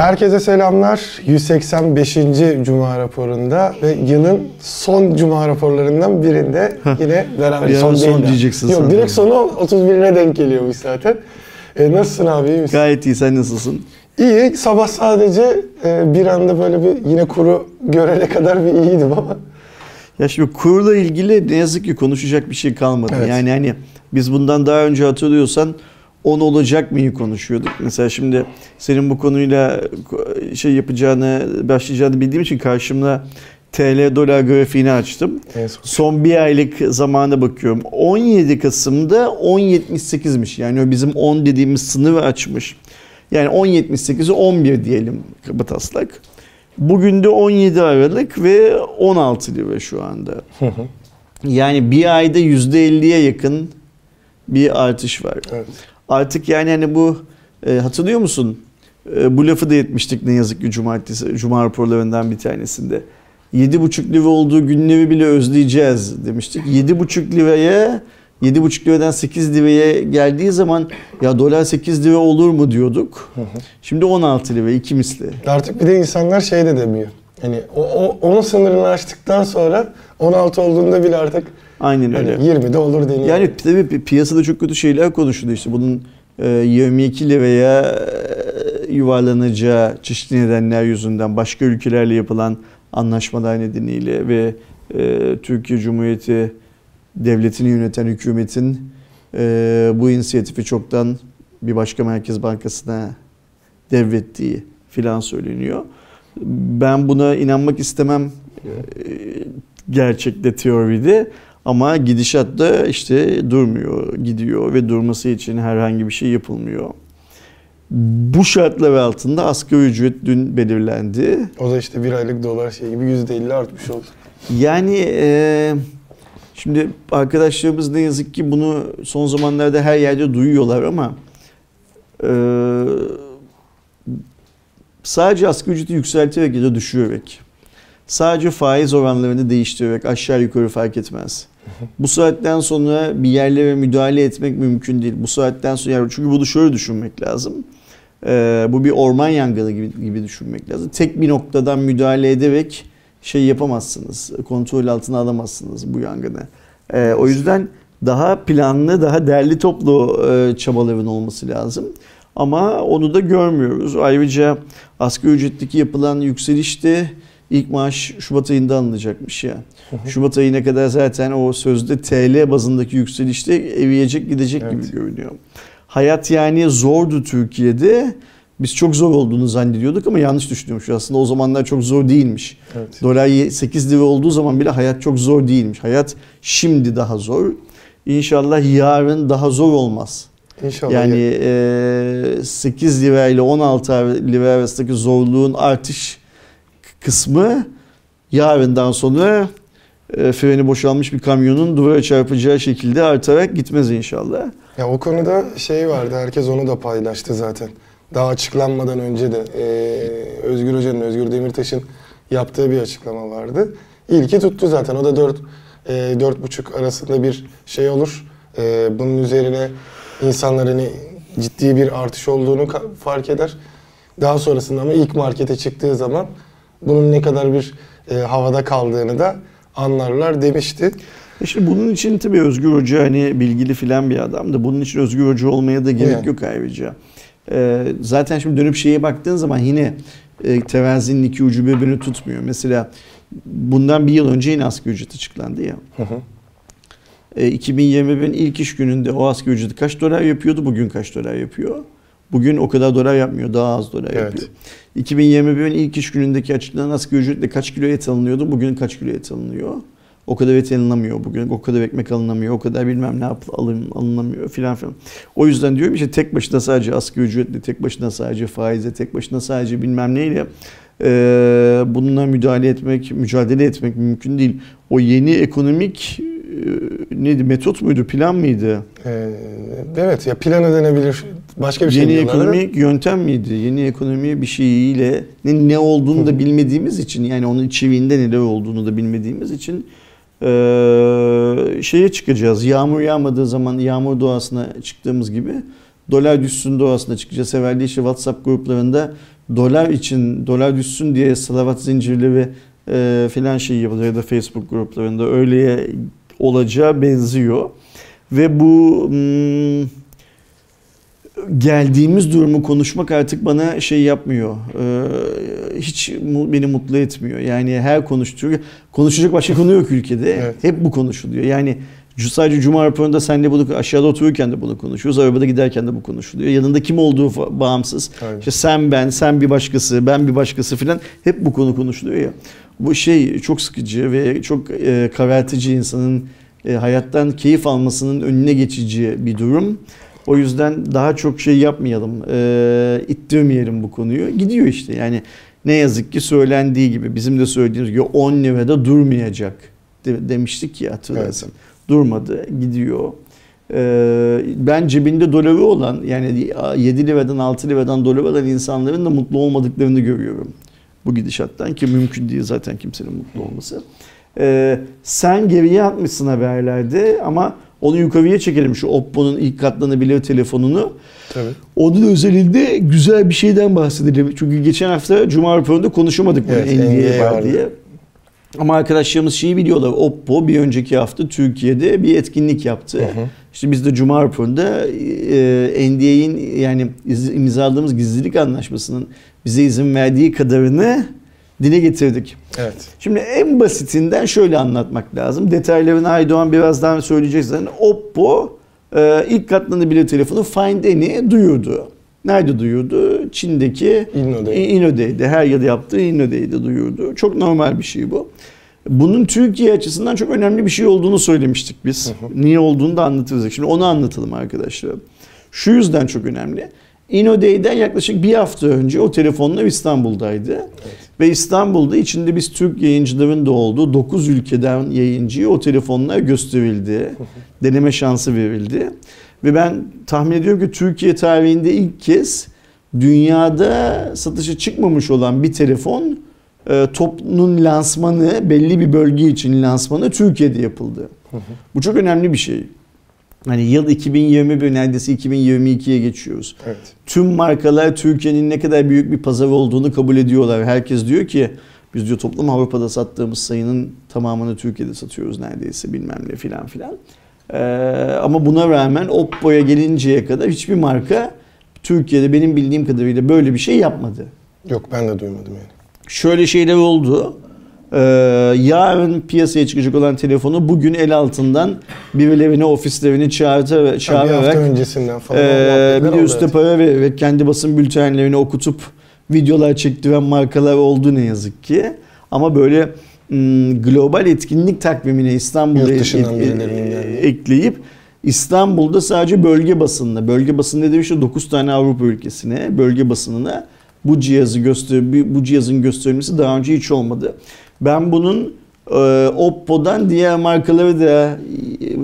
Herkese selamlar. 185. Cuma raporunda ve yılın son Cuma raporlarından birinde yine beraber Bir son son diyeceksin Yok direkt sonu 31'ine denk geliyormuş zaten. E, nasılsın abi iyi misin? Gayet iyi sen nasılsın? İyi. Sabah sadece e, bir anda böyle bir yine kuru görene kadar bir iyiydim ama. Ya şimdi kurla ilgili ne yazık ki konuşacak bir şey kalmadı. Evet. Yani hani biz bundan daha önce hatırlıyorsan 10 olacak mıyı konuşuyorduk. Mesela şimdi senin bu konuyla şey yapacağını, başlayacağını bildiğim için karşımda TL dolar grafiğini açtım. En son. Bir aylık zamana bakıyorum. 17 Kasım'da 10.78'miş. Yani o bizim 10 dediğimiz sınırı açmış. Yani 10.78'i 11 diyelim kabataslak. Bugün de 17 Aralık ve 16 lira şu anda. Yani bir ayda %50'ye yakın bir artış var. Evet. Artık yani hani bu e, hatırlıyor musun? E, bu lafı da etmiştik ne yazık ki cumartesi, cuma raporlarından bir tanesinde. 7,5 lira olduğu günleri bile özleyeceğiz demiştik. 7,5 liraya 7,5 liradan 8 liraya geldiği zaman ya dolar 8 lira olur mu diyorduk. Şimdi 16 lira iki misli. Artık bir de insanlar şey de demiyor. Hani o, o onun sınırını aştıktan sonra 16 olduğunda bile artık Aynen öyle. hani 20 de olur deniyor. Yani tabii pi- piyasada çok kötü şeyler konuşuluyor işte bunun e, 22 liraya e, yuvarlanacağı çeşitli nedenler yüzünden başka ülkelerle yapılan anlaşmalar nedeniyle ve e, Türkiye Cumhuriyeti devletini yöneten hükümetin e, bu inisiyatifi çoktan bir başka merkez bankasına devrettiği filan söyleniyor. Ben buna inanmak istemem e, gerçekte teoride ama gidişatta işte durmuyor, gidiyor ve durması için herhangi bir şey yapılmıyor. Bu şartlar altında asgari ücret dün belirlendi. O da işte bir aylık dolar şey gibi %50 artmış oldu. Yani e, şimdi arkadaşlarımız ne yazık ki bunu son zamanlarda her yerde duyuyorlar ama e, sadece asgari ücreti yükselterek ya da düşürerek, sadece faiz oranlarını değiştirerek aşağı yukarı fark etmez. Bu saatten sonra bir yerlere müdahale etmek mümkün değil. Bu saatten sonra yani çünkü bunu şöyle düşünmek lazım. Ee, bu bir orman yangını gibi, gibi düşünmek lazım. Tek bir noktadan müdahale ederek şey yapamazsınız. Kontrol altına alamazsınız bu yangını. Ee, o yüzden daha planlı, daha derli toplu e, çabaların olması lazım. Ama onu da görmüyoruz. Ayrıca asgari ücretteki yapılan yükseliş de ilk maaş Şubat ayında alınacakmış ya. Şubat ayına kadar zaten o sözde TL bazındaki yükselişte eriyecek gidecek Evet. gibi görünüyor. Hayat yani zordu Türkiye'de. Biz çok zor olduğunu zannediyorduk ama yanlış düşünüyormuş. Aslında o zamanlar çok zor değilmiş. Evet. Dolar 8 lira olduğu zaman bile hayat çok zor değilmiş. Hayat şimdi daha zor. İnşallah yarın daha zor olmaz. İnşallah. Yani ya- e, 8 lira ile 16 lira arasındaki zorluğun artış kısmı yarından sonra e, freni boşalmış bir kamyonun duvara çarpacağı şekilde artarak gitmez inşallah. Ya o konuda şey vardı, herkes onu da paylaştı zaten. Daha açıklanmadan önce de e, Özgür Hoca'nın, Özgür Demirtaş'ın yaptığı bir açıklama vardı. İlki tuttu zaten. O da 4 e, 4,5 arasında bir şey olur. E, bunun üzerine insanların ciddi bir artış olduğunu fark eder. Daha sonrasında ama ilk markete çıktığı zaman bunun ne kadar bir e, havada kaldığını da anlarlar demişti. E şimdi bunun için tabii Özgür Hoca hani bilgili filan bir adamdı. Bunun için Özgür Hoca olmaya da gerek Yani. yok ayrıca. E, zaten şimdi dönüp şeye baktığın zaman yine e, terazinin iki ucu birbirini tutmuyor. Mesela bundan bir yıl önce yine asgari ücret açıklandı ya. Hı hı. E, 2021'in ilk iş gününde o asgari ücreti kaç dolar yapıyordu? Bugün kaç dolar yapıyor? Bugün o kadar dolar yapmıyor. Daha az dolar Evet. yapıyor. 2021'in ilk iş günündeki açıklanan asgari ücretle kaç kilo et alınıyordu? Bugün kaç kilo et alınıyor? O kadar et alınamıyor bugün. O kadar ekmek alınamıyor. O kadar bilmem ne alın, alınamıyor filan filan. O yüzden diyorum işte tek başına sadece asgari ücretle, tek başına sadece faizle, tek başına sadece bilmem neyle e, bununla müdahale etmek, mücadele etmek mümkün değil. O yeni ekonomik e, neydi metot muydu, plan mıydı? E, evet ya planı denebilir. Başka bir şey Yeni ekonomik yöntem miydi? Yeni ekonomi bir şeyiyle ne, ne olduğunu da bilmediğimiz için yani onun içeriğinde neler olduğunu da bilmediğimiz için eee, şeye çıkacağız. Yağmur yağmadığı zaman yağmur doğasına çıktığımız gibi dolar düşsün doğasına çıkacağız. Evvelde işte WhatsApp gruplarında dolar için dolar düşsün diye salavat zincirleri e, filan şey yapılıyor ya da Facebook gruplarında öyleye olacağı benziyor. Ve bu hmm, geldiğimiz durumu konuşmak artık bana şey yapmıyor. Ee, hiç mu- beni mutlu etmiyor. Yani her konuştuğu konuşacak başka konu yok ülkede. Evet. Hep bu konuşuluyor. Yani sadece cuma raporunda senle bunu aşağıda otururken de bunu konuşuyoruz. Arabada giderken de bu konuşuluyor. Yanında kim olduğu bağımsız. Aynen. İşte sen ben, sen bir başkası, ben bir başkası filan hep bu konu konuşuluyor ya. Bu şey çok sıkıcı ve çok e, karartıcı insanın e, hayattan keyif almasının önüne geçici bir durum. O yüzden daha çok şey yapmayalım, e, ittirmeyelim bu konuyu. Gidiyor işte yani ne yazık ki söylendiği gibi bizim de söylediğimiz gibi 10 lirada durmayacak de- demiştik ya hatırlarsın. Durmadı, gidiyor. Ee, ben cebinde doları olan yani 7 liradan 6 liradan doları olan insanların da mutlu olmadıklarını görüyorum. Bu gidişattan ki mümkün değil zaten kimsenin mutlu olması. Ee, sen geriye atmışsın haberlerde ama onu yukarıya çekelim şu Oppo'nun ilk katlanabilir telefonunu. Tabii. Onun özelinde güzel bir şeyden bahsedelim. Çünkü geçen hafta Cuma raporunda konuşamadık bunu Evet, NDA var diye. Ama arkadaşlarımız şeyi biliyorlar. Oppo bir önceki hafta Türkiye'de bir etkinlik yaptı. Hı hı. İşte biz de Cuma raporunda e, NDA'in yani imzaladığımız gizlilik anlaşmasının bize izin verdiği kadarını dile getirdik. Evet. Şimdi en basitinden şöyle anlatmak lazım. Detaylarını Aydoğan birazdan söyleyecek zaten. Oppo e, ilk katlanabilir telefonu Find N'i duyurdu. Nerede duyurdu? Çin'deki İnno'da. İ- Inno'daydı. Her yıl yaptığı Inno'daydı duyurdu. Çok normal bir şey bu. Bunun Türkiye açısından çok önemli bir şey olduğunu söylemiştik biz. Niye olduğunu da anlatırız. Şimdi onu anlatalım arkadaşlar. Şu yüzden çok önemli. InnoDay'den yaklaşık bir hafta önce o telefonlar İstanbul'daydı. Ve İstanbul'da içinde biz Türk yayıncıların da olduğu 9 ülkeden yayıncıya o telefonlar gösterildi. Deneme şansı verildi. Ve ben tahmin ediyorum ki Türkiye tarihinde ilk kez dünyada satışa çıkmamış olan bir telefon e, toplumun lansmanı belli bir bölge için lansmanı Türkiye'de yapıldı. Bu çok önemli bir şey. Hani yıl 2021 neredeyse 2022'ye geçiyoruz. Evet. Tüm markalar Türkiye'nin ne kadar büyük bir pazar olduğunu kabul ediyorlar. Herkes diyor ki biz diyor toplum Avrupa'da sattığımız sayının tamamını Türkiye'de satıyoruz neredeyse bilmem ne filan filan. Ee, ama buna rağmen Oppo'ya gelinceye kadar hiçbir marka Türkiye'de benim bildiğim kadarıyla böyle bir şey yapmadı. Yok ben de duymadım yani. Şöyle şeyler oldu. Ee, yarın piyasaya çıkacak olan telefonu bugün el altından birilerini ofislerini çağırta, Ha, bir hafta çağırarak öncesinden falan. muhabbetler bir de üstte para vererek kendi basın bültenlerini okutup videolar çektiren markalar oldu ne yazık ki. Ama böyle mm, global etkinlik takvimine İstanbul'da ek- birilerinin geldi. ekleyip İstanbul'da sadece bölge basınına, bölge basını dediğim işte 9 tane Avrupa ülkesine, bölge basınına bu cihazı göster bu cihazın gösterilmesi daha önce hiç olmadı. Ben bunun e, Oppo'dan diğer markalara da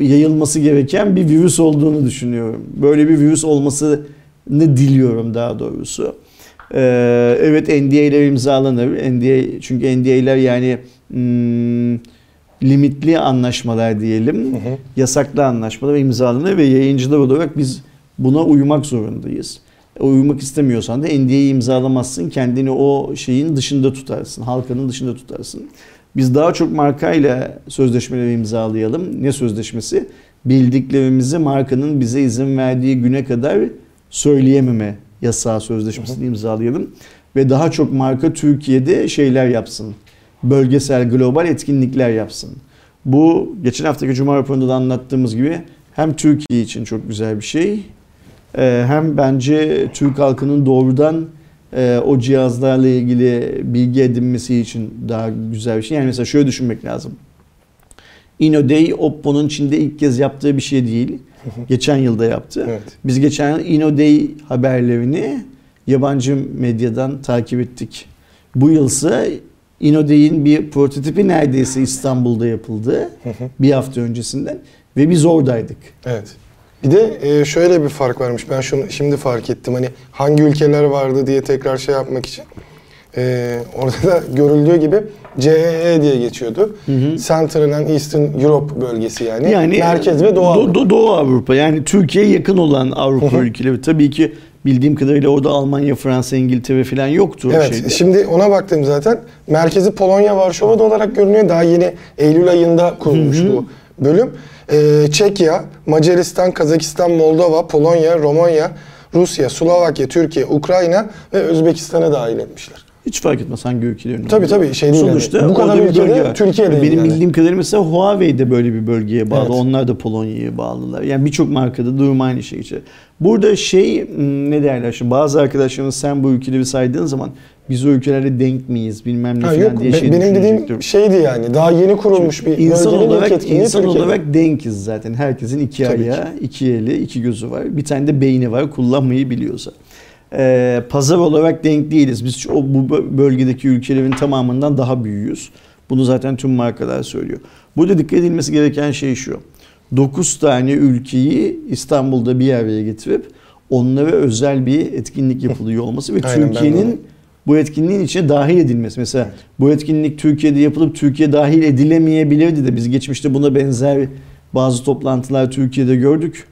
yayılması gereken bir virüs olduğunu düşünüyorum. Böyle bir virüs olmasını diliyorum daha doğrusu. E, evet NDA'ler imzalanır. NDA çünkü NDA'ler yani hmm, limitli anlaşmalar diyelim. Hı hı. Yasaklı anlaşmalar imzalanır ve yayıncılar olarak biz buna uymak zorundayız. Uymak istemiyorsan da NDA'yı imzalamazsın. Kendini o şeyin dışında tutarsın. Halkanın dışında tutarsın. Biz daha çok markayla sözleşmeleri imzalayalım. Ne sözleşmesi? Bildiklerimizi markanın bize izin verdiği güne kadar söyleyememe yasağı sözleşmesini imzalayalım. Ve daha çok marka Türkiye'de şeyler yapsın. Bölgesel, global etkinlikler yapsın. Bu geçen haftaki Cuma raporunda da anlattığımız gibi hem Türkiye için çok güzel bir şey hem bence Türk halkının doğrudan e, o cihazlarla ilgili bilgi edinmesi için daha güzel bir şey. Yani mesela şöyle düşünmek lazım. InnoDay Oppo'nun Çin'de ilk kez yaptığı bir şey değil. Geçen yılda yaptı. Evet. Biz geçen yıl InnoDay haberlerini yabancı medyadan takip ettik. Bu yılsa InnoDay'in bir prototipi neredeyse İstanbul'da yapıldı. Bir hafta öncesinden. Ve biz oradaydık. Evet. Bir de e, şöyle bir fark varmış. Ben şunu şimdi fark ettim. Hani hangi ülkeler vardı diye tekrar şey yapmak için. Ee, orada da görüldüğü gibi CEE diye geçiyordu. Central and Eastern Europe bölgesi yani. Yani Merkez ve Doğu Do- Avrupa. Do- Doğu Avrupa yani Türkiye'ye yakın olan Avrupa ülkeleri. Tabii ki bildiğim kadarıyla orada Almanya, Fransa, İngiltere falan yoktu. Evet, şeyde. şimdi ona baktım zaten. Merkezi Polonya, Varşova'da olarak görünüyor. Daha yeni Eylül ayında kurulmuş bu bölüm. Ee, Çekya, Macaristan, Kazakistan, Moldova, Polonya, Romanya, Rusya, Slovakya, Türkiye, Ukrayna ve Özbekistan'a dahil etmişler. Hiç fark etmez hangi ülkelerin Tabii, olduğu. tabii, şey değil Sonuçta yani. Bu kadar bir ülkede bölge var. Türkiye'deyim Benim yani. bildiğim kadarıyla mesela Huawei de böyle bir bölgeye bağlı. Evet. Onlar da Polonya'ya bağlılar. Yani birçok markada durum aynı şey geçer. Burada şey hmm, ne derler şimdi bazı arkadaşlarımız sen bu ülkeleri saydığın zaman biz o ülkelerle denk miyiz bilmem ne Ha, falan yok, diye şey benim dediğim şeydi yani. Daha yeni kurulmuş bir İnsan olarak etkinliği insan Türkiye'de. olarak denkiz zaten. Herkesin iki Tabii ayağı, iki eli, iki gözü var. Bir tane de beyni var kullanmayı biliyorsa. Ee, pazar olarak denk değiliz. Biz o bu bölgedeki ülkelerin tamamından daha büyüğüz. Bunu zaten tüm markalar söylüyor. Burada dikkat edilmesi gereken şey şu. 9 tane ülkeyi İstanbul'da bir araya getirip onlara özel bir etkinlik yapılıyor olması ve Türkiye'nin bu etkinliğin içine dahil edilmesi. Mesela bu etkinlik Türkiye'de yapılıp Türkiye dahil edilemeyebilirdi de biz geçmişte buna benzer bazı toplantılar Türkiye'de gördük.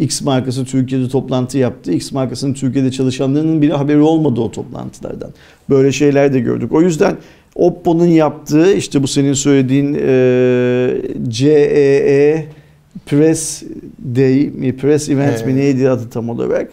X markası Türkiye'de toplantı yaptı. X markasının Türkiye'de çalışanlarının bile haberi olmadı o toplantılardan. Böyle şeyler de gördük. O yüzden Oppo'nun yaptığı işte bu senin söylediğin e, CEE Press Day mi Press Event mi Evet. neydi adı tam olarak.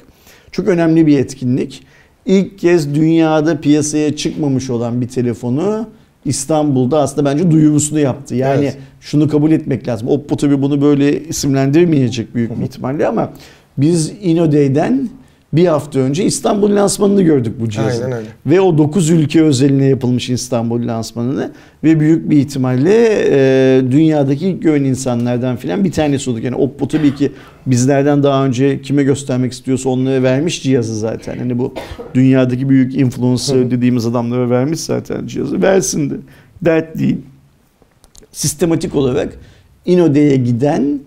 Çok önemli bir etkinlik. İlk kez dünyada piyasaya çıkmamış olan bir telefonu İstanbul'da aslında bence duyurusunu yaptı. Yani Evet. şunu kabul etmek lazım. Oppo tabii bunu böyle isimlendirmeyecek büyük bir ihtimalle ama biz InnoDay'den bir hafta önce İstanbul lansmanını gördük bu cihazın. Aynen öyle. Ve o 9 ülke özeline yapılmış İstanbul lansmanını ve büyük bir ihtimalle e, dünyadaki ilk gören insanlardan filan bir tanesi olduk. Yani Oppo tabii ki bizlerden daha önce kime göstermek istiyorsa onlara vermiş cihazı zaten. Hani bu dünyadaki büyük influencer dediğimiz adamlara vermiş zaten cihazı. Versin de. Dert değil. Sistematik olarak InnoDay'e giden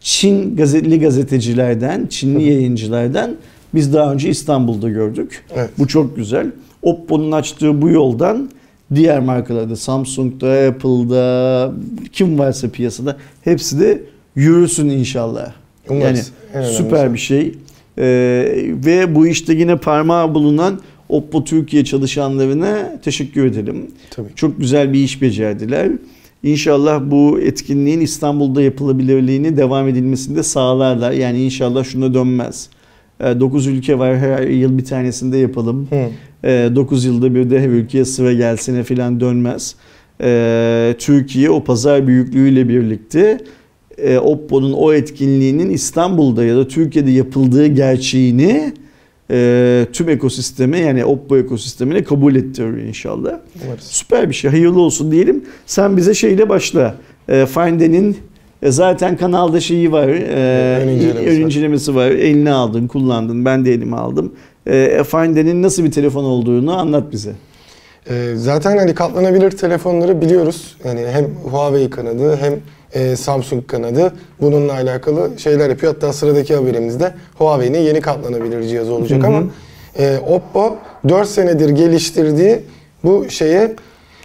Çin gazeteli gazetecilerden, Çinli yayıncılardan biz daha önce İstanbul'da gördük. Evet. Bu çok güzel. Oppo'nun açtığı bu yoldan diğer markalarda Samsung'da, Apple'da kim varsa piyasada hepsi de yürüsün inşallah. Umarız. Yani önemlisi. süper bir şey. Ee, ve bu işte yine parmağı bulunan Oppo Türkiye çalışanlarına teşekkür edelim. Tabii. Çok güzel bir iş becerdiler. İnşallah bu etkinliğin İstanbul'da yapılabilirliğini devam edilmesini de sağlarlar. Yani inşallah şuna dönmez. 9 ülke var her yıl bir tanesinde yapalım. Hı. 9 yılda bir de her ülkeye sıra gelsene falan dönmez. Ee, Türkiye o pazar büyüklüğüyle birlikte e, Oppo'nun o etkinliğinin İstanbul'da ya da Türkiye'de yapıldığı gerçeğini e, tüm ekosisteme yani Oppo ekosistemine kabul ettirir inşallah. Umarız. Süper bir şey. Hayırlı olsun diyelim. Sen bize şeyle başla. E, Finde'nin e, zaten kanalda şeyi var. E, Ön incelemesi ön var. incelemesi var. Eline aldın, kullandın. Ben de elime aldım. E, Finde'nin nasıl bir telefon olduğunu anlat bize. Ee, zaten hani katlanabilir telefonları biliyoruz. Yani hem Huawei kanadı hem e, Samsung kanadı bununla alakalı şeyler yapıyor. Hatta sıradaki haberimizde Huawei'nin yeni katlanabilir cihazı olacak Hı hı. ama e, Oppo 4 senedir geliştirdiği bu şeye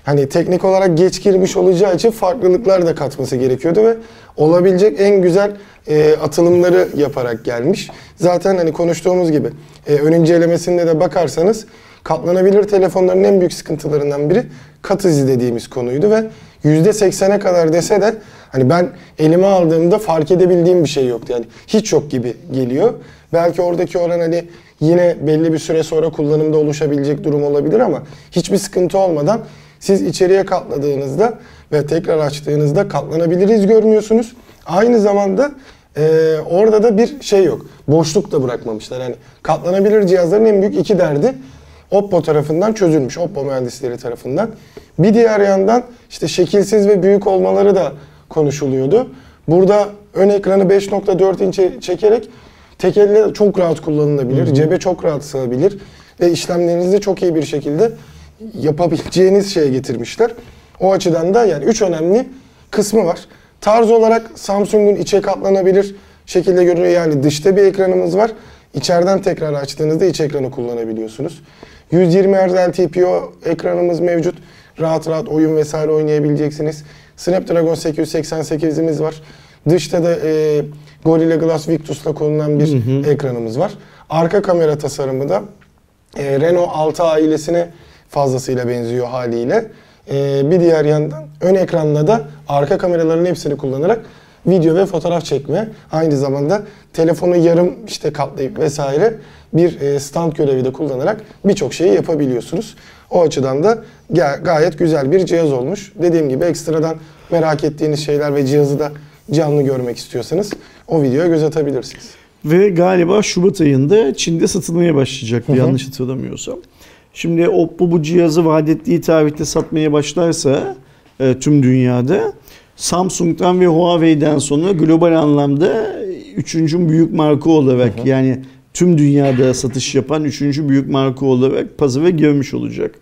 hani teknik olarak geç girmiş olacağı için farklılıklar da katması gerekiyordu ve olabilecek en güzel e, atılımları yaparak gelmiş. Zaten hani konuştuğumuz gibi e, ön incelemesinde de bakarsanız katlanabilir telefonların en büyük sıkıntılarından biri kat izi dediğimiz konuydu ve %80'e kadar dese de hani ben elime aldığımda fark edebildiğim bir şey yoktu. Yani hiç yok gibi geliyor. Belki oradaki oran hani yine belli bir süre sonra kullanımda oluşabilecek durum olabilir ama hiçbir sıkıntı olmadan siz içeriye katladığınızda ve tekrar açtığınızda katlanabiliriz görmüyorsunuz. Aynı zamanda e, orada da bir şey yok. Boşluk da bırakmamışlar. Yani katlanabilir cihazların en büyük iki derdi Oppo tarafından çözülmüş. Oppo mühendisleri tarafından. Bir diğer yandan işte şekilsiz ve büyük olmaları da konuşuluyordu. Burada ön ekranı 5.4 inçe çekerek tek elle çok rahat kullanılabilir. Cebe çok rahat sığabilir. Ve işlemlerinizi de çok iyi bir şekilde yapabileceğiniz şeye getirmişler. O açıdan da yani üç önemli kısmı var. Tarz olarak Samsung'un içe katlanabilir şekilde görünüyor. Yani dışta bir ekranımız var. İçeriden tekrar açtığınızda iç ekranı kullanabiliyorsunuz. 120 Hz LTPO ekranımız mevcut. Rahat rahat oyun vesaire oynayabileceksiniz. Snapdragon 888'imiz var. Dışta da e, Gorilla Glass Victus'la konulan bir ekranımız var. Arka kamera tasarımı da e, Renault 6 ailesine fazlasıyla benziyor haliyle. E, bir diğer yandan ön ekranda da arka kameraların hepsini kullanarak video ve fotoğraf çekme. Aynı zamanda telefonu yarım işte katlayıp vesaire bir e, stand görevi de kullanarak birçok şeyi yapabiliyorsunuz. O açıdan da ga- gayet güzel bir cihaz olmuş. Dediğim gibi ekstradan merak ettiğiniz şeyler ve cihazı da canlı görmek istiyorsanız o videoya göz atabilirsiniz. Ve galiba Şubat ayında Çin'de satılmaya başlayacak yanlış hatırlamıyorsam. Şimdi Oppo bu cihazı vaat ettiği tarihte satmaya başlarsa e, tüm dünyada Samsung'dan ve Huawei'den sonra global anlamda üçüncü büyük marka olarak Hı hı. yani tüm dünyada satış yapan üçüncü büyük marka olarak pazara girmiş olacak.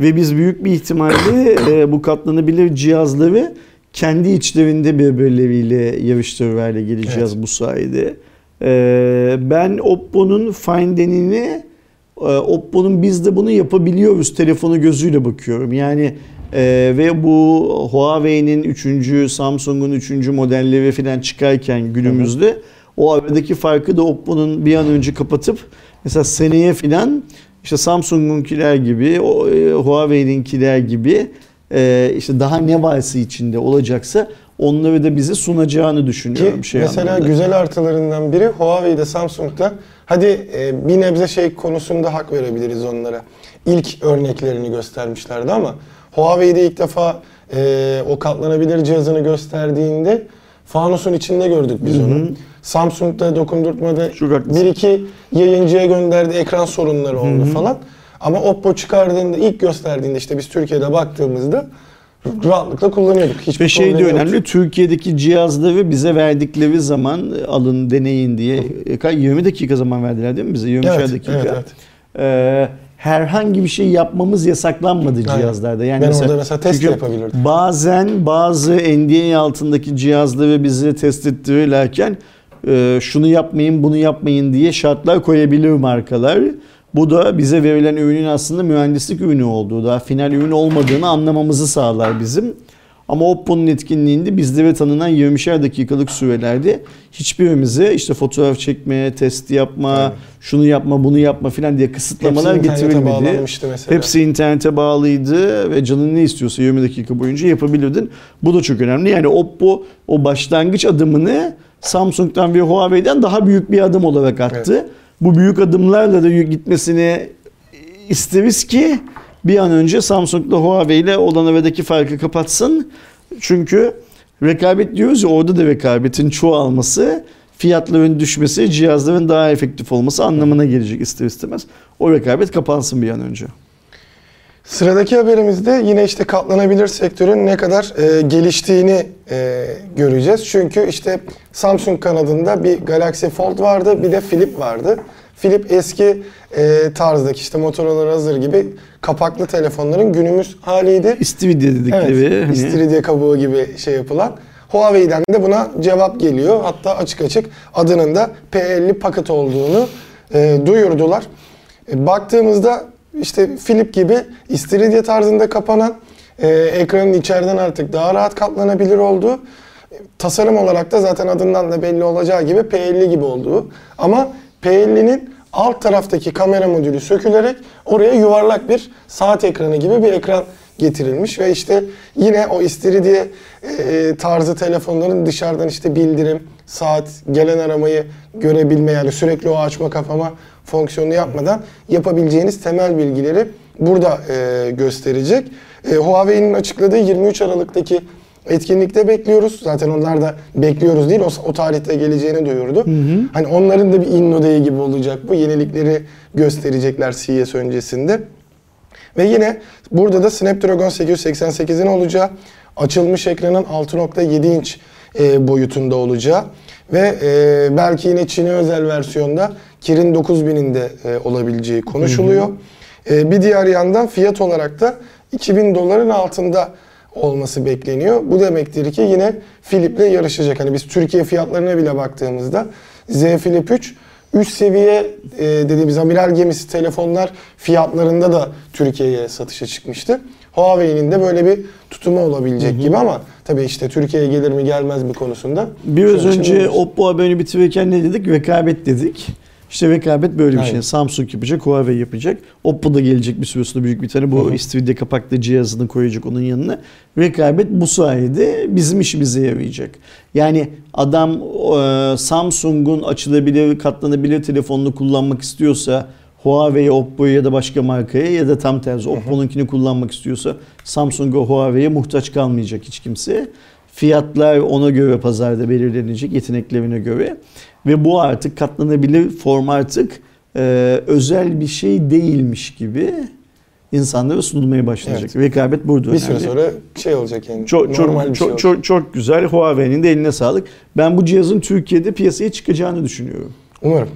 Ve biz büyük bir ihtimalle e, bu katlanabilir cihazları kendi içlerinde birbirleriyle yarıştırır hale geleceğiz bu sayede. E, ben Oppo'nun Finden'ini e, Oppo'nun biz de bunu yapabiliyoruz telefonu gözüyle bakıyorum. Yani e, ve bu Huawei'nin 3. Samsung'un 3. modelleri falan çıkarken günümüzde o aradaki farkı da Oppo'nun bir an önce kapatıp mesela seneye falan işte Samsung'unkiler gibi, o, e, Huawei'ninkiler gibi e, işte daha ne varsa içinde olacaksa onları da bize sunacağını düşünüyorum. Ki şey mesela anlamında. güzel artılarından biri Huawei'de Samsung'da hadi e, bir nebze şey konusunda hak verebiliriz onlara. İlk örneklerini göstermişlerdi ama Huawei'de ilk defa e, o katlanabilir cihazını gösterdiğinde fanusun içinde gördük biz Hı hı. onu. Samsung'da dokundurtmada bir iki yayıncıya gönderdi ekran sorunları oldu falan. Ama Oppo çıkardığında ilk gösterdiğinde işte biz Türkiye'de baktığımızda rahatlıkla kullanıyorduk. Hiçbir Ve şey de önemli, Türkiye'deki cihazları bize verdikleri zaman e, alın deneyin diye e, kaç- 20 dakika zaman verdiler değil mi bize? 20 Evet, dakika. evet, evet. Ee, herhangi bir şey yapmamız yasaklanmadı Aynen. cihazlarda. Yani Ben orada mesela test yapabilirdim. Bazen bazı NDA altındaki cihazları bize test ettirirlerken e, şunu yapmayın bunu yapmayın diye şartlar koyabilir markalar. Bu da bize verilen ürünün aslında mühendislik ürünü olduğu, daha final ürün olmadığını anlamamızı sağlar bizim. Ama Oppo'nun etkinliğinde bizlere tanınan 20'şer dakikalık sürelerde hiçbirimize işte fotoğraf çekme, test yapma, Aynen. şunu yapma, bunu yapma filan diye kısıtlamalar Hepsi getirilmedi. Hepsi internete bağlıydı ve canın ne istiyorsa 20 dakika boyunca yapabilirdin. Bu da çok önemli. Yani Oppo o başlangıç adımını Samsung'dan ve Huawei'den daha büyük bir adım olarak attı. Bu büyük adımlarla da gitmesini isteriz ki bir an önce Samsung'la Huawei ile olan aradaki farkı kapatsın. Çünkü rekabet diyoruz ya orada da rekabetin çoğalması, fiyatların düşmesi, cihazların daha efektif olması anlamına gelecek ister istemez. O rekabet kapansın bir an önce. Sıradaki haberimizde yine işte katlanabilir sektörün ne kadar e, geliştiğini e, göreceğiz. Çünkü işte Samsung kanadında bir Galaxy Fold vardı, bir de Flip vardı. Flip eski e, tarzdaki işte Motorola Razr gibi kapaklı telefonların günümüz haliydi. İstiridye dedikleri. Evet, hani- istiridye kabuğu gibi şey yapılan. Huawei'den de buna cevap geliyor. Hatta açık açık adının da P50 paket olduğunu e, duyurdular. E, baktığımızda işte Flip gibi istiridye tarzında kapanan e, ekranın içeriden artık daha rahat katlanabilir olduğu tasarım olarak da zaten adından da belli olacağı gibi P50 gibi olduğu. Ama P50'nin alt taraftaki kamera modülü sökülerek oraya yuvarlak bir saat ekranı gibi bir ekran getirilmiş ve işte yine o istiridye e, tarzı telefonların dışarıdan işte bildirim, saat, gelen aramayı görebilme yani sürekli o açma kapama fonksiyonu yapmadan yapabileceğiniz temel bilgileri burada e, gösterecek. E, Huawei'nin açıkladığı 23 Aralık'taki etkinlikte bekliyoruz. Zaten onlar da bekliyoruz değil, o, o tarihte geleceğini duyurdu. Hani onların da bir Inno Day gibi olacak bu. Yenilikleri gösterecekler CES öncesinde. Ve yine burada da Snapdragon 888'in olacağı, açılmış ekranın 6.7 inç e, boyutunda olacağı ve e, belki yine Çin'e özel versiyonda Kirin 9000'in de e, olabileceği konuşuluyor. E, bir diğer yandan fiyat olarak da 2000 doların altında olması bekleniyor. Bu demektir ki yine Philip'le yarışacak. Hani biz Türkiye fiyatlarına bile baktığımızda Z Flip 3 üst seviye e, dediğimiz amiral gemisi telefonlar fiyatlarında da Türkiye'ye satışa çıkmıştı. Huawei'nin de böyle bir tutumu olabilecek gibi ama tabii işte Türkiye'ye gelir mi gelmez mi konusunda. Biraz için önce. Oppo haberini bitirirken ne dedik? Rekabet dedik. İşte rekabet böyle bir Aynen. şey. Samsung yapacak, Huawei yapacak. Oppo da gelecek bir süre sonra büyük bir tane. Bu istiridye kapaklı cihazını koyacak onun yanına. Rekabet bu sayede bizim işimize yarayacak. Yani adam e, Samsung'un açılabilir, katlanabilir telefonunu kullanmak istiyorsa Huawei, Oppo'yu ya da başka markaya ya da tam tersi Oppo'nunkini kullanmak istiyorsa Samsung'a, Huawei'ye muhtaç kalmayacak hiç kimse. Fiyatlar ona göre pazarda belirlenecek yeteneklerine göre. Ve bu artık katlanabilir form artık e, özel bir şey değilmiş gibi insanlara sunulmaya başlayacak. Rekabet burada bir süre sonra şey olacak yani. Çok normal çok bir şey çok, olacak. çok çok güzel. Huawei'nin de eline sağlık. Ben bu cihazın Türkiye'de piyasaya çıkacağını düşünüyorum. Umarım.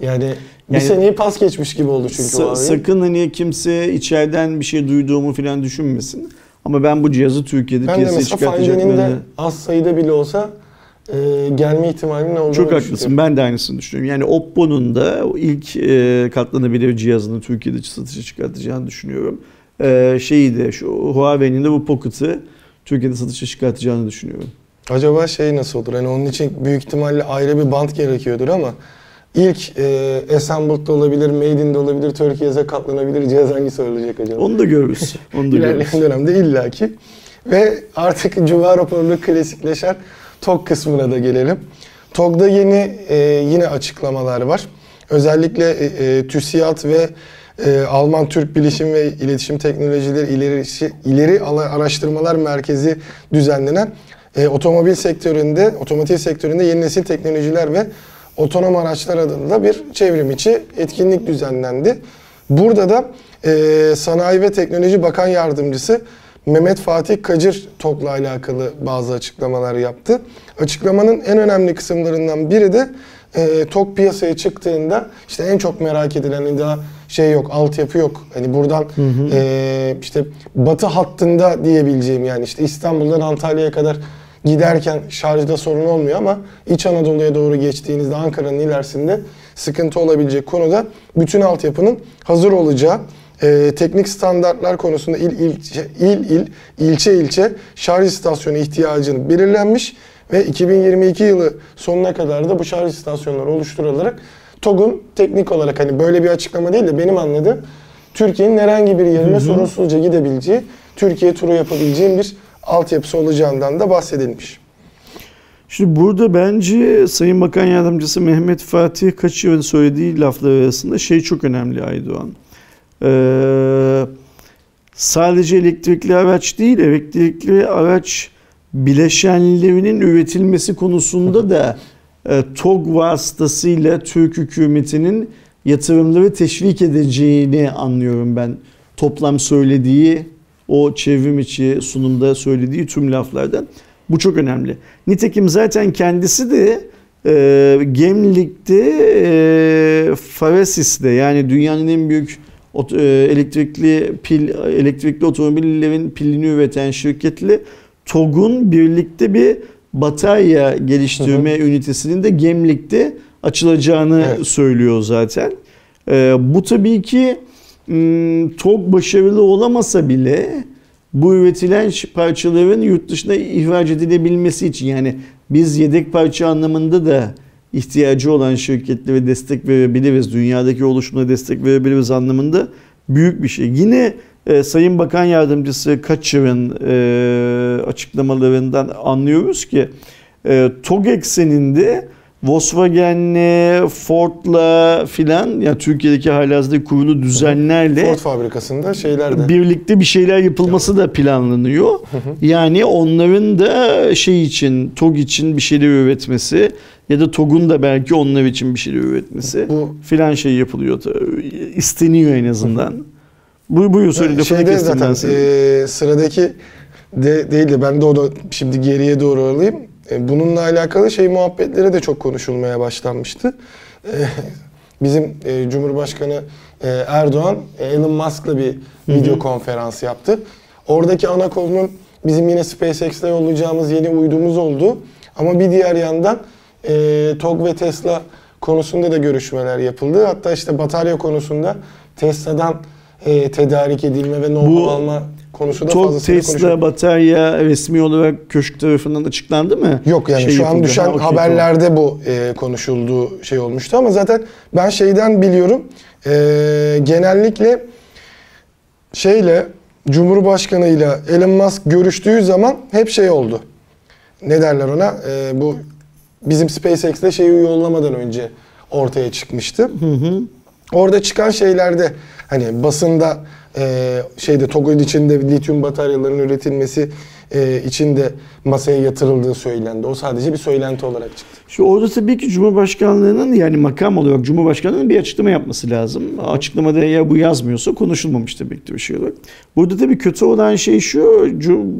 Yani, bir Yani- seneyi pas geçmiş gibi oldu çünkü Sa- sakın hani kimse içeriden bir şey duyduğumu falan düşünmesin. Ama ben bu cihazı Türkiye'de Ben piyasaya Finde'nin de çıkartacaklarını az sayıda bile olsa e, gelme ihtimalinin olduğunu çok haklısın. Ben de aynısını düşünüyorum. Yani Oppo'nun da ilk e, katlanabilir cihazını Türkiye'de satışa çıkartacağını düşünüyorum. E, şeyi de şu Huawei'nin de bu Pocket'ı Türkiye'de satışa çıkartacağını düşünüyorum. Acaba şey nasıl olur? Hani onun için büyük ihtimalle ayrı bir bant gerekiyordur ama ilk e, Assembled'da olabilir, Made in'de olabilir, Türkiye'ye katlanabilir cihaz hangisi olacak acaba? Onu da görürüz. Onu da görürüz. Dönemde illaki. Ve artık Cuma raporlu klasikleşen TOG kısmına da gelelim. TOG'da yeni e, yine açıklamalar var. Özellikle e, e, TÜSİAD ve e, Alman Türk Bilişim ve İletişim Teknolojileri İleri, İleri Ala- Araştırmalar Merkezi düzenlenen e, otomobil sektöründe, otomotiv sektöründe yeni nesil teknolojiler ve otonom araçlar adında bir çevrim içi etkinlik düzenlendi. Burada da e, Sanayi ve Teknoloji Bakan Yardımcısı Mehmet Fatih Kacır TOG'la alakalı bazı açıklamalar yaptı. Açıklamanın en önemli kısımlarından biri de e, TOG piyasaya çıktığında işte en çok merak edilen hani daha şey yok, altyapı yok. Hani buradan e, işte batı hattında diyebileceğim yani işte İstanbul'dan Antalya'ya kadar giderken şarjda sorun olmuyor ama İç Anadolu'ya doğru geçtiğinizde Ankara'nın ilerisinde sıkıntı olabilecek konuda bütün altyapının hazır olacağı e, teknik standartlar konusunda il ilçe, il il ilçe ilçe şarj istasyonu ihtiyacının belirlenmiş ve 2022 yılı sonuna kadar da bu şarj istasyonları oluşturularak TOG'un teknik olarak hani böyle bir açıklama değil de benim anladığım Türkiye'nin herhangi bir yerine sorunsuzca gidebileceği, Türkiye turu yapabileceğim bir altyapısı olacağından da bahsedilmiş. Şimdi burada bence Sayın Bakan Yardımcısı Mehmet Fatih Kaçır'ın söylediği laflar arasında şey çok önemli Aydoğan. Ee, sadece elektrikli araç değil, elektrikli araç bileşenlerinin üretilmesi konusunda da e, TOG vasıtasıyla Türk hükümetinin yatırımları teşvik edeceğini anlıyorum ben. Toplam söylediği o çevrim içi sunumda söylediği tüm laflardan. Bu çok önemli. Nitekim zaten kendisi de e, Gemlik'te e, Farasis'te yani dünyanın en büyük e, elektrikli pil elektrikli otomobillerin pilini üreten şirketle TOG'un birlikte bir batarya geliştirme ünitesinin de Gemlik'te açılacağını Evet. söylüyor zaten. E, bu tabii ki m, TOG başarılı olamasa bile bu üretilen parçaların yurt dışına ihraç edilebilmesi için yani biz yedek parça anlamında da ihtiyacı olan şirketlere destek verebiliriz. Dünyadaki oluşumuna destek verebiliriz anlamında büyük bir şey. Yine e, Sayın Bakan Yardımcısı Kaçır'ın e, açıklamalarından anlıyoruz ki e, TOG ekseninde Volkswagen'le, Ford'la filan yani Türkiye'deki halihazırda kurulu düzenlerle Ford fabrikasında şeyler de. birlikte bir şeyler yapılması da planlanıyor. Yani onların da şey için, TOG için bir şeyler üretmesi ya da TOG'un da belki onlar için bir şeyler üretmesi Bu filan şey yapılıyor. isteniyor en azından. Bu buyur söyle lafını Şeyde zaten e, sıradaki de değil de ben de onu şimdi geriye doğru alayım. E, bununla alakalı şey muhabbetleri de çok konuşulmaya başlanmıştı. E, bizim e, Cumhurbaşkanı Erdoğan Elon Musk'la bir video konferans yaptı. Oradaki ana konunun bizim yine SpaceX'te yollayacağımız yeni uydumuz oldu. Ama bir diğer yandan e, TOG ve Tesla konusunda da görüşmeler yapıldı. Hatta işte batarya konusunda Tesla'dan e, tedarik edilme ve Bu alma konusu da konuşuldu. Tesla batarya resmi olarak köşk tarafından açıklandı mı? Yok yani Şey şu an yapıldı. düşen Ha, okey, haberlerde bu e, konuşulduğu şey olmuştu ama zaten ben şeyden biliyorum. E, genellikle şeyle Cumhurbaşkanıyla Elon Musk görüştüğü zaman hep şey oldu. Ne derler ona? E, bu bizim SpaceX'le şeyi yollamadan önce ortaya çıkmıştı. Hı hı. Orada çıkan şeylerde hani basında e, şeyde TOG'un içinde lityum bataryaların üretilmesi e, içinde masaya yatırıldığı söylendi. O sadece bir söylenti olarak çıktı. Şu orada tabii ki Cumhurbaşkanlığının yani makam olarak Cumhurbaşkanlığının bir açıklama yapması lazım. Açıklamada eğer bu yazmıyorsa konuşulmamış demektir bir şey olarak. Burada tabii kötü olan şey şu,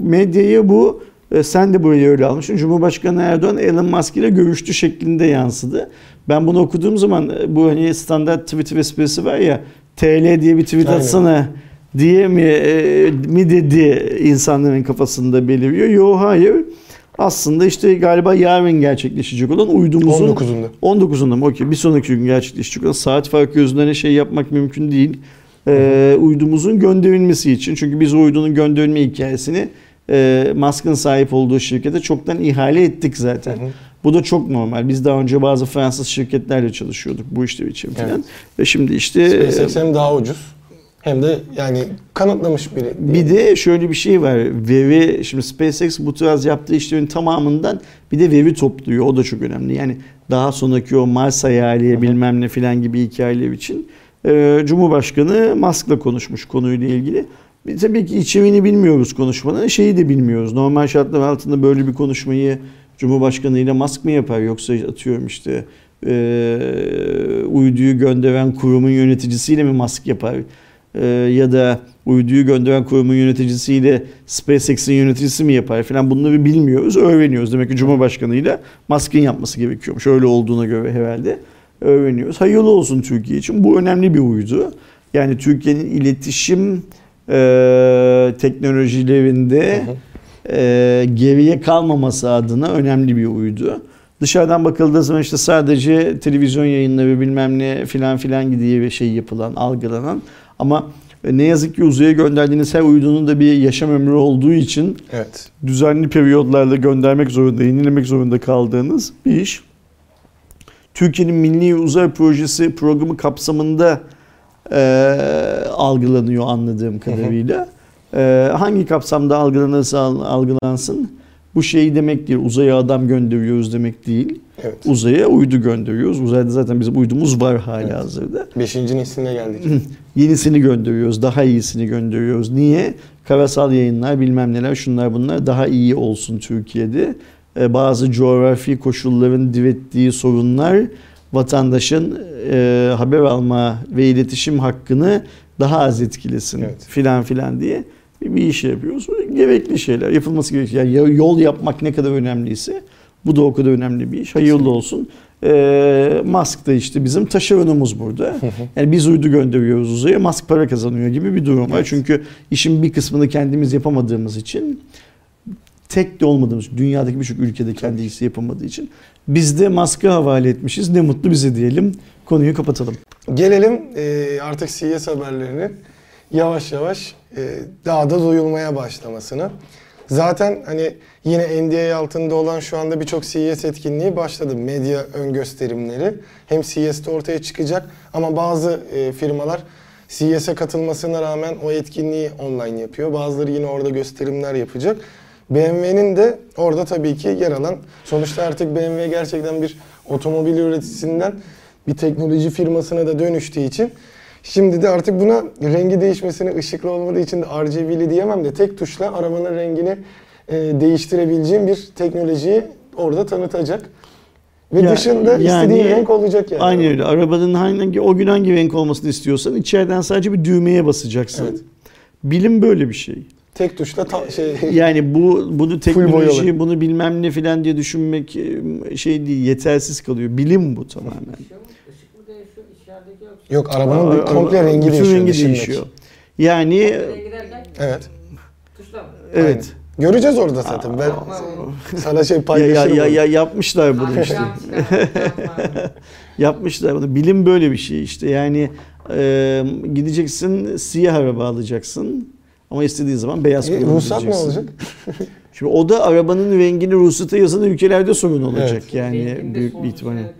medyayı bu e, sen de burayı öyle almışsın. Cumhurbaşkanı Erdoğan Elon Musk ile görüştü şeklinde yansıdı. Ben bunu okuduğum zaman e, bu hani standart Twitter esprisi var ya TL diye bir tweet Aynen. atsana diye mi e, mi dedi insanların kafasında beliriyor. Yo hayır. Aslında işte galiba yarın gerçekleşecek olan uydumuzun 19'unda. 19'unda mı? Okey. Bir sonraki gün gerçekleşecek olan saat farkı yüzünden şey yapmak mümkün değil. Ee, uydumuzun gönderilmesi için. Çünkü biz uydunun gönderilme hikayesini e, Musk'ın sahip olduğu şirkete çoktan ihale ettik zaten. Hı hı. Bu da çok normal. Biz daha önce bazı Fransız şirketlerle çalışıyorduk bu işler için falan. Evet. Ve şimdi işte SpaceX hem daha ucuz hem de yani kanıtlamış biri. Bir de şöyle bir şey var. Veri, şimdi SpaceX bu tarz yaptığı işlerin tamamından bir de veri topluyor. O da çok önemli. Yani daha sonraki o Mars hayali bilmem ne filan gibi hikayeler için e, Cumhurbaşkanı Musk'la konuşmuş konuyla ilgili. Bir, tabii ki içeriğini bilmiyoruz konuşmanın. Şeyi de bilmiyoruz. Normal şartlar altında böyle bir konuşmayı Cumhurbaşkanı ile Musk mı yapar? Yoksa atıyorum işte e, uyduyu gönderen kurumun yöneticisiyle mi Musk yapar? E, ya da uyduyu gönderen kurumun yöneticisiyle SpaceX'in yöneticisi mi yapar falan bunları bilmiyoruz, öğreniyoruz. Demek ki Cumhurbaşkanı ile Musk'ın yapması gerekiyormuş. Öyle olduğuna göre herhalde öğreniyoruz. Hayırlı olsun Türkiye için. Bu önemli bir uydu. Yani Türkiye'nin iletişim e, teknolojilerinde Hı hı. E, geriye kalmaması adına önemli bir uydu. Dışarıdan bakıldığı zaman işte sadece televizyon yayınları bilmem ne filan filan diye bir şey yapılan, algılanan ama ne yazık ki uzaya gönderdiğiniz her uydunun da bir yaşam ömrü olduğu için Evet. düzenli periyodlarla göndermek zorunda, yenilemek zorunda kaldığınız bir iş. Türkiye'nin Milli Uzay Projesi programı kapsamında e, algılanıyor anladığım kadarıyla. E, hangi kapsamda algılanırsa al- algılansın bu şey demek değil. Uzaya adam gönderiyoruz demek değil. Evet. Uzaya uydu gönderiyoruz. Uzayda zaten bizim uydumuz var hala Evet. hazırda. Beşinci nesline geldik. Yenisini gönderiyoruz, daha iyisini gönderiyoruz. Niye? Karasal yayınlar, bilmem neler, şunlar bunlar daha iyi olsun Türkiye'de. Ee, bazı coğrafi koşulların direttiği sorunlar vatandaşın e, haber alma ve iletişim hakkını daha az etkilesin Evet. filan filan diye bir, iş yapıyoruz. Gerekli şeyler yapılması gerekiyor. Yani yol yapmak ne kadar önemliyse bu da o kadar önemli bir iş. Hayırlı olsun. Ee, Musk da işte bizim taşeronumuz burada. Yani biz uydu gönderiyoruz uzaya, Musk para kazanıyor gibi bir durum var. Evet. Çünkü işin bir kısmını kendimiz yapamadığımız için tek de olmadığımız, dünyadaki birçok ülkede kendi işi yapamadığı için biz de Musk'a havale etmişiz. Ne mutlu bize diyelim. Konuyu kapatalım. Gelelim e, artık CES haberlerinin yavaş yavaş e, daha da duyulmaya başlamasına. Zaten hani yine NDA altında olan şu anda birçok CES etkinliği başladı. Medya ön gösterimleri. Hem CES'te ortaya çıkacak ama bazı e, firmalar CES'e katılmasına rağmen o etkinliği online yapıyor. Bazıları yine orada gösterimler yapacak. BMW'nin de orada tabii ki yer alan, sonuçta artık BMW gerçekten bir otomobil üreticisinden bir teknoloji firmasına da dönüştüğü için şimdi de artık buna rengi değişmesine ışıklı olmadığı için de RGB'li diyemem de tek tuşla arabanın rengini e, değiştirebileceğim bir teknolojiyi orada tanıtacak. Ve Ya- dışında yani- istediğin renk olacak yani. Aynı öyle. Arabanın hangi, o gün hangi renk olmasını istiyorsan içeriden sadece bir düğmeye basacaksın. Evet. Bilim böyle bir şey. Tek tuşla ta- şey Yani bu bunu teknoloji, bunu bilmem ne filan diye düşünmek e, şey değil, yetersiz kalıyor. Bilim bu tamamen. Işık mı, ışık mı değişiyor içerideki yoksa? Yok arabanın Ara- komple ara- rengi değişiyor. rengi dışındaki. değişiyor. Yani Evet. tuşla mı? evet. Göreceğiz orada zaten. Ben sana şey Ya, ya, paylaşırım. ya, onu. ya yapmışlar bunu işte. Yapmışlar. Yapmışlar bunu. Bilim böyle bir şey işte. Yani e, gideceksin siyah araba alacaksın. Ama istediğin zaman beyaz E, ruhsat kullanabileceksin. olacak? Şimdi o da arabanın rengini ruhsata yazan ülkelerde sorun olacak Evet. yani büyük bir ihtimalle.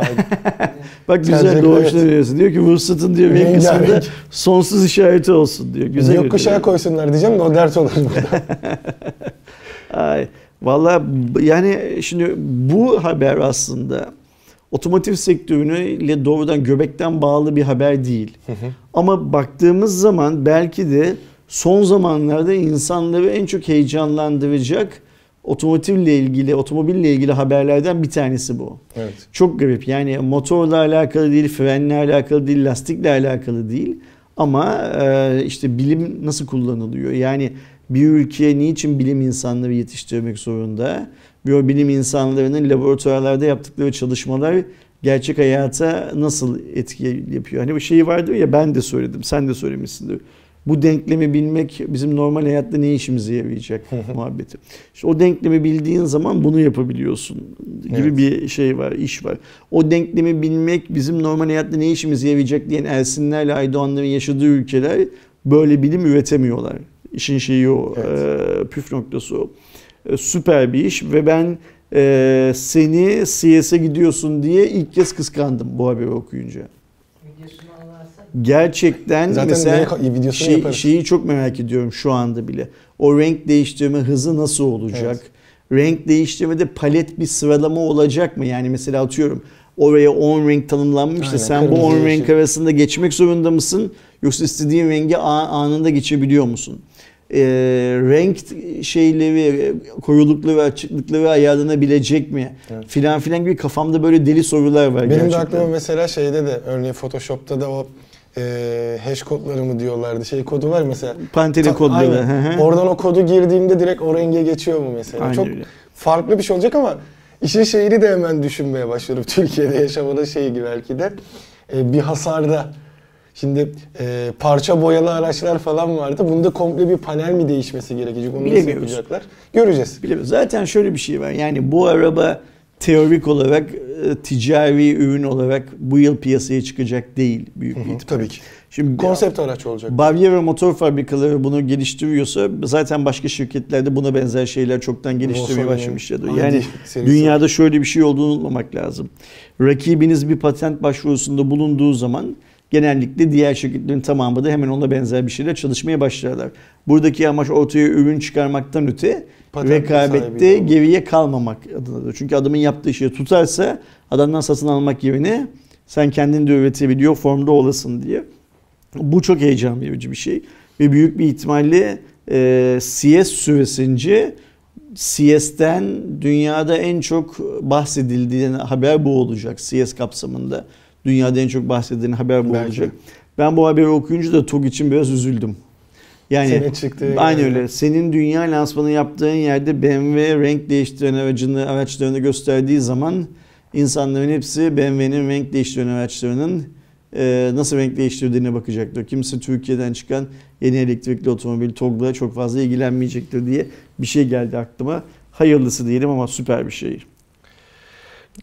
Bak güzel doğuşuna evet. veriyorsun. Diyor ki ruhsatın diyor renk kısmında sonsuz işareti olsun diyor. Güzel. Gökkuşağı oluyor. koysunlar diyeceğim de o dert olur burada. Ay, vallahi yani şimdi bu haber aslında otomotiv sektörüyle doğrudan göbekten bağlı bir haber değil. Ama baktığımız zaman belki de son zamanlarda insanları en çok heyecanlandıracak otomotivle ilgili, otomobille ilgili haberlerden bir tanesi bu. evet. Çok garip. Yani motorla alakalı değil, frenle alakalı değil, lastikle alakalı değil. Ama e, işte bilim nasıl kullanılıyor? Yani bir ülke niçin bilim insanları yetiştirmek zorunda? Ve o bilim insanlarının laboratuvarlarda yaptıkları çalışmalar gerçek hayata nasıl etki yapıyor? Hani bu şeyi vardır ya ben de söyledim, sen de söylemişsindir. Bu denklemi bilmek bizim normal hayatta ne işimize yarayacak muhabbeti. İşte o denklemi bildiğin zaman bunu yapabiliyorsun gibi Evet. bir şey var, iş var. O denklemi bilmek bizim normal hayatta ne işimize yarayacak diyen Ersinlerle Aydoğanların yaşadığı ülkeler böyle bilim üretemiyorlar. İşin şeyi o, Evet. e, püf noktası o. E, süper bir iş ve ben e, seni CS'e gidiyorsun diye ilk kez kıskandım bu haberi okuyunca. Gerçekten Zaten mesela videosunu şey, yaparız. şeyi çok merak ediyorum şu anda bile. O renk değiştirme hızı nasıl olacak? Renk değiştirmede palet bir sıralama olacak mı? Yani mesela atıyorum oraya 10 renk tanımlanmış da sen bu kırmızı, 10 renk arasında geçmek zorunda mısın? Yoksa istediğin rengi anında geçebiliyor musun? Ee, renk şeyleri, koyulukları, açıklıkları ayarlanabilecek mi? Evet. Filan filan gibi kafamda böyle deli sorular var Benim de gerçekten. aklıma mesela şeyde de örneğin Photoshop'ta da o e, hash kodları mı diyorlardı. Şey kodu var mesela. Pantene hı hı. Oradan o kodu girdiğimde direkt o renge geçiyor mu mesela? Aynen Çok öyle. farklı bir şey olacak ama işin şeyini de hemen düşünmeye başlıyorum. Türkiye'de yaşamanın şeyi gibi belki de. E, bir hasarda Şimdi e, parça boyalı araçlar falan vardı. Bunda komple bir panel mi değişmesi gerekecek? Onu nasıl Bilemiyoruz. yapacaklar? Göreceğiz. Bilemiyorum. Zaten şöyle bir şey var. Yani bu araba teorik olarak e, ticari ürün olarak bu yıl piyasaya çıkacak değil büyük bir ihtimal. Tabii ki. Şimdi Konsept araç olacak. Bavyera motor fabrikaları bunu geliştiriyorsa zaten başka şirketlerde buna benzer şeyler çoktan geliştirmeye başlamışlardır. Yani dünyada şöyle bir şey olduğunu unutmamak lazım. Rakibiniz bir patent başvurusunda bulunduğu zaman genellikle diğer şirketlerin tamamı da hemen ona benzer bir şeyler çalışmaya başlarlar. Buradaki amaç ortaya ürün çıkarmaktan öte Patent rekabette geriye kalmamak adınadır. Çünkü adamın yaptığı şeyi tutarsa adamdan satın almak yerine sen kendin de üretebiliyor formda olasın diye. Bu çok heyecan verici bir şey. Ve büyük bir ihtimalle e, CS süresince CS'ten dünyada en çok bahsedildiği haber bu olacak. CS kapsamında dünyada en çok bahsedilen haber bu Belki. olacak. Ben bu haberi okuyunca da TOG için biraz üzüldüm. Yani Senin çıktığın aynı yerde. öyle. Senin dünya lansmanı yaptığın yerde BMW renk değiştiren aracını araçlarını gösterdiği zaman insanların hepsi BMW'nin renk değiştiren araçlarının e, nasıl renk değiştirdiğine bakacaktır. Kimse Türkiye'den çıkan yeni elektrikli otomobil TOG'la çok fazla ilgilenmeyecektir diye bir şey geldi aklıma. Hayırlısı diyelim ama süper bir şey.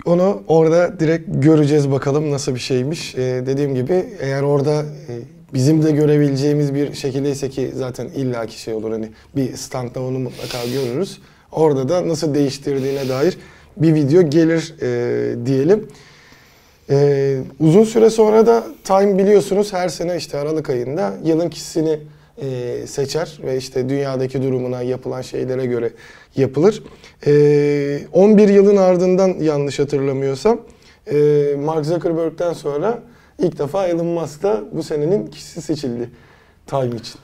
Onu orada direkt göreceğiz bakalım nasıl bir şeymiş. Ee, dediğim gibi eğer orada e, bizim de görebileceğimiz bir şekildeyse ki zaten illaki şey olur hani bir standta onu mutlaka görürüz. Orada da nasıl değiştirdiğine dair bir video gelir e, diyelim. Ee, uzun süre sonra da Time biliyorsunuz her sene işte Aralık ayında yılın kişisini e, seçer ve işte dünyadaki durumuna yapılan şeylere göre yapılır. Ee, 11 yılın ardından yanlış hatırlamıyorsam e, Mark Zuckerberg'den sonra ilk defa Elon Musk da bu senenin kişisi seçildi Time için.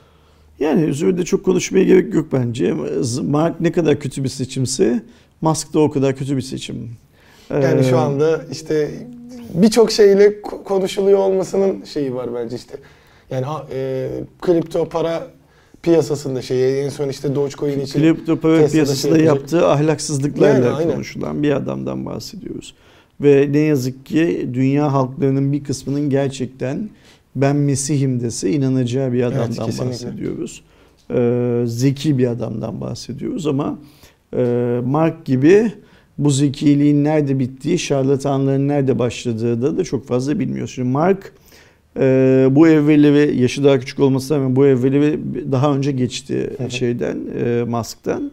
Yani üzerinde çok konuşmaya gerek yok bence. Mark ne kadar kötü bir seçimse Musk da o kadar kötü bir seçim. Yani Ee, şu anda işte birçok şeyle ko- konuşuluyor olmasının şeyi var bence işte. Yani e, kripto para piyasasında şey en son işte Dogecoin için kripto para Tesla'da piyasasında şey yapacak. yaptığı ahlaksızlıklarla Yani aynen. konuşulan bir adamdan bahsediyoruz. Ve ne yazık ki dünya halklarının bir kısmının gerçekten ben Mesih'im dese inanacağı bir adamdan kesinlikle. bahsediyoruz. e, zeki bir adamdan bahsediyoruz ama e, Mark gibi bu zekiliğin nerede bittiği, şarlatanların nerede başladığı da, da çok fazla bilmiyoruz. Şimdi Mark e, bu evvelleri yaşı daha küçük olmasına rağmen bu evvelleri daha önce geçti şeyden, e, Musk'tan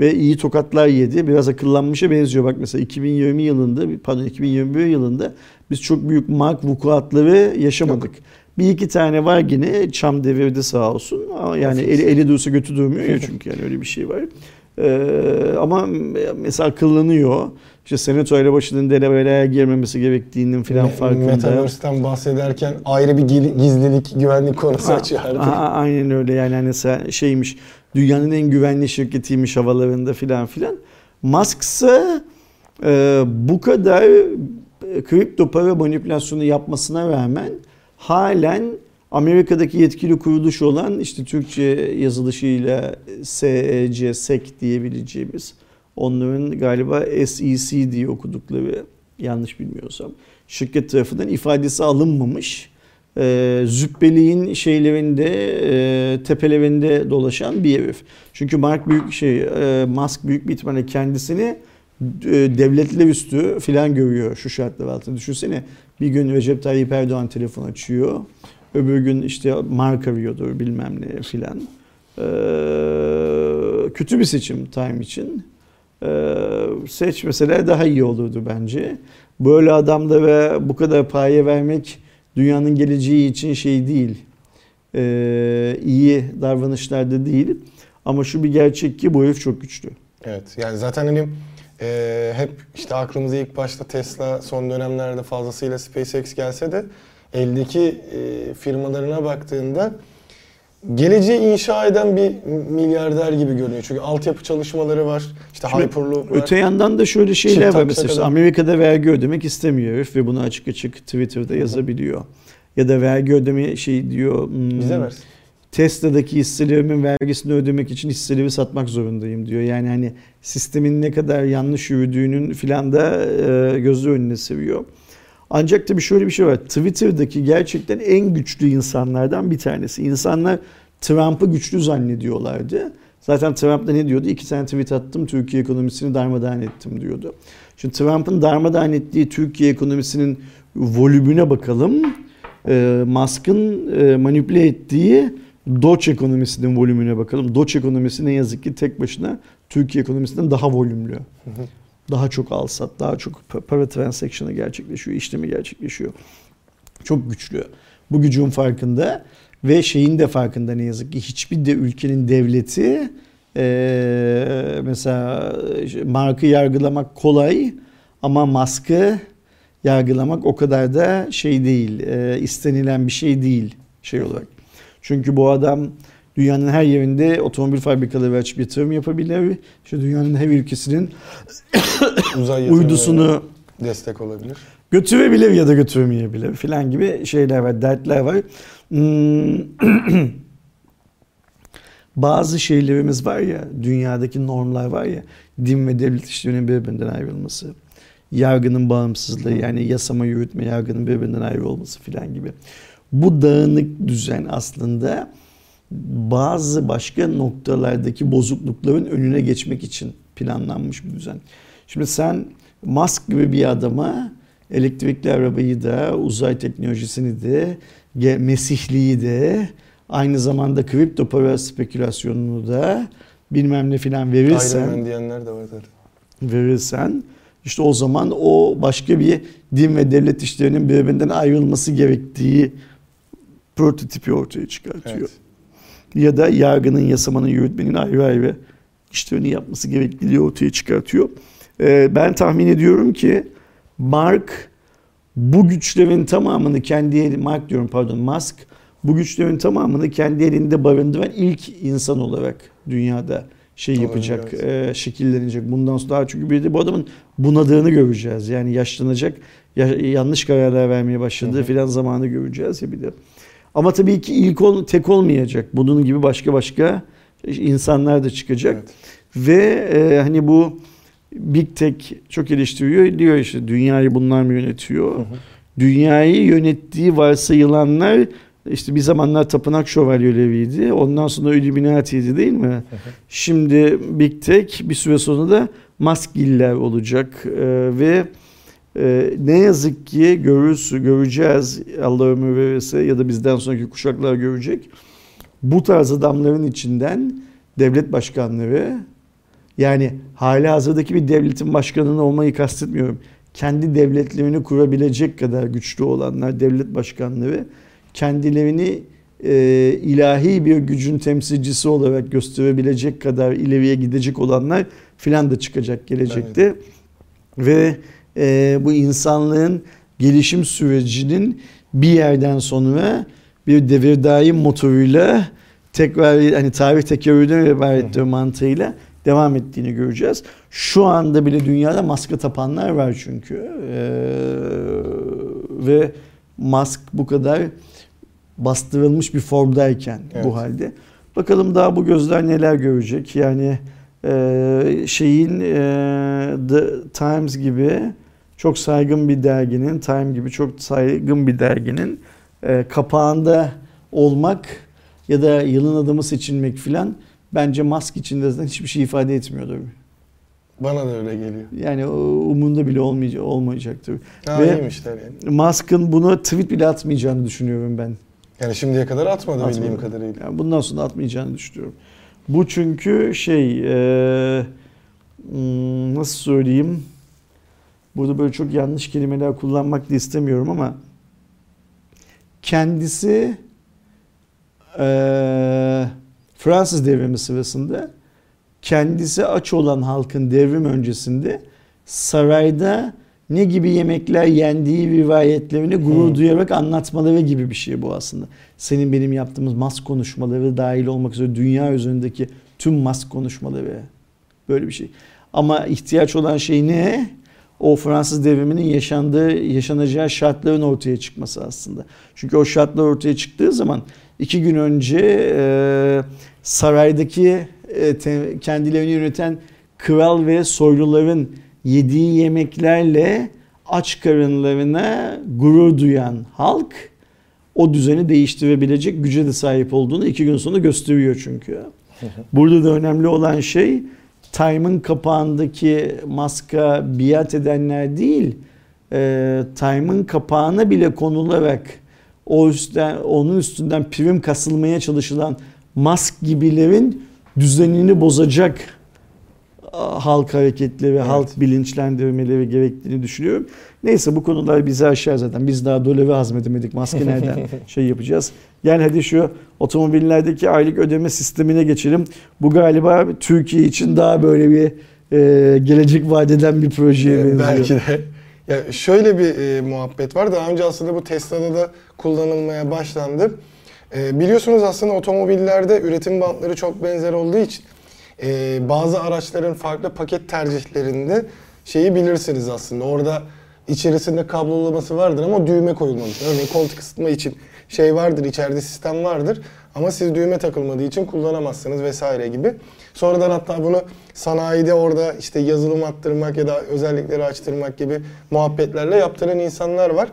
ve iyi tokatlar yedi. Biraz akıllanmışa benziyor. Bak mesela 2020 yılında, pardon 2021 yılında biz çok büyük Mark vukuatları yaşamadık. Bir iki tane var yine çam devirdi sağ olsun. Ama yani eli, eli dursa götü durmuyor ya çünkü yani öyle bir şey var. Ee, ama mesela akıllanıyor. İşte senato ile başının Delaware'e girmemesi gerektiğinin filan farkında. Metaverse'ten bahsederken ayrı bir gizlilik, güvenlik konusu Ha, açardı. a- aynen öyle yani hani şeymiş dünyanın en güvenli şirketiymiş havalarında filan filan. Musk ise e, bu kadar e, kripto para manipülasyonu yapmasına rağmen halen Amerika'daki yetkili kuruluş olan işte Türkçe yazılışıyla SEC, SEC diyebileceğimiz onların galiba SEC diye okudukları yanlış bilmiyorsam şirket tarafından ifadesi alınmamış e, züppeliğin şeylerinde e, tepelerinde dolaşan bir herif. Çünkü Mark büyük şey e, Musk büyük bir ihtimalle kendisini e, devletler üstü filan görüyor şu şartlar altında. Düşünsene bir gün Recep Tayyip Erdoğan telefon açıyor. Öbür gün işte Mark arıyordur bilmem ne filan. E, kötü bir seçim Time için. E, seçmeseler daha iyi olurdu bence. Böyle adamlara bu kadar paye vermek dünyanın geleceği için şey değil. Ee, iyi davranışlarda değil. Ama şu bir gerçek ki bu herif çok güçlü. Evet yani zaten hani e, hep işte aklımıza ilk başta Tesla son dönemlerde fazlasıyla SpaceX gelse de eldeki e, firmalarına baktığında geleceği inşa eden bir milyarder gibi görünüyor. Çünkü altyapı çalışmaları var. İşte Şimdi Hyperloop var. Öte yandan da şöyle şeyler var. Mesela kadar. Amerika'da vergi ödemek istemiyor herif ve bunu açık açık Twitter'da yazabiliyor. Ya da vergi ödeme şey diyor. hmm, Bize versin. Tesla'daki hisselerimin vergisini ödemek için hisseleri satmak zorundayım diyor. Yani hani sistemin ne kadar yanlış yürüdüğünün filan da e, gözü önüne seviyor. Ancak tabii şöyle bir şey var. Twitter'daki gerçekten en güçlü insanlardan bir tanesi. İnsanlar Trump'ı güçlü zannediyorlardı. Zaten Trump da ne diyordu? İki tane tweet attım, Türkiye ekonomisini darmadağın ettim diyordu. Şimdi Trump'ın darmadağın ettiği Türkiye ekonomisinin volümüne bakalım. E, Musk'ın e, manipüle ettiği Doge ekonomisinin volümüne bakalım. Doge ekonomisi ne yazık ki tek başına Türkiye ekonomisinden daha volümlü. Daha çok alsat, daha çok pa- para transaction'ı gerçekleşiyor, işlemi gerçekleşiyor. Çok güçlü. Bu gücün farkında ve şeyin de farkında ne yazık ki hiçbir de ülkenin devleti mesela markı yargılamak kolay ama maskı yargılamak o kadar da şey değil, istenilen bir şey değil şey olarak. Çünkü bu adam dünyanın her yerinde otomobil fabrikaları açıp yatırım yapabilir. İşte dünyanın her ülkesinin Uzay uydusunu destek olabilir. götürebilir ya da götüremeyebilir filan gibi şeyler var, dertler var. Hmm, Bazı şeylerimiz var ya, dünyadaki normlar var ya, din ve devlet işlerinin birbirinden ayrılması, yargının bağımsızlığı yani yasama, yürütme, yargının birbirinden ayrı olması filan gibi. Bu dağınık düzen aslında bazı başka noktalardaki bozuklukların önüne geçmek için planlanmış bir düzen. Şimdi sen Musk gibi bir adama elektrikli arabayı da, uzay teknolojisini de, mesihliği de, aynı zamanda kripto para spekülasyonunu da bilmem ne filan Iron verirsen, Man diyenler de var zaten. verirsen işte o zaman o başka bir din ve devlet işlerinin birbirinden ayrılması gerektiği prototipi ortaya çıkartıyor. Evet. Ya da yargının, yasamanın, yürütmenin ayrı ayrı işlerini yapması gerekliliği ortaya çıkartıyor. Ee, ben tahmin ediyorum ki Mark bu güçlerin tamamını kendi eli, Mark diyorum pardon Musk bu güçlerin tamamını kendi elinde barındıran ilk insan olarak dünyada şey yapacak, evet. e, şekillenecek. Bundan sonra daha çünkü bir de bu adamın bunadığını göreceğiz. Yani yaşlanacak, ya- yanlış kararlar vermeye başladığı filan zamanı göreceğiz ya bir de. Ama tabii ki ilk ol, tek olmayacak. Bunun gibi başka başka insanlar da çıkacak. Evet. Ve e, hani bu Big Tech çok eleştiriyor. Diyor işte dünyayı bunlar mı yönetiyor? Hı hı. Dünyayı yönettiği varsayılanlar işte bir zamanlar tapınak şövalyeleriydi. Ondan sonra Illuminati'ydi değil mi? Şimdi Big Tech bir süre sonra da maskiller olacak Ee, ve e, ne yazık ki görürüz, göreceğiz Allah ömür verirse ya da bizden sonraki kuşaklar görecek. Bu tarz adamların içinden devlet başkanları yani hali hazırdaki bir devletin başkanını olmayı kastetmiyorum. Kendi devletlerini kurabilecek kadar güçlü olanlar devlet başkanları kendilerini e, ilahi bir gücün temsilcisi olarak gösterebilecek kadar ileriye gidecek olanlar filan da çıkacak gelecekte. Ve e, bu insanlığın gelişim sürecinin bir yerden sonra bir devir daim motoruyla tekrar hani tarih tekerrürden ibarettir mantığıyla devam ettiğini göreceğiz. Şu anda bile dünyada maske tapanlar var çünkü. Ee, ve mask bu kadar bastırılmış bir formdayken Evet. bu halde. Bakalım daha bu gözler neler görecek. Yani e, şeyin e, The Times gibi çok saygın bir derginin, Time gibi çok saygın bir derginin e, kapağında olmak ya da yılın adamı seçilmek filan bence Musk için de zaten hiçbir şey ifade etmiyordur. Bana da öyle geliyor. Yani umunda bile olmayacak, olmayacaktır. Ha Ve- yani. Musk'ın bunu tweet bile atmayacağını düşünüyorum ben. Yani şimdiye kadar atmadı, Atmadı. bildiğim kadarıyla. Yani bundan sonra atmayacağını düşünüyorum. Bu çünkü şey e, hmm, nasıl söyleyeyim burada böyle çok yanlış kelimeler kullanmak da istemiyorum ama kendisi e, Fransız devrimi sırasında kendisi aç olan halkın devrim öncesinde sarayda ne gibi yemekler yendiği rivayetlerini gurur Hı. duyarak anlatmaları gibi bir şey bu aslında. Senin benim yaptığımız mas konuşmaları dahil olmak üzere dünya üzerindeki tüm mas konuşmaları böyle bir şey. Ama ihtiyaç olan şey ne? O Fransız devriminin yaşandığı, yaşanacağı şartların ortaya çıkması aslında. Çünkü o şartlar ortaya çıktığı zaman iki gün önce e, saraydaki e, te- kendilerini yöneten kral ve soyluların yediği yemeklerle aç karınlarına gurur duyan halk o düzeni değiştirebilecek güce de sahip olduğunu iki gün sonra gösteriyor çünkü. Burada da önemli olan şey Time'ın kapağındaki maska biat edenler değil, e, Time'ın kapağına bile konularak o üstten, onun üstünden prim kasılmaya çalışılan mask gibilerin düzenini bozacak halk hareketleri, Evet. halk bilinçlendirmeleri gerektiğini düşünüyorum. Neyse bu konular bizi aşar zaten. Biz daha doları hazmedemedik. Maske nereden şey yapacağız. Gel hadi şu otomobillerdeki aylık ödeme sistemine geçelim. Bu galiba Türkiye için daha böyle bir e, gelecek vadeden bir projeye Ee, benziyor. Belki de. Ya şöyle bir e, muhabbet var. Daha önce aslında bu Tesla'da da kullanılmaya başlandı. E, biliyorsunuz aslında otomobillerde üretim bantları çok benzer olduğu için e, bazı araçların farklı paket tercihlerinde şeyi bilirsiniz aslında. Orada içerisinde kablolaması vardır ama düğme koyulmamış. Örneğin koltuk ısıtma için şey vardır, içeride sistem vardır ama siz düğme takılmadığı için kullanamazsınız vesaire gibi. Sonradan hatta bunu sanayide orada işte yazılım attırmak ya da özellikleri açtırmak gibi muhabbetlerle yaptıran insanlar var.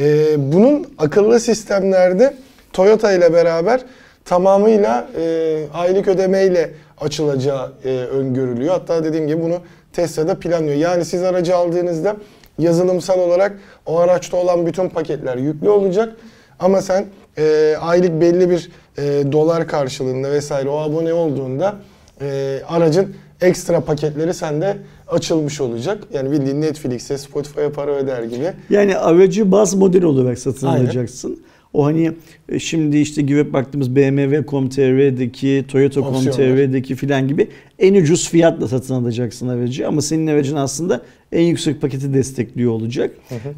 Ee, bunun akıllı sistemlerde Toyota ile beraber tamamıyla e, aylık ödemeyle açılacağı e, öngörülüyor. Hatta dediğim gibi bunu Tesla'da planlıyor. Yani siz aracı aldığınızda yazılımsal olarak o araçta olan bütün paketler yüklü olacak. Ama sen e, aylık belli bir e, dolar karşılığında vesaire o abone olduğunda e, aracın ekstra paketleri sende açılmış olacak. Yani bildiğin Netflix'e, Spotify'a para öder gibi. Yani aracı baz model olarak satın Aynen. alacaksın. O hani e, şimdi işte girip baktığımız BMW.com.tr'deki, Toyota.com.tr'deki filan gibi en ucuz fiyatla satın alacaksın aracı. Ama senin aracın aslında en yüksek paketi destekliyor olacak.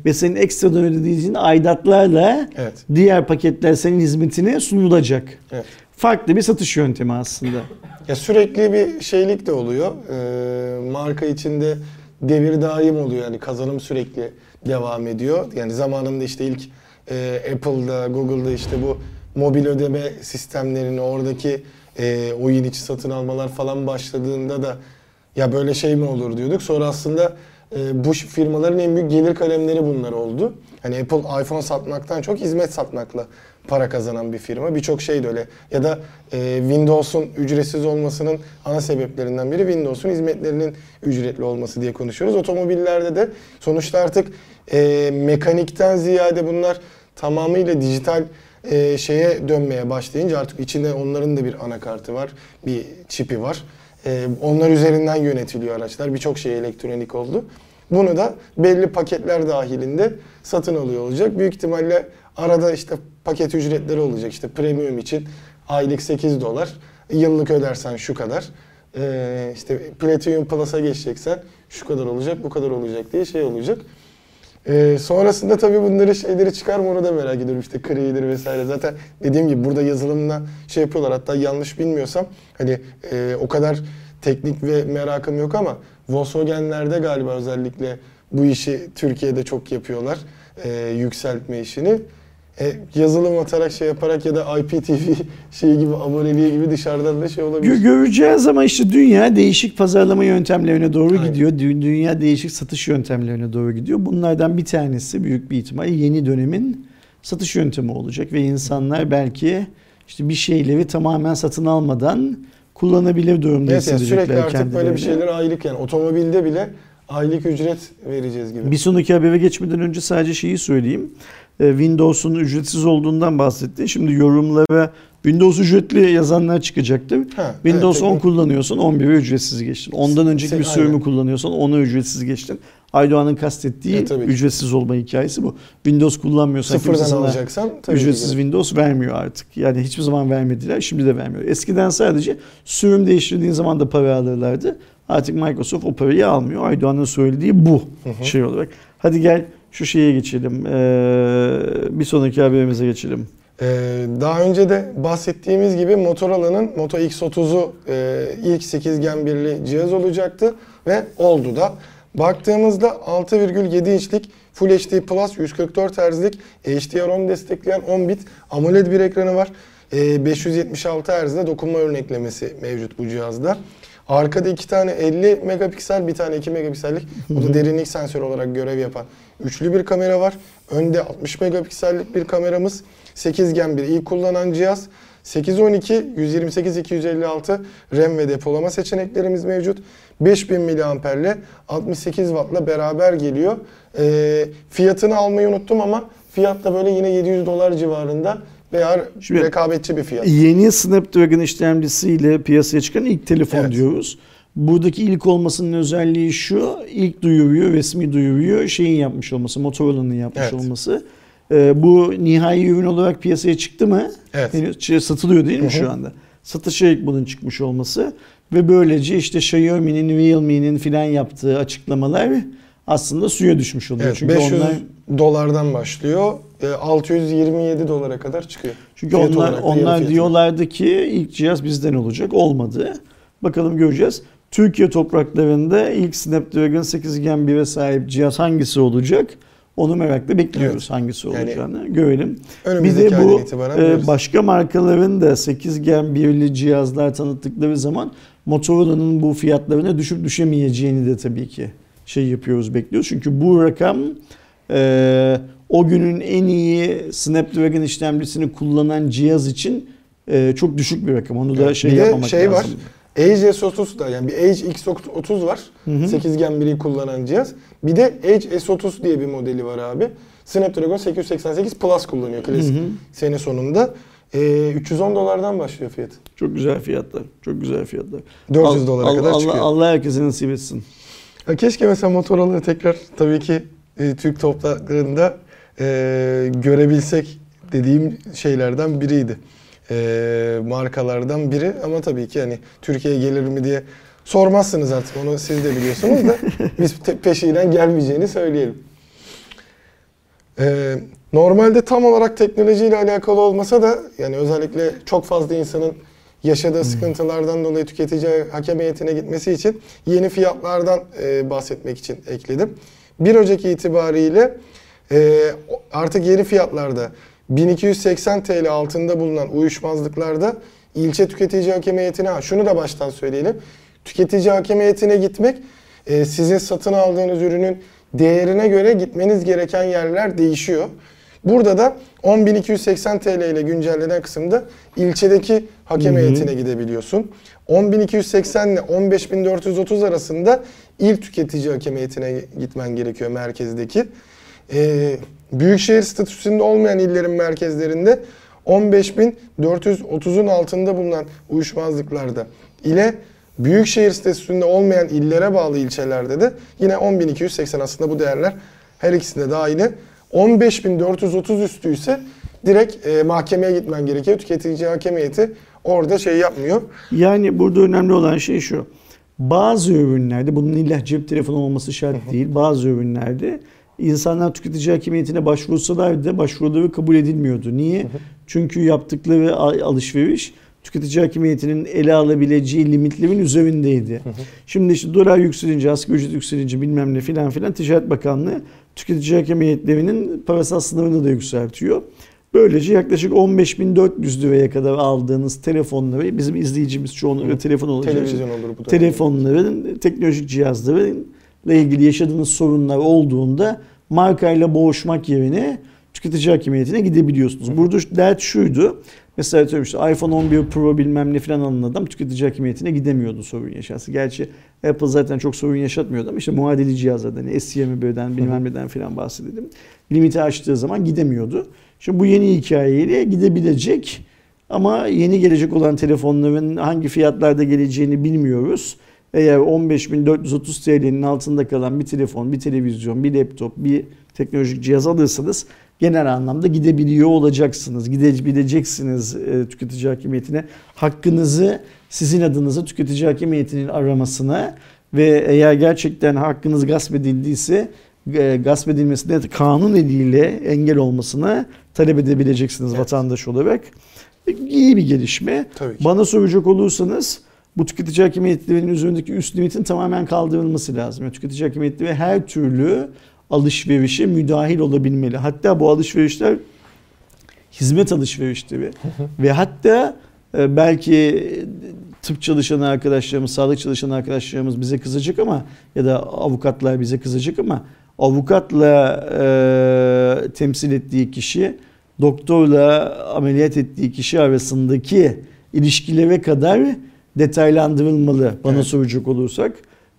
Ve senin ekstradan ödediğin aidatlarla Evet. diğer paketler senin hizmetine sunulacak. Evet. Farklı bir satış yöntemi aslında. Ya sürekli bir şeylik de oluyor. Ee, marka içinde devir daim oluyor. Yani kazanım sürekli devam ediyor. Yani zamanında işte ilk e, Apple'da, Google'da işte bu mobil ödeme sistemlerini oradaki e, oyun içi satın almalar falan başladığında da ya böyle şey mi olur diyorduk. Sonra aslında e, bu firmaların en büyük gelir kalemleri bunlar oldu. Hani Apple iPhone satmaktan çok hizmet satmakla para kazanan bir firma. Birçok şey de öyle. Ya da e, Windows'un ücretsiz olmasının ana sebeplerinden biri Windows'un hizmetlerinin ücretli olması diye konuşuyoruz. Otomobillerde de sonuçta artık e, mekanikten ziyade bunlar tamamıyla dijital e, şeye dönmeye başlayınca artık içinde onların da bir anakartı var, bir çipi var. E, onlar üzerinden yönetiliyor araçlar. Birçok şey elektronik oldu. Bunu da belli paketler dahilinde satın alıyor olacak. Büyük ihtimalle arada işte paket ücretleri olacak. İşte premium için aylık 8 dolar, yıllık ödersen şu kadar. Ee, işte Platinum Plus'a geçeceksen şu kadar olacak, bu kadar olacak diye şey olacak. Ee, sonrasında tabii bunları şeyleri çıkar mı onu da merak ediyorum. İşte Cree'dir vesaire. Zaten dediğim gibi burada yazılımla şey yapıyorlar. Hatta yanlış bilmiyorsam hani e, o kadar teknik ve merakım yok ama Volkswagen'lerde galiba özellikle bu işi Türkiye'de çok yapıyorlar. E, yükseltme işini. E, yazılım atarak şey yaparak ya da IPTV şeyi gibi aboneliği gibi dışarıdan da şey olabilir. Gö- göreceğiz ama işte dünya değişik pazarlama yöntemlerine doğru Aynen. gidiyor. Dü- Dünya değişik satış yöntemlerine doğru gidiyor. Bunlardan bir tanesi büyük bir ihtimalle yeni dönemin satış yöntemi olacak ve insanlar belki işte bir şeyleri tamamen satın almadan kullanabilir durumda Evet, yani sürekli artık böyle kendilerini. bir şeyler aylık yani otomobilde bile aylık ücret vereceğiz gibi. Bir sonraki habere geçmeden önce sadece şeyi söyleyeyim. Ee, Windows'un ücretsiz olduğundan bahsetti. Şimdi yorumlara Windows ücretli yazanlar çıkacaktır. Ha, Windows evet, 10 kullanıyorsan 11'i ücretsiz geçtin. Ondan önceki bir sürümü aynen. kullanıyorsan 10'u ücretsiz geçtin. Aydoğan'ın kastettiği tabii ki. ücretsiz olma hikayesi bu. Windows kullanmıyorsan Sıfırdan alacaksan tabii ücretsiz gerek. Windows vermiyor artık. Yani hiçbir zaman vermediler, şimdi de vermiyor. Eskiden sadece sürüm değiştirdiğin zaman da para alırlardı. Artık Microsoft o parayı almıyor. Aydoğan'ın söylediği bu hı. şey olarak. Hadi gel şu şeye geçelim. Bir sonraki haberimize geçelim. Daha önce de bahsettiğimiz gibi Motorola'nın Moto X30'u e, ilk 8 Gen birli cihaz olacaktı ve oldu da. Baktığımızda 6,7 inçlik Full HD Plus 144 Hz'lik HDR10 destekleyen 10 bit AMOLED bir ekranı var. Ee, 576 Hz'de dokunma örneklemesi mevcut bu cihazda. Arkada iki tane 50 megapiksel, bir tane 2 megapiksellik. Bu da derinlik sensörü olarak görev yapan üçlü bir kamera var. Önde 60 megapiksellik bir kameramız. 8 Gen bir ilk kullanan cihaz. 812, 128, 256 RAM ve depolama seçeneklerimiz mevcut. 5000 mAh'le 68 Watt'la beraber geliyor. Ee, fiyatını almayı unuttum ama fiyat da böyle yine 700 dolar civarında veya Şimdi- rekabetçi bir fiyat. Yeni Snapdragon işlemcisiyle piyasaya çıkan ilk telefon Evet. diyoruz. Buradaki ilk olmasının özelliği şu, ilk duyuruyor, resmi duyuruyor, şeyin yapmış olması, Motorola'nın yapmış Evet. olması. Ee, bu nihai ürün olarak piyasaya çıktı mı? Evet. Henüz şey satılıyor değil mi Hı hı. şu anda? Satışa ilk bunun çıkmış olması ve böylece işte Xiaomi'nin, Realme'nin filan yaptığı açıklamalar aslında suya düşmüş oluyor. Evet, çünkü 500 onlar dolardan başlıyor. e, 627 dolara kadar çıkıyor. Çünkü Fiyat onlar onlar diyorlardı ki ilk cihaz bizden olacak. Olmadı. Bakalım göreceğiz. Türkiye topraklarında ilk Snapdragon 8 Gen 1'e sahip cihaz hangisi olacak? Onu merakla bekliyoruz hangisi Yani olacağını. Görelim. Bir de bu e, başka markaların da 8 Gen 1'li cihazlar tanıttıkları zaman Motorola'nın bu fiyatlarına düşüp düşemeyeceğini de tabii ki şey yapıyoruz, bekliyoruz. Çünkü bu rakam e, o günün en iyi Snapdragon işlemcisini kullanan cihaz için e, çok düşük bir rakam. Onu da Evet, şey bir de yapmamak şey var. Edge S30 da yani bir Edge X30 var. Hı hı. 8 Gen 1'i kullanan cihaz. Bir de Edge S30 diye bir modeli var abi. Snapdragon 888 Plus kullanıyor klasik Hı hı. sene sonunda. Ee, 310 dolardan başlıyor fiyat. Çok güzel fiyatlar. Çok güzel fiyatlar. 400 Al- dolara al- kadar Allah, çıkıyor. Allah herkese nasip etsin. Ya keşke mesela Motorola'yı tekrar tabii ki e, Türk topraklarında e, görebilsek dediğim şeylerden biriydi. E, markalardan biri ama tabii ki hani Türkiye'ye gelir mi diye sormazsınız artık onu siz de biliyorsunuz da biz peşinden gelmeyeceğini söyleyelim. E, normalde tam olarak teknolojiyle alakalı olmasa da yani özellikle çok fazla insanın yaşadığı sıkıntılardan dolayı tüketici hakem heyetine gitmesi için yeni fiyatlardan e, bahsetmek için ekledim. 1 Ocak itibariyle e, artık yeni fiyatlarda 1280 TL altında bulunan uyuşmazlıklarda ilçe tüketici hakem heyetine, ha, şunu da baştan söyleyelim. Tüketici hakem heyetine gitmek e, sizin satın aldığınız ürünün değerine göre gitmeniz gereken yerler değişiyor. Burada da 10.280 TL ile güncellenen kısımda ilçedeki hakem heyetine gidebiliyorsun. 10.280 ile 15.430 arasında il tüketici hakem heyetine gitmen gerekiyor merkezdeki. Ee, büyükşehir statüsünde olmayan illerin merkezlerinde 15.430'un altında bulunan uyuşmazlıklarda ile büyükşehir statüsünde olmayan illere bağlı ilçelerde de yine 10.280 aslında bu değerler her ikisinde dahili. 15.430 üstü ise direkt e, mahkemeye gitmen gerekiyor. Tüketici hakem heyeti orada şey yapmıyor. Yani burada önemli olan şey şu. Bazı ürünlerde bunun illa cep telefonu olması şart değil. Bazı ürünlerde insanlar tüketici hakimiyetine başvursalar da başvuruları kabul edilmiyordu. Niye? Çünkü yaptıkları alışveriş tüketici hakimiyetinin ele alabileceği limitlerin üzerindeydi. Şimdi işte dolar yükselince, asgari ücret yükselince bilmem ne filan filan Ticaret Bakanlığı tüketici hakimiyetlerinin parasal sınırını da yükseltiyor. Böylece yaklaşık 15.400 liraya kadar aldığınız telefonları, bizim izleyicimiz çoğunlukla telefon olacak. Televizyon olur bu telefonların, teknolojik cihazlarla ilgili yaşadığınız sorunlar olduğunda markayla boğuşmak yerine tüketici hakimiyetine gidebiliyorsunuz. Burada dert şuydu. Mesela atıyorum işte iPhone 11 Pro bilmem ne falan alan adam tüketici hakimiyetine gidemiyordu sorun yaşarsa. Gerçi Apple zaten çok sorun yaşatmıyordu ama işte muadili cihazlardan, S21'den bilmem neden falan bahsedelim. Limiti aştığı zaman gidemiyordu. Şimdi bu yeni hikayeyle gidebilecek ama yeni gelecek olan telefonların hangi fiyatlarda geleceğini bilmiyoruz. Eğer 15.430 TL'nin altında kalan bir telefon, bir televizyon, bir laptop, bir teknolojik cihaz alırsanız genel anlamda gidebiliyor olacaksınız. Gidebileceksiniz e, tüketici hakimiyetine. Hakkınızı sizin adınıza tüketici hakimiyetinin aramasına ve eğer gerçekten hakkınız gasp edildiyse e, gasp edilmesine kanun eliyle engel olmasına talep edebileceksiniz Evet. vatandaş olarak. İyi bir gelişme. Tabii. Bana soracak olursanız bu tüketici hakimiyetlerinin üzerindeki üst limitin tamamen kaldırılması lazım. Yani tüketici hakimiyetleri her türlü alışverişe müdahil olabilmeli. Hatta bu alışverişler hizmet alışverişleri ve hatta e, belki tıp çalışan arkadaşlarımız, sağlık çalışan arkadaşlarımız bize kızacak ama ya da avukatlar bize kızacak ama avukatla e, temsil ettiği kişi doktorla ameliyat ettiği kişi arasındaki ilişkilere kadar detaylandırılmalı bana Evet. soracak olursak.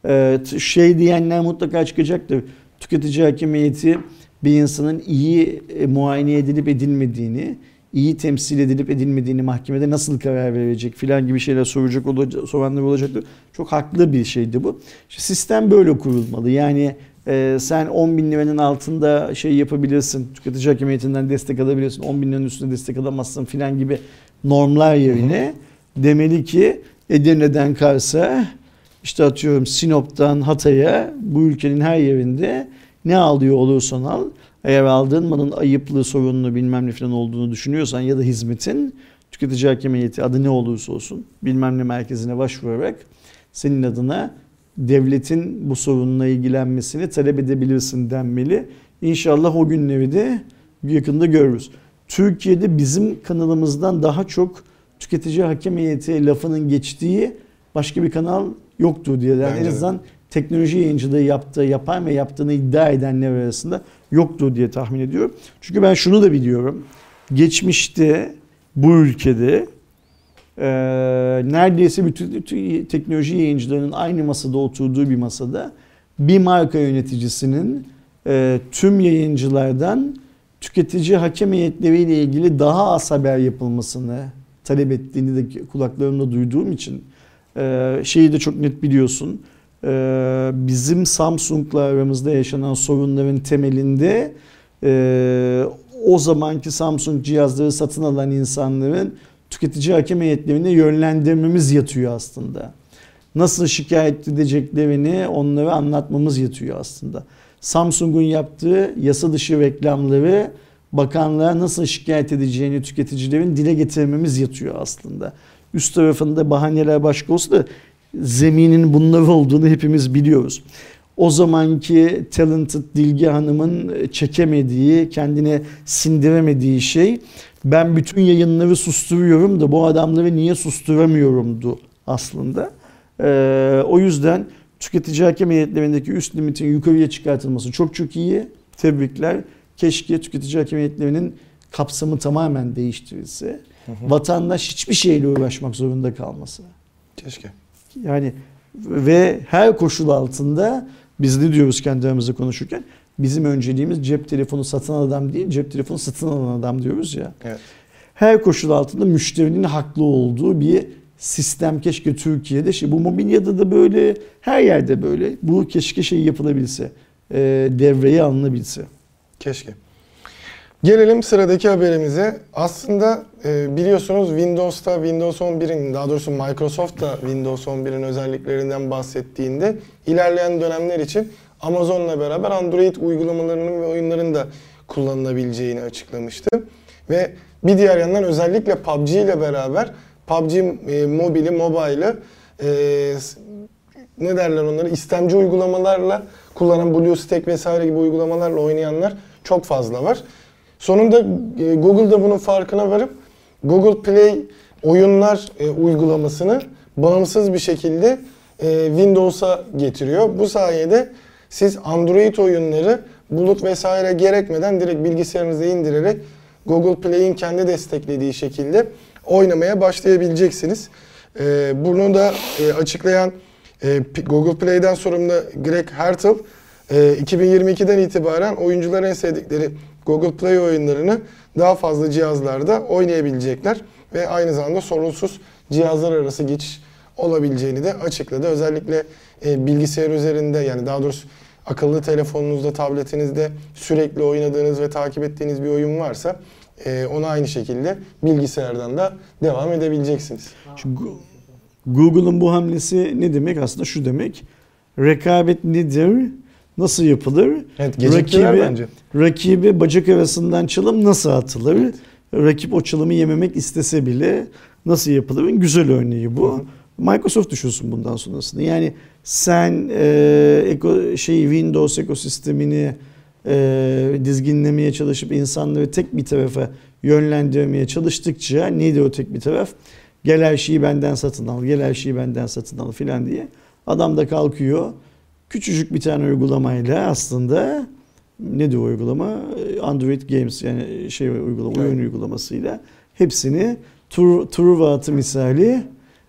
E, t- şey diyenler mutlaka çıkacaktır. Tüketici hakimiyeti bir insanın iyi e, muayene edilip edilmediğini, iyi temsil edilip edilmediğini mahkemede nasıl karar verecek filan gibi şeyler soracak olacak, soranlar olacaktır. Çok haklı bir şeydi bu. İşte sistem böyle kurulmalı. Yani e, sen 10 bin liranın altında şey yapabilirsin, tüketici hakimiyetinden destek alabilirsin, 10 bin liranın üstünde destek alamazsın filan gibi normlar yerine demeli ki Edirne'den Kars'a, işte atıyorum Sinop'tan Hatay'a bu ülkenin her yerinde ne alıyor olursan al. Eğer aldığın malın ayıplı, sorunlu bilmem ne falan olduğunu düşünüyorsan ya da hizmetin tüketici hakimiyeti adı ne olursa olsun bilmem ne merkezine başvurarak senin adına devletin bu sorunla ilgilenmesini talep edebilirsin denmeli. İnşallah o günleri de yakında görürüz. Türkiye'de bizim kanalımızdan daha çok tüketici hakimiyeti lafının geçtiği başka bir kanal yoktur diye. Yani Bence en de. azından teknoloji yayıncılığı yaptığı, yapan ve yaptığını iddia edenler arasında yoktur diye tahmin ediyorum. Çünkü ben şunu da biliyorum. Geçmişte bu ülkede e, neredeyse bütün, bütün teknoloji yayıncılarının aynı masada oturduğu bir masada bir marka yöneticisinin e, tüm yayıncılardan tüketici hakem heyetleriyle ilgili daha az haber yapılmasını talep ettiğini de kulaklarımda duyduğum için e, şeyi de çok net biliyorsun. E, bizim Samsung'la aramızda yaşanan sorunların temelinde e, o zamanki Samsung cihazları satın alan insanların tüketici hakem heyetlerini yönlendirmemiz yatıyor aslında. Nasıl şikayet edeceklerini onlara anlatmamız yatıyor aslında. Samsung'un yaptığı yasa dışı reklamları bakanlığa nasıl şikayet edeceğini tüketicilerin dile getirmemiz yatıyor aslında. Üst tarafında bahaneler başka olsa da zeminin bunlar olduğunu hepimiz biliyoruz. O zamanki talented Dilge Hanım'ın çekemediği, kendine sindiremediği şey ben bütün yayınları susturuyorum da bu adamları niye susturamıyorumdu aslında. Ee, o yüzden tüketici hakem heyetlerindeki üst limitin yukarıya çıkartılması çok çok iyi. Tebrikler. Keşke tüketici hakimiyetlerinin kapsamı tamamen değiştirilse. Vatandaş hiçbir şeyle uğraşmak zorunda kalmasa. Keşke. Yani ve her koşul altında biz ne diyoruz kendi aramızda konuşurken bizim önceliğimiz cep telefonu satan adam değil cep telefonu satın alan adam diyoruz ya. Evet. Her koşul altında müşterinin haklı olduğu bir sistem keşke Türkiye'de şey bu mobilyada da böyle her yerde böyle bu keşke şey yapılabilse e, devreye alınabilse. Keşke. Gelelim sıradaki haberimize. Aslında e, biliyorsunuz Windows'ta Windows 11'in daha doğrusu Microsoft da Windows 11'in özelliklerinden bahsettiğinde ilerleyen dönemler için Amazon'la beraber Android uygulamalarının ve oyunların da kullanılabileceğini açıklamıştı. Ve bir diğer yandan özellikle PUBG ile beraber PUBG e, mobili, mobile'ı e, ne derler onları istemci uygulamalarla kullanan BlueStack vesaire gibi uygulamalarla oynayanlar çok fazla var. Sonunda e, Google da bunun farkına varıp Google Play oyunlar e, uygulamasını bağımsız bir şekilde e, Windows'a getiriyor. Bu sayede siz Android oyunları bulut vesaire gerekmeden direkt bilgisayarınıza indirerek Google Play'in kendi desteklediği şekilde oynamaya başlayabileceksiniz. E, bunu da açıklayan Google Play'den sorumlu Greg Hertel e, 2022'den itibaren oyuncular en sevdikleri Google Play oyunlarını daha fazla cihazlarda oynayabilecekler ve aynı zamanda sorunsuz cihazlar arası geçiş olabileceğini de açıkladı. Özellikle e, bilgisayar üzerinde yani daha doğrusu akıllı telefonunuzda, tabletinizde sürekli oynadığınız ve takip ettiğiniz bir oyun varsa e, ona aynı şekilde bilgisayardan da devam edebileceksiniz. Çünkü Google'ın bu hamlesi ne demek? Aslında şu demek. Rekabet nedir? Nasıl yapılır? Evet Rakibi- bence. Rakibi bacak arasından çalım nasıl atılır? Rakip o çalımı yememek istese bile nasıl yapılır? Güzel örneği bu. Hı hı. Microsoft düşünsün bundan sonrasını. Yani sen e, eko, şey Windows ekosistemini e, dizginlemeye çalışıp insanları tek bir tarafa yönlendirmeye çalıştıkça neydi o tek bir taraf? Gel her şeyi benden satın al, gel her şeyi benden satın al filan diye. Adam da kalkıyor. Küçücük bir tane uygulamayla aslında nedir o uygulama? Android Games yani şey uygulama, oyun Evet. uygulamasıyla hepsini tur, Truva atı misali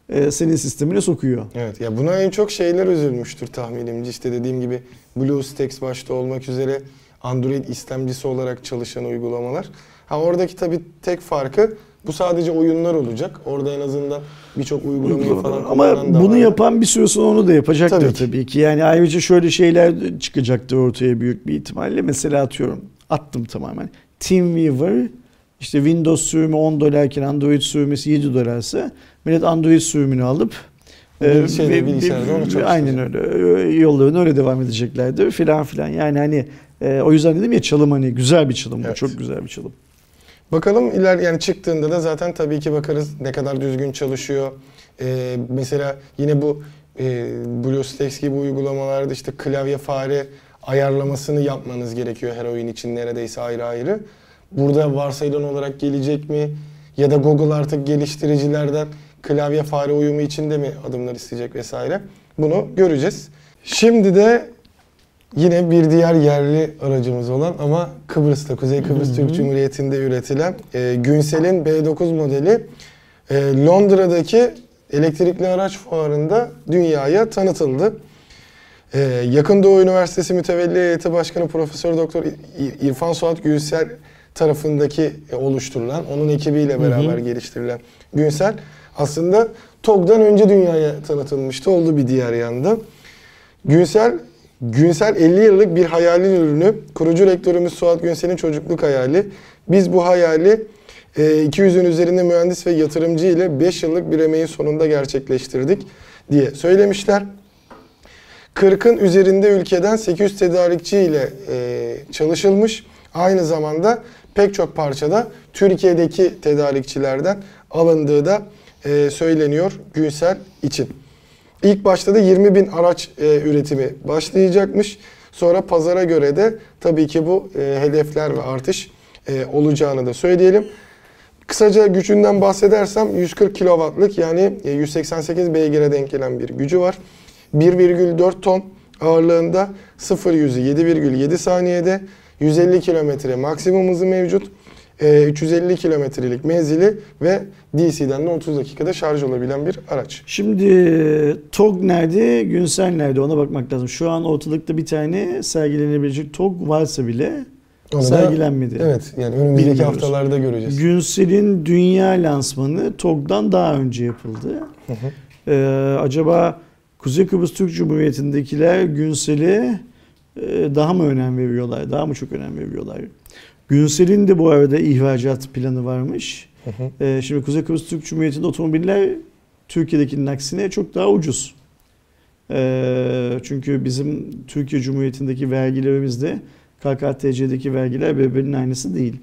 e, senin sistemine sokuyor. Evet ya buna en çok şeyler üzülmüştür tahminimce. İşte dediğim gibi BlueStacks başta olmak üzere Android istemcisi olarak çalışan uygulamalar. Ha oradaki tabii tek farkı bu sadece oyunlar olacak. Orada en azından birçok uygulamayı falan Ama bunu var. yapan bir süre sonra onu da yapacaktır Tabii tabii ki. ki. Yani ayrıca şöyle şeyler çıkacaktır ortaya büyük bir ihtimalle. Mesela atıyorum attım tamamen. TeamViewer işte Windows sürümü 10 dolarken Android sürümü 7 dolarsa millet Android sürümünü alıp Bir e, ve- bilgisayarda onu çalıştıracak. Aynen öyle. Ö- Yollarına öyle devam edeceklerdir filan filan. Yani hani e, o yüzden dedim ya çalım hani güzel bir çalım bu. Evet. Çok güzel bir çalım. Bakalım iler yani çıktığında da zaten tabii ki bakarız ne kadar düzgün çalışıyor. Ee, mesela yine bu e, BlueStacks gibi uygulamalarda işte klavye fare ayarlamasını yapmanız gerekiyor her oyun için neredeyse ayrı ayrı. Burada varsayılan olarak gelecek mi? Ya da Google artık geliştiricilerden klavye fare uyumu içinde mi adımlar isteyecek vesaire. Bunu göreceğiz. Şimdi de Yine bir diğer yerli aracımız olan ama Kıbrıs'ta, Kuzey Kıbrıs Hı hı. Türk Cumhuriyeti'nde üretilen e, Günsel'in B9 modeli e, Londra'daki elektrikli araç fuarında dünyaya tanıtıldı. E, Yakın Doğu Üniversitesi Mütevelli Heyeti Başkanı Profesör Doktor İrfan Suat Günsel tarafındaki e, oluşturulan, onun ekibiyle Hı hı. beraber geliştirilen Günsel aslında TOG'dan önce dünyaya tanıtılmıştı. Oldu bir diğer yanda. Günsel Günsel 50 yıllık bir hayalin ürünü. Kurucu rektörümüz Suat Günsel'in çocukluk hayali. Biz bu hayali e, 200'ün üzerinde mühendis ve yatırımcı ile 5 yıllık bir emeğin sonunda gerçekleştirdik diye söylemişler. 40'ın üzerinde ülkeden 800 tedarikçi ile e, çalışılmış. Aynı zamanda pek çok parçada Türkiye'deki tedarikçilerden alındığı da e, söyleniyor Günsel için. İlk başta da 20 bin araç e, üretimi başlayacakmış. Sonra pazara göre de tabii ki bu e, hedefler ve artış e, olacağını da söyleyelim. Kısaca gücünden bahsedersem 140 kW'lık yani e, 188 beygire denk gelen bir gücü var. 1,4 ton ağırlığında 0 yüzü 7,7 saniyede 150 kilometre maksimum hızı mevcut. Ee, 350 kilometrelik menzili ve DC'den de 30 dakikada şarj olabilen bir araç. Şimdi TOG nerede, Günsel nerede ona bakmak lazım. Şu an ortalıkta bir tane sergilenebilecek TOG varsa bile Onu da- sergilenmedi. Evet yani önümüzdeki Bilmiyoruz. haftalarda göreceğiz. Günsel'in dünya lansmanı TOG'dan daha önce yapıldı. Hı hı. Ee, acaba Kuzey Kıbrıs Türk Cumhuriyeti'ndekiler Günsel'e e, daha mı önem veriyorlar? Daha mı çok önem veriyorlar? Günsel'in de bu arada ihracat planı varmış. Hı hı. Ee, şimdi Kuzey Kıbrıs Türk Cumhuriyeti'nde otomobiller Türkiye'dekinin aksine çok daha ucuz. Ee, çünkü bizim Türkiye Cumhuriyeti'ndeki vergilerimizde KKTC'deki vergiler birbirinin aynısı değil.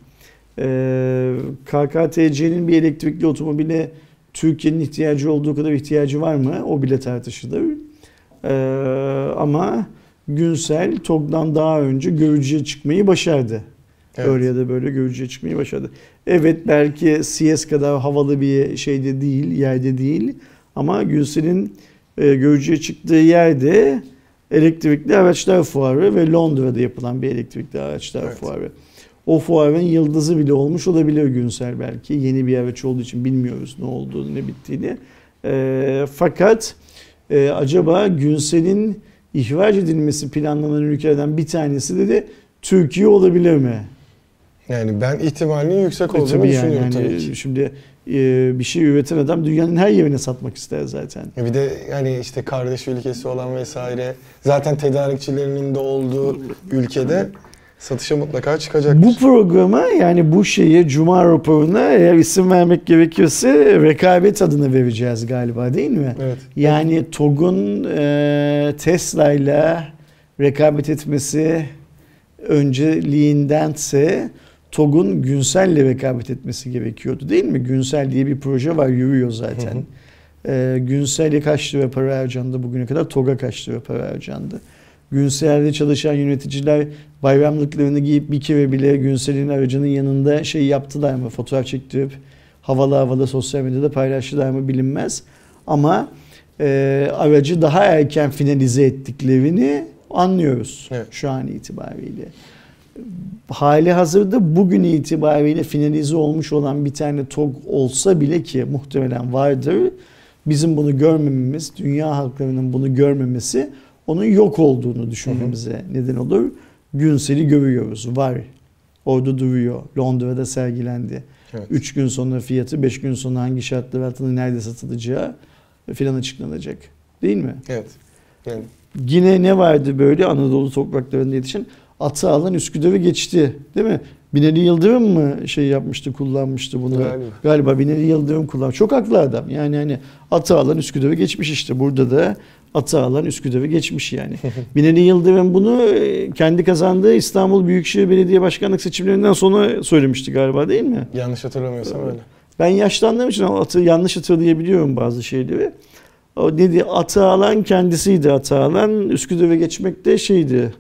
Ee, KKTC'nin bir elektrikli otomobile Türkiye'nin ihtiyacı olduğu kadar ihtiyacı var mı? O bile tartışılır. Ee, ama Günsel TOG'dan daha önce görücüye çıkmayı başardı. Evet. Öyle ya da böyle görücüye çıkmayı başardı. Evet belki CS kadar havalı bir şeyde değil, yerde değil. Ama Gülsel'in e, görücüye çıktığı yerde elektrikli araçlar fuarı ve Londra'da yapılan bir elektrikli araçlar Evet. fuarı. O fuarın yıldızı bile olmuş olabilir Günsel belki. Yeni bir araç olduğu için bilmiyoruz ne olduğunu, ne bittiğini. E, fakat e, acaba Günsel'in ihraç edilmesi planlanan ülkelerden bir tanesi de, de Türkiye olabilir mi? Yani ben ihtimalinin yüksek E, olduğunu tabii yani, düşünüyorum yani tabii ki. şimdi e, bir şey üreten adam dünyanın her yerine satmak ister zaten. Ya Bir de yani işte kardeş ülkesi olan vesaire zaten tedarikçilerinin de olduğu ülkede satışa mutlaka çıkacaktır. Bu programa yani bu şeyi Cuma raporuna eğer isim vermek gerekirse rekabet adını vereceğiz galiba değil mi? Evet. Yani TOG'un e, Tesla ile rekabet etmesi önceliğindense TOG'un Günsel'le rekabet etmesi gerekiyordu değil mi? Günsel diye bir proje var yürüyor zaten. Hı E, Günsel'e kaç lira para harcandı bugüne kadar? TOG'a kaç lira para harcandı? Günsel'de çalışan yöneticiler bayramlıklarını giyip bir kere bile Günsel'in aracının yanında şey yaptılar mı? Fotoğraf çektirip havalı havalı sosyal medyada paylaştılar mı bilinmez. Ama e, aracı daha erken finalize ettiklerini anlıyoruz Evet. şu an itibariyle. Hali hazırda bugün itibariyle finalize olmuş olan bir tane TOG olsa bile ki muhtemelen vardır. Bizim bunu görmememiz, dünya halklarının bunu görmemesi onun yok olduğunu düşünmemize neden olur. Günsel'i görüyoruz. Var. Orada duruyor. Londra'da sergilendi. Evet. 3 gün sonra fiyatı, 5 gün sonra hangi şartlar altında nerede satılacağı filan açıklanacak. Değil mi? Evet. Yani Yine ne vardı böyle Anadolu topraklarında yetişen? Atı alan Üsküdar'ı geçti. Değil mi? Binali Yıldırım mı şey yapmıştı, kullanmıştı bunu? Galiba. Galiba Binali Yıldırım kullan. Çok haklı adam. Yani hani atı alan Üsküdar'ı geçmiş işte. Burada da atı alan Üsküdar'ı geçmiş yani. Binali Yıldırım bunu e, kendi kazandığı İstanbul Büyükşehir Belediye Başkanlık seçimlerinden sonra söylemişti galiba değil mi? yanlış hatırlamıyorsam öyle. Ben yaşlandığım için atı yanlış hatırlayabiliyorum bazı şeyleri. O dedi atı alan kendisiydi atı alan. Üsküdar'a geçmek de şeydi.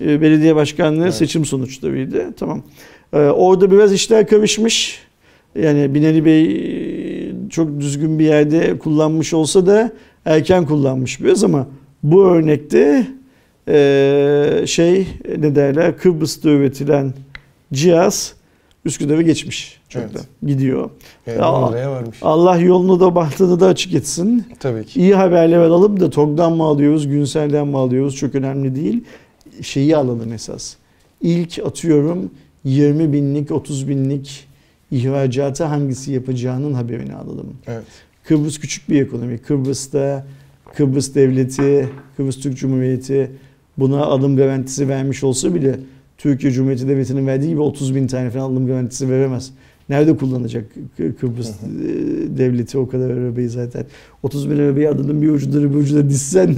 E, Belediye başkanlığı Evet. seçim sonuçlarıydı. Tamam. Ee, Orada biraz işler karışmış. Yani Binali Bey e, çok düzgün bir yerde kullanmış olsa da erken kullanmış biraz ama bu örnekte e, şey ne derler Kıbrıs'ta üretilen cihaz Üsküdar'ı geçmiş çoktan. Evet. Gidiyor. Yani Ya, Londra'ya varmış. Allah yolunu da bahtını da açık etsin. Tabii ki. İyi haberler alalım da TOG'dan mı alıyoruz, Günsel'den mi alıyoruz çok önemli değil. Şeyi alalım esas. İlk atıyorum 20 binlik, 30 binlik ihracatı hangisi yapacağının haberini alalım. Evet. Kıbrıs küçük bir ekonomi. Kıbrıs'ta Kıbrıs Devleti, Kıbrıs Türk Cumhuriyeti buna alım garantisi vermiş olsa bile Türkiye Cumhuriyeti Devleti'nin verdiği gibi 30 bin tane falan alım garantisi veremez. Nerede kullanacak Kı- Kıbrıs e, Devleti o kadar arabayı zaten? 30 bin arabayı adının bir ucunda bir ucuna dizsen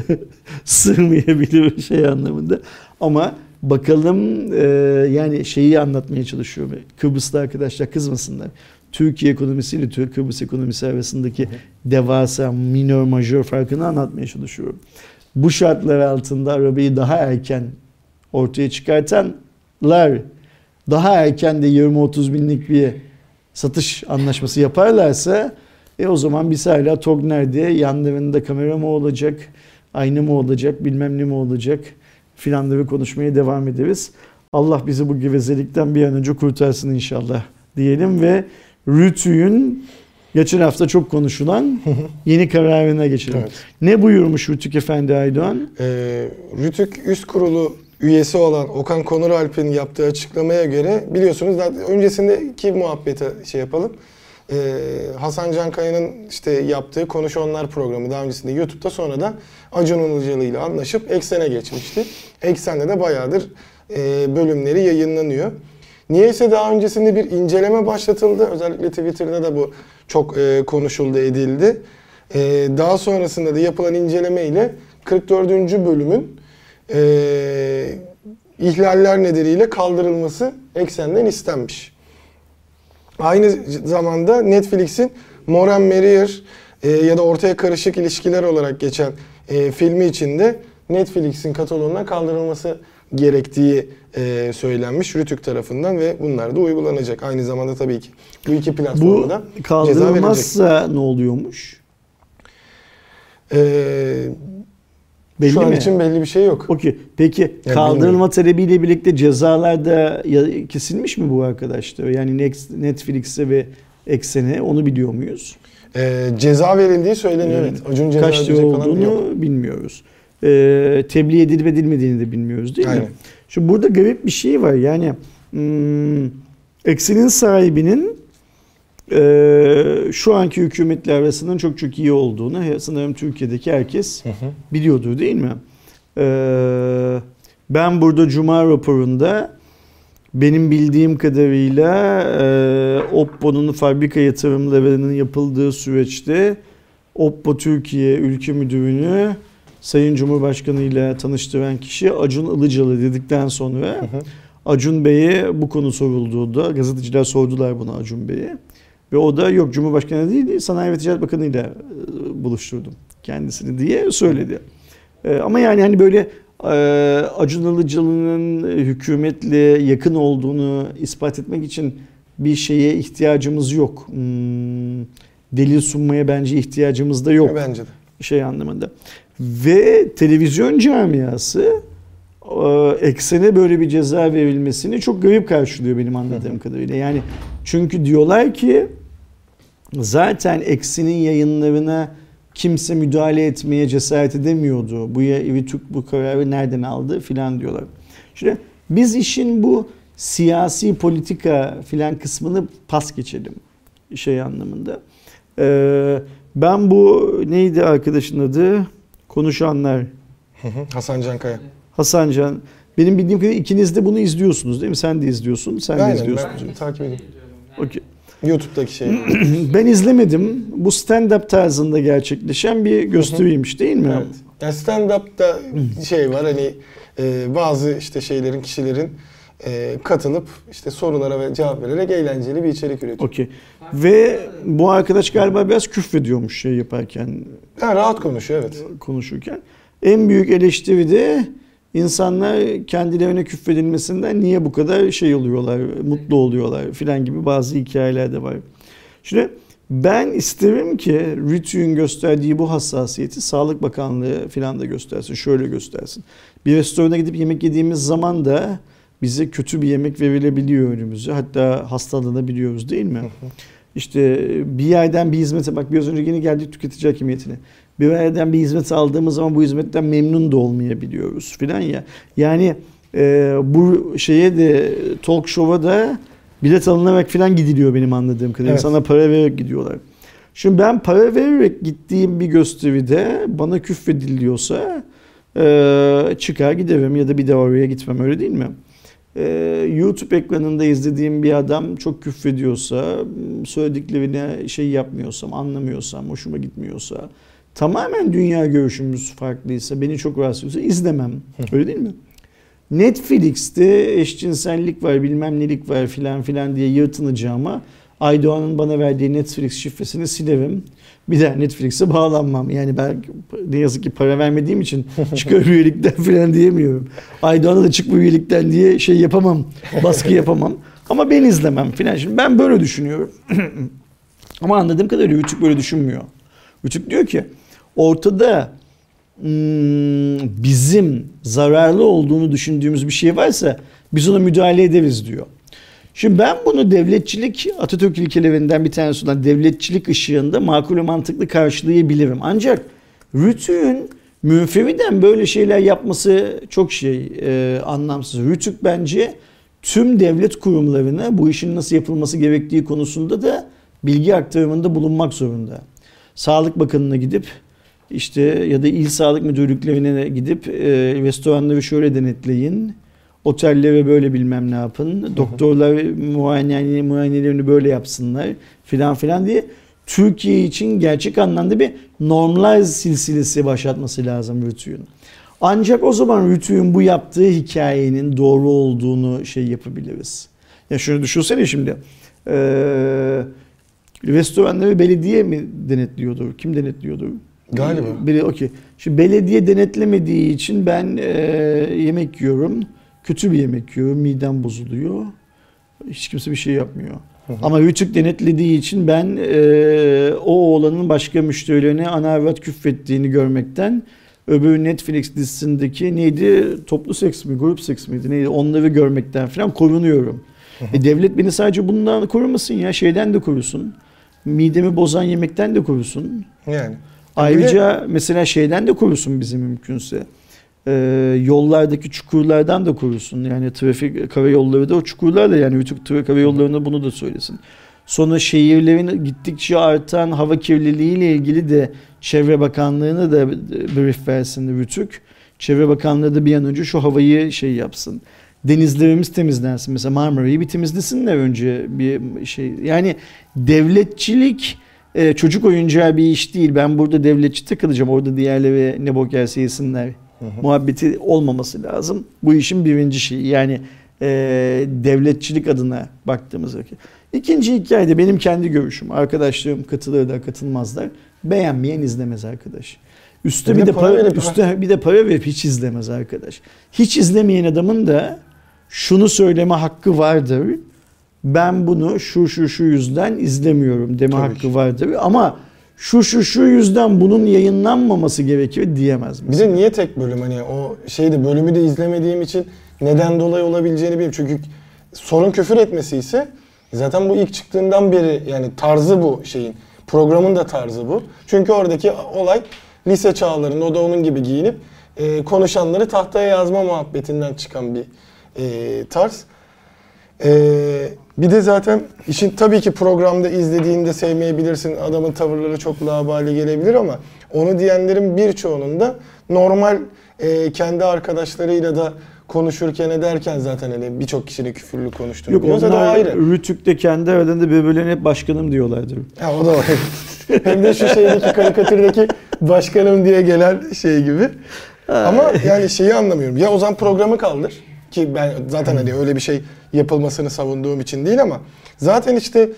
sığmayabilir şey anlamında. Ama bakalım e, yani şeyi anlatmaya çalışıyorum. Kıbrıs'ta arkadaşlar kızmasınlar. Türkiye ekonomisiyle Türk Kıbrıs ekonomisi arasındaki devasa minor majör farkını anlatmaya çalışıyorum. Bu şartlar altında arabayı daha erken ortaya çıkartanlar daha erken de 20-30 binlik bir satış anlaşması yaparlarsa e o zaman biz hala TOG nerede? Yanlarında kamera mı olacak? Ayna mı olacak? Bilmem ne mi olacak? Filanları konuşmaya devam ederiz. Allah bizi bu gevezelikten bir an önce kurtarsın inşallah diyelim ve Rütü'nün geçen hafta çok konuşulan yeni kararına geçelim. Evet. Ne buyurmuş Rütük Efendi Aydoğan? Ee, Rütük Üst Kurulu üyesi olan Okan Konuralp'in yaptığı açıklamaya göre biliyorsunuz zaten öncesindeki muhabbete şey yapalım. Ee, Hasan Cankaya'nın işte yaptığı Konuş Onlar programı daha öncesinde YouTube'da sonra da Acun Ilıcalı ile anlaşıp Eksen'e geçmişti. Eksen'de de bayağıdır e, bölümleri yayınlanıyor. Niyeyse daha öncesinde bir inceleme başlatıldı. Özellikle Twitter'da da bu çok e, konuşuldu, edildi. E, daha sonrasında da yapılan inceleme ile 44. bölümün e, ihlaller nedeniyle kaldırılması eksenden istenmiş. Aynı zamanda Netflix'in Moran Merrier e, ya da Ortaya Karışık İlişkiler olarak geçen e, filmi içinde Netflix'in kataloğundan kaldırılması gerektiği e, söylenmiş Rütük tarafından ve bunlar da uygulanacak. Aynı zamanda tabii ki bu iki platformda da ceza kaldırılmazsa ne oluyormuş? E, Belli şu an mi? için belli bir şey yok. Okey. Peki Ya kaldırılma bilmiyorum. talebiyle birlikte cezalar da kesilmiş mi bu arkadaşlar? Yani Netflix'e ve Eksen'e onu biliyor muyuz? E, ceza verildiği söyleniyor. Evet. Acun ceza Kaç lira olduğunu yok. bilmiyoruz. Ee, tebliğ edilip edilmediğini de bilmiyoruz değil mi? Aynen. Şimdi burada garip bir şey var. Yani hmm, Eksen'in sahibinin e, şu anki hükümetle arasının çok çok iyi olduğunu sanırım Türkiye'deki herkes Hı hı. biliyordur değil mi? Ee, ben burada Cuma raporunda benim bildiğim kadarıyla e, Oppo'nun fabrika yatırımlarının yapıldığı süreçte Oppo Türkiye Ülke Müdürünü Sayın Cumhurbaşkanı ile tanıştıran kişi Acun Ilıcalı dedikten sonra Hı hı. Acun Bey'e bu konu sorulduğunda gazeteciler sordular bunu Acun Bey'e. Ve o da yok Cumhurbaşkanı değil Sanayi ve Ticaret Bakanı ile buluşturdum kendisini diye söyledi. E, Ama yani hani böyle e, Acun Ilıcalı'nın hükümetle yakın olduğunu ispat etmek için bir şeye ihtiyacımız yok. Hmm, delil sunmaya bence ihtiyacımız da yok Bence de. şey anlamında. Ve televizyon camiası e, eksene böyle bir ceza verilmesini çok garip karşılıyor benim anladığım kadarıyla. Yani çünkü diyorlar ki zaten eksinin yayınlarına kimse müdahale etmeye cesaret edemiyordu. Bu ya Rütük bu kararı nereden aldı filan diyorlar. Şimdi biz işin bu siyasi politika filan kısmını pas geçelim şey anlamında. Ee, ben bu neydi arkadaşın adı? Konuşanlar. Hasan Cankaya. Hasan Can. Benim bildiğim kadarıyla ikiniz de bunu izliyorsunuz değil mi? Sen de izliyorsun, sen de Aynen, izliyorsun. ben takip ediyorum. YouTube'daki şey. Ben izlemedim. Bu stand-up tarzında gerçekleşen bir gösteriymiş değil mi? evet. Yani stand-up'ta şey var hani e, bazı işte şeylerin, kişilerin e, katılıp işte sorulara ve cevap vererek eğlenceli bir içerik üretiyor. Okey. Ve bu arkadaş galiba biraz küfrediyormuş şey yaparken, Ha, rahat konuşuyor evet. konuşurken. En büyük eleştiri de insanlar kendilerine küfredilmesinden niye bu kadar şey oluyorlar, mutlu oluyorlar filan gibi bazı hikayeler de var. Şimdi ben isterim ki Rütü'nün gösterdiği bu hassasiyeti Sağlık Bakanlığı filan da göstersin, şöyle göstersin. Bir restorana gidip yemek yediğimiz zaman da bize kötü bir yemek verilebiliyor önümüze. Hatta hastalanabiliyoruz değil mi? İşte bir yerden bir hizmete bak biraz önce yeni geldik tüketici hakimiyetine. Bir yerden bir hizmet aldığımız zaman bu hizmetten memnun da olmayabiliyoruz filan ya. Yani e, bu şeye de talk show'a da bilet alınarak filan gidiliyor benim anladığım kadarıyla. Evet. Sana para vererek gidiyorlar. Şimdi ben para vererek gittiğim bir gösteride bana küfrediliyorsa e, çıkar giderim ya da bir daha oraya gitmem öyle değil mi? Ee, YouTube ekranında izlediğim bir adam çok küfrediyorsa, söylediklerine şey yapmıyorsam, anlamıyorsam, hoşuma gitmiyorsa, tamamen dünya görüşümüz farklıysa, beni çok rahatsız ediyorsa izlemem. Öyle değil mi? Netflix'te eşcinsellik var, bilmem nelik var filan filan diye yırtınacağıma Aydoğan'ın bana verdiği Netflix şifresini silerim. Bir daha Netflix'e bağlanmam. Yani ben ne yazık ki para vermediğim için çıkar üyelikten falan diyemiyorum. Aydoğan'a da çık bu üyelikten diye şey yapamam. Baskı yapamam. Ama ben izlemem filan. Şimdi ben böyle düşünüyorum. Ama anladığım kadarıyla Rütük böyle düşünmüyor. Rütük diyor ki ortada hmm, bizim zararlı olduğunu düşündüğümüz bir şey varsa Biz ona müdahale ederiz diyor. Şimdi ben bunu devletçilik Atatürk ilkelerinden bir tanesi olan devletçilik ışığında makul ve mantıklı karşılayabilirim. Ancak Rütük'ün münferiden böyle şeyler yapması çok şey e, anlamsız. Rütük bence tüm devlet kurumlarına bu işin nasıl yapılması gerektiği konusunda da bilgi aktarımında bulunmak zorunda. Sağlık Bakanı'na gidip işte ya da il sağlık müdürlüklerine gidip e, restoranları şöyle denetleyin. Otellere böyle bilmem ne yapın. Doktorlar muayene, muayenelerini böyle yapsınlar filan filan diye Türkiye için gerçek anlamda bir normlar silsilesi başlatması lazım Rütü'nün. Ancak o zaman Rütü'nün bu yaptığı hikayenin doğru olduğunu şey yapabiliriz. Ya şunu düşünsene şimdi. Ee, restoranları belediye mi denetliyordur? Kim denetliyordur? Galiba. Biri, okey. Şimdi belediye denetlemediği için ben e, yemek yiyorum. Kötü bir yemek yiyorum. Midem bozuluyor. Hiç kimse bir şey yapmıyor. Ama Rütük denetlediği için ben e, o oğlanın başka müşterilerine ana avrat küfrettiğini görmekten öbür Netflix dizisindeki neydi toplu seks mi grup seks miydi neydi onları görmekten falan korunuyorum. e devlet beni sadece bundan korumasın ya şeyden de korusun. Midemi bozan yemekten de korusun. Yani. Ayrıca mesela şeyden de korusun bizi mümkünse. Ee, yollardaki çukurlardan da korusun. Yani trafik karayolları da o çukurlar yani YouTube trafik karayollarında bunu da söylesin. Sonra şehirlerin gittikçe artan hava kirliliği ile ilgili de Çevre Bakanlığı'na da brief versin Rütük. Çevre Bakanlığı da bir an önce şu havayı şey yapsın. Denizlerimiz temizlensin. Mesela Marmara'yı bir temizlesinler önce bir şey. Yani devletçilik e, çocuk oyuncağı bir iş değil. Ben burada devletçi takılacağım. Orada diğerleri ne bok yerse yesinler. Muhabbeti olmaması lazım. Bu işin birinci şeyi. Yani e, devletçilik adına baktığımız vakit. İkinci hikayede benim kendi görüşüm. Arkadaşlarım katılır da katılmazlar. Beğenmeyen izlemez arkadaş. Üste Bir bir de de para para, verip- üste bir de para verip hiç izlemez arkadaş. Hiç izlemeyen adamın da şunu söyleme hakkı vardır. Ben bunu şu şu şu yüzden izlemiyorum deme Tabii hakkı ki. vardır. Ama şu şu şu yüzden bunun yayınlanmaması gerekir diyemez. Bir mesela. de niye tek bölüm hani o şeyde bölümü de izlemediğim için neden dolayı olabileceğini bilmiyorum. Çünkü sorun küfür etmesi ise zaten bu ilk çıktığından beri yani tarzı bu şeyin. Programın da tarzı bu. Çünkü oradaki olay lise çağlarında o da onun gibi giyinip e, konuşanları tahtaya yazma muhabbetinden çıkan bir e, tarz. Ee, bir de zaten işin tabii ki programda izlediğinde sevmeyebilirsin. Adamın tavırları çok labali gelebilir ama onu diyenlerin birçoğunun da normal e, kendi arkadaşlarıyla da konuşurken ederken zaten hani birçok kişinin küfürlü konuştuğunu Yok biliyoruz. Onlar ayrı. Rütük'te kendi aralarında birbirlerine hep başkanım diyorlardır. Ha, o da var. Hem de şu şeydeki karikatürdeki başkanım diye gelen şey gibi. Ama yani şeyi anlamıyorum. Ya o zaman programı kaldır. Ki ben zaten hani öyle bir şey yapılmasını savunduğum için değil ama zaten işte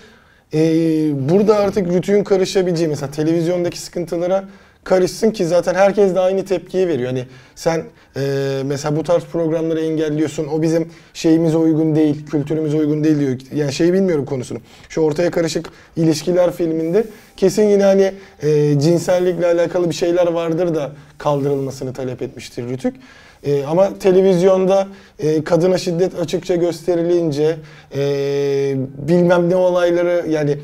e, burada artık rütüğün karışabileceği mesela televizyondaki sıkıntılara karışsın ki zaten herkes de aynı tepkiyi veriyor. Hani sen e, mesela bu tarz programları engelliyorsun. O bizim şeyimize uygun değil, kültürümüze uygun değil diyor. Yani şeyi bilmiyorum konusunu. Şu ortaya karışık ilişkiler filminde kesin yine hani e, cinsellikle alakalı bir şeyler vardır da kaldırılmasını talep etmiştir Rütük. E, ama televizyonda e, kadına şiddet açıkça gösterilince e, bilmem ne olayları yani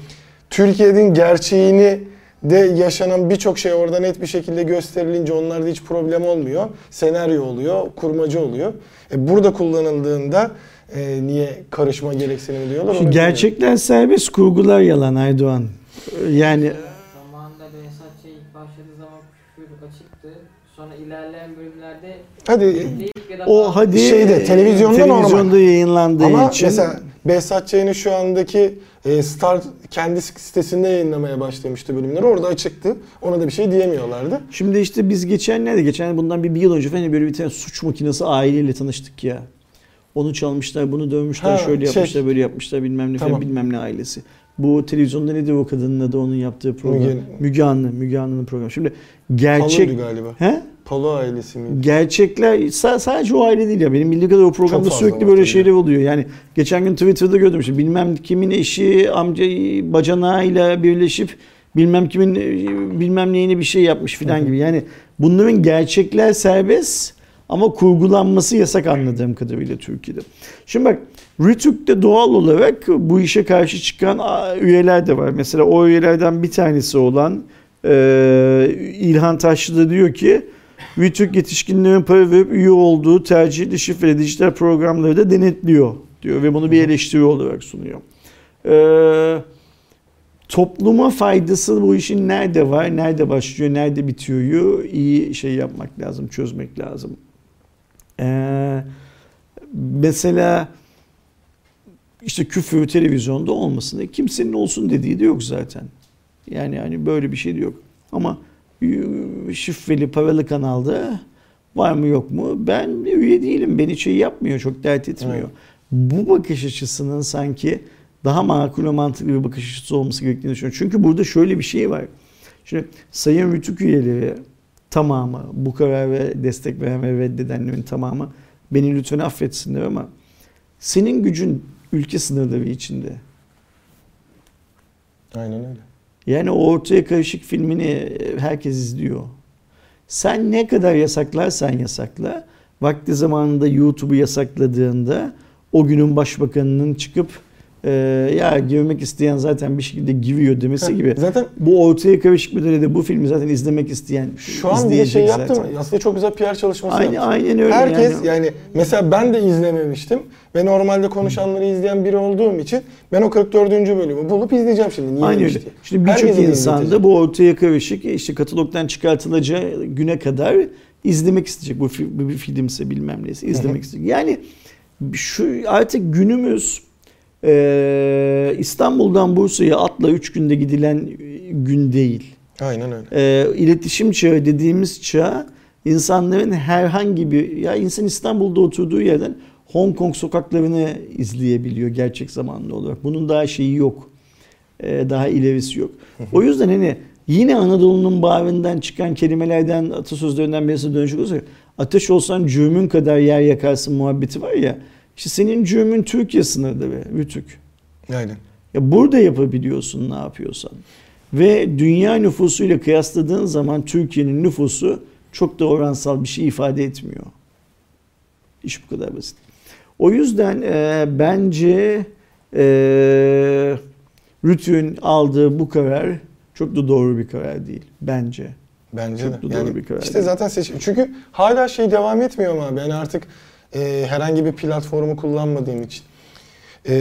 Türkiye'nin gerçeğini de yaşanan birçok şey orada net bir şekilde gösterilince onlarda hiç problem olmuyor. Senaryo oluyor, kurmacı oluyor. E, burada kullanıldığında e, niye karışma gereksinimi diyorlar? gerçekler serbest, kurgular yalan Aydoğan. Yani Zamanında Behzat Ç. ilk başladığı zaman küfür açıktı. Sonra ilerleyen bölümlerde da o hadi Şeyde, televizyonda televizyonda normal. yayınlandığı Ama için mesela Behzat Ç'nin şu andaki e, Star kendi sitesinde yayınlamaya başlamıştı bölümleri. Orada açıktı. Ona da bir şey diyemiyorlardı. Şimdi işte biz geçenlerde, geçen bundan bir, bir yıl önce falan böyle bir tane suç makinesi aileyle tanıştık ya. Onu çalmışlar, bunu dövmüşler, Ha, şöyle şey. yapmışlar, böyle yapmışlar bilmem ne falan Tamam. bilmem ne ailesi. Bu televizyonda nedir o kadının adı onun yaptığı program? Müge- Müge, Anlı, Müge Anlı'nın programı. Şimdi gerçek... Palo'ydu galiba. He? Palo ailesi miydi? Gerçekler sa- sadece o aile değil ya. Benim bildiğim kadar o programda sürekli böyle şeyler oluyor. Yani geçen gün Twitter'da gördüm işte bilmem kimin eşi amca bacanağıyla birleşip bilmem kimin bilmem neyine bir şey yapmış filan gibi. Yani bunların gerçekler serbest Ama kurgulanması yasak anladığım kadarıyla Türkiye'de. Şimdi bak Rütük'te doğal olarak bu işe karşı çıkan üyeler de var. Mesela o üyelerden bir tanesi olan e, İlhan Taşlı da diyor ki Rütük yetişkinlerin para verip üye olduğu tercihli şifreli dijital programları da denetliyor diyor ve bunu bir eleştiri olarak sunuyor. Ee, topluma faydası bu işin nerede var, nerede başlıyor, nerede bitiyor iyi şey yapmak lazım, çözmek lazım. Ee, mesela işte küfür televizyonda olmasın. Kimsenin olsun dediği de yok zaten. Yani hani böyle bir şey de yok. Ama şifreli paralı kanalda var mı yok mu? Ben üye değilim. Beni şey yapmıyor. Çok dert etmiyor. Evet. Bu bakış açısının sanki daha makul ve mantıklı bir bakış açısı olması gerektiğini düşünüyorum. Çünkü burada şöyle bir şey var. Şimdi Sayın Rütük üyeleri tamamı bu karara destek veren ve reddedenlerin tamamı beni lütfen affetsinler ama senin gücün ülke sınırları içinde. Aynen öyle. Yani o ortaya karışık filmini herkes izliyor. Sen ne kadar yasaklarsan yasakla, vakti zamanında YouTube'u yasakladığında o günün başbakanının çıkıp e, ya girmek isteyen zaten bir şekilde giriyor demesi Ha, gibi. Zaten Bu ortaya karışık bir dönemde bu filmi zaten izlemek isteyen şu an bir şey yaptım. zaten. Aslında çok güzel PR çalışması Aynen, yaptım. aynen öyle. Herkes yani. yani. mesela ben de izlememiştim ve normalde konuşanları izleyen biri olduğum için ben o 44. bölümü bulup izleyeceğim şimdi. Niye demiş öyle. diye. Şimdi birçok Herkese de insan da izleteceğim. bu ortaya karışık işte katalogdan çıkartılacağı güne kadar izlemek isteyecek. Bu, bir filmse bilmem neyse izlemek isteyecek. Yani şu artık günümüz e, İstanbul'dan Bursa'ya atla 3 günde gidilen gün değil. Aynen öyle. E, iletişim çağı dediğimiz çağ insanların herhangi bir ya insan İstanbul'da oturduğu yerden Hong Kong sokaklarını izleyebiliyor gerçek zamanlı olarak. Bunun daha şeyi yok. E, daha ilerisi yok. O yüzden hani yine Anadolu'nun bağrından çıkan kelimelerden, atasözlerinden birisi dönüşük olursa ateş olsan cürmün kadar yer yakarsın muhabbeti var ya. İşte senin cürmün Türkiye sınırında be, Rütük. Aynen. Ya burada yapabiliyorsun ne yapıyorsan. Ve dünya nüfusuyla kıyasladığın zaman Türkiye'nin nüfusu çok da oransal bir şey ifade etmiyor. İş bu kadar basit. O yüzden e, bence e, Rütük'ün aldığı bu karar çok da doğru bir karar değil. Bence. Bence Çok de. da doğru Yani bir karar işte değil. zaten seç çünkü hala şey devam etmiyor mu abi? Yani artık e, herhangi bir platformu kullanmadığım için. E,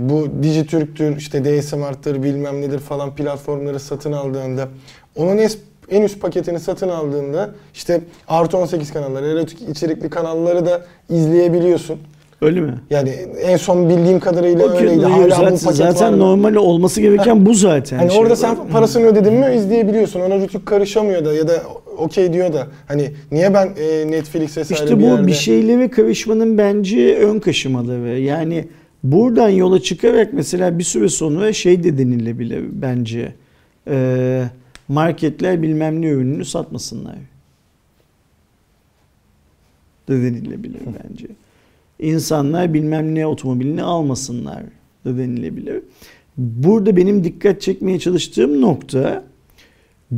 bu Dijitürk'tür, işte DSMart'tır, bilmem nedir falan platformları satın aldığında onun es- en üst paketini satın aldığında işte artı 18 kanalları, erotik içerikli kanalları da izleyebiliyorsun. Öyle mi? Yani en son bildiğim kadarıyla Okey, öyleydi. Hala bu zaten, paket var zaten normal olması gereken bu zaten. Hani Şey orada sen parasını ödedin mi izleyebiliyorsun. Ona Rütük karışamıyor da ya da okey diyor da. Hani niye ben e, Netflix vesaire İşte bir bu yerde... bir şeylere karışmanın bence ön kaşımaları. Yani buradan yola çıkarak mesela bir süre sonra şey de denilebilir bence. Ee, marketler bilmem ne ürününü satmasınlar. Da denilebilir bence. İnsanlar bilmem ne otomobilini almasınlar da denilebilir. Burada benim dikkat çekmeye çalıştığım nokta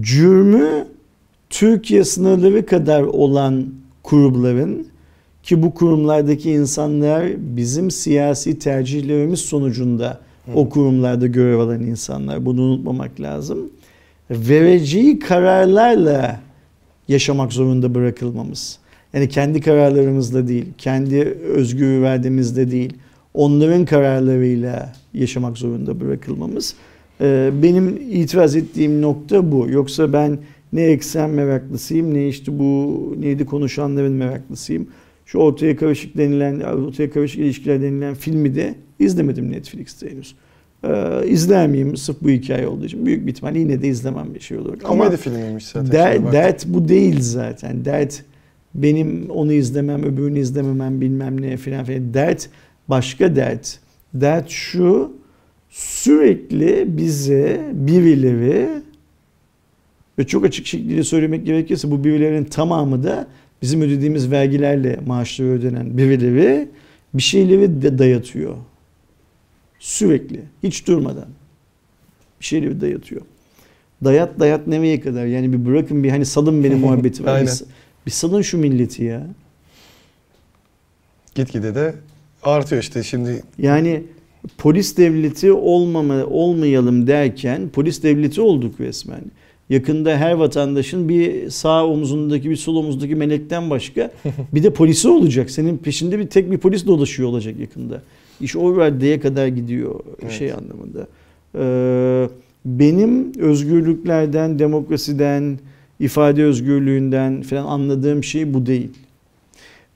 cürmü Türkiye sınırları kadar olan kurumların ki bu kurumlardaki insanlar bizim siyasi tercihlerimiz sonucunda o kurumlarda görev alan insanlar. Bunu unutmamak lazım. Vereceği kararlarla yaşamak zorunda bırakılmamız. Yani kendi kararlarımızla değil, kendi özgür irademizle değil, onların kararlarıyla yaşamak zorunda bırakılmamız. Ee, Benim itiraz ettiğim nokta bu. Yoksa ben ne eksen meraklısıyım ne işte bu neydi konuşanların meraklısıyım. Şu ortaya karışık denilen, ortaya karışık ilişkiler denilen filmi de izlemedim Netflix'te henüz. Ee, izler miyim sırf bu hikaye olduğu için? Büyük bir ihtimalle yine de izlemem bir şey olarak. Ama Komedi filmiymiş zaten. der- dert bu değil zaten. Dert benim onu izlemem, öbürünü izlememem bilmem ne filan filan. Dert başka dert. Dert şu sürekli bize birileri ve çok açık şekilde söylemek gerekirse bu birilerin tamamı da bizim ödediğimiz vergilerle maaşları ödenen birileri bir şeyleri de dayatıyor. Sürekli. Hiç durmadan. Bir şeyleri dayatıyor. Dayat dayat nereye kadar? Yani bir bırakın bir hani salın beni muhabbeti var. Bir, bir salın şu milleti ya. gitgide de artıyor işte şimdi. Yani polis devleti olmama olmayalım derken polis devleti olduk resmen. Yakında her vatandaşın bir sağ omzundaki bir sol omzundaki melekten başka bir de polisi olacak. Senin peşinde bir tek bir polis dolaşıyor olacak yakında. İş o raddeye kadar gidiyor Evet. şey anlamında. Ee, benim özgürlüklerden, demokrasiden, ifade özgürlüğünden falan anladığım şey bu değil.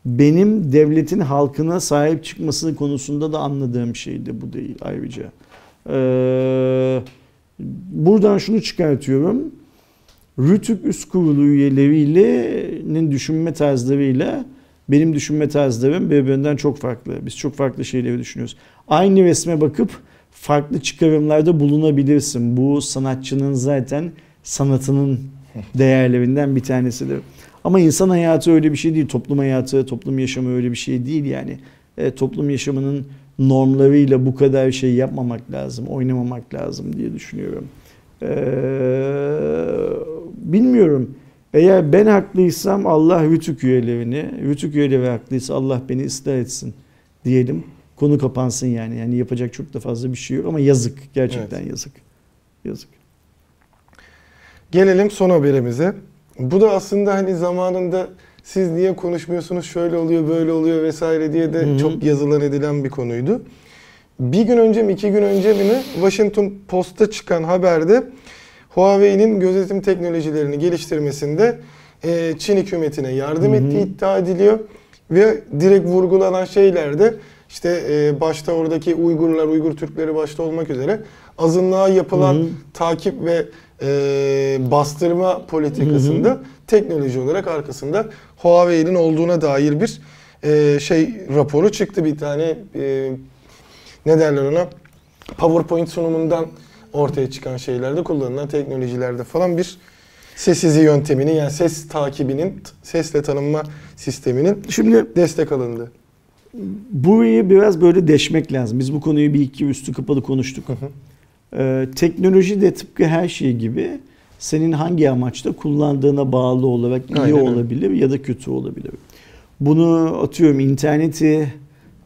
Benim devletin halkına sahip çıkması konusunda da anladığım şey de bu değil ayrıca. Ee, buradan şunu çıkartıyorum. Rütük Üst Kurulu üyeleriyle düşünme tarzlarıyla benim düşünme tarzlarım birbirinden çok farklı. Biz çok farklı şeyleri düşünüyoruz. Aynı resme bakıp farklı çıkarımlarda bulunabilirsin. Bu sanatçının zaten sanatının değerlerinden bir tanesidir. Ama insan hayatı öyle bir şey değil. Toplum hayatı, toplum yaşamı öyle bir şey değil yani. E, toplum yaşamının normlarıyla bu kadar şey yapmamak lazım, oynamamak lazım diye düşünüyorum. Ee, bilmiyorum. Eğer ben haklıysam Allah Rütük üyelerini, Rütük üyeleri haklıysa Allah beni ıslah etsin diyelim. Konu kapansın yani. Yani yapacak çok da fazla bir şey yok ama yazık. Gerçekten yazık. Yazık. Gelelim son haberimize. Bu da aslında hani zamanında siz niye konuşmuyorsunuz şöyle oluyor böyle oluyor vesaire diye de Hı hı. çok yazılan edilen bir konuydu. Bir gün önce mi iki gün önce mi ne Washington Post'ta çıkan haberde Huawei'nin gözetim teknolojilerini geliştirmesinde e, Çin hükümetine yardım Hı hı. ettiği iddia ediliyor. Ve direkt vurgulanan şeyler de işte e, başta oradaki Uygurlar, Uygur Türkleri başta olmak üzere azınlığa yapılan Hı hı. takip ve e, bastırma politikasında Hı hı. teknoloji olarak arkasında Huawei'nin olduğuna dair bir e, şey raporu çıktı bir tane e, ne derler ona PowerPoint sunumundan ortaya çıkan şeylerde kullanılan teknolojilerde falan bir ses izi yönteminin yani ses takibinin sesle tanınma sisteminin Şimdi destek alındı. burayı biraz böyle deşmek lazım. Biz bu konuyu bir iki üstü kapalı konuştuk. Hı hı. Ee, teknoloji de tıpkı her şey gibi senin hangi amaçta kullandığına bağlı olarak iyi Aynen olabilir ya da kötü olabilir. Bunu atıyorum interneti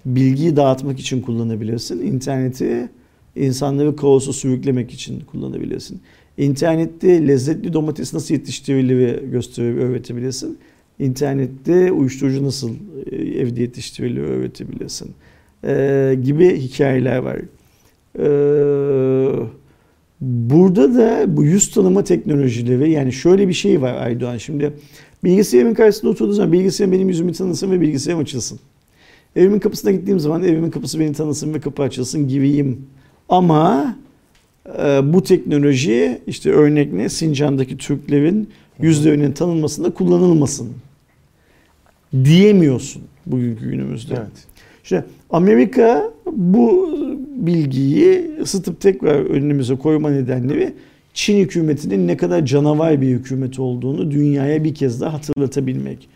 bilgiyi dağıtmak için kullanabilirsin. İnterneti insanları kaosa sürüklemek için kullanabilirsin. İnternette lezzetli domates nasıl yetiştirilir gösterip öğretebilirsin. İnternette uyuşturucu nasıl e, evde yetiştirilir öğretebilirsin. Ee, gibi hikayeler var. Ee, burada da bu yüz tanıma teknolojileri yani şöyle bir şey var Aydoğan. Şimdi bilgisayarın karşısında oturduğum zaman bilgisayar benim yüzümü tanısın ve bilgisayarım açılsın. Evimin kapısına gittiğim zaman evimin kapısı beni tanısın ve kapı açılsın gibiyim. Ama e, bu teknoloji işte örnek ne? Sincan'daki Türklerin yüzlerinin tanınmasında kullanılmasın diyemiyorsun bugünkü günümüzde. Evet. İşte Amerika bu bilgiyi ısıtıp tekrar önümüze koyma nedenleri Çin hükümetinin ne kadar canavar bir hükümet olduğunu dünyaya bir kez daha hatırlatabilmek.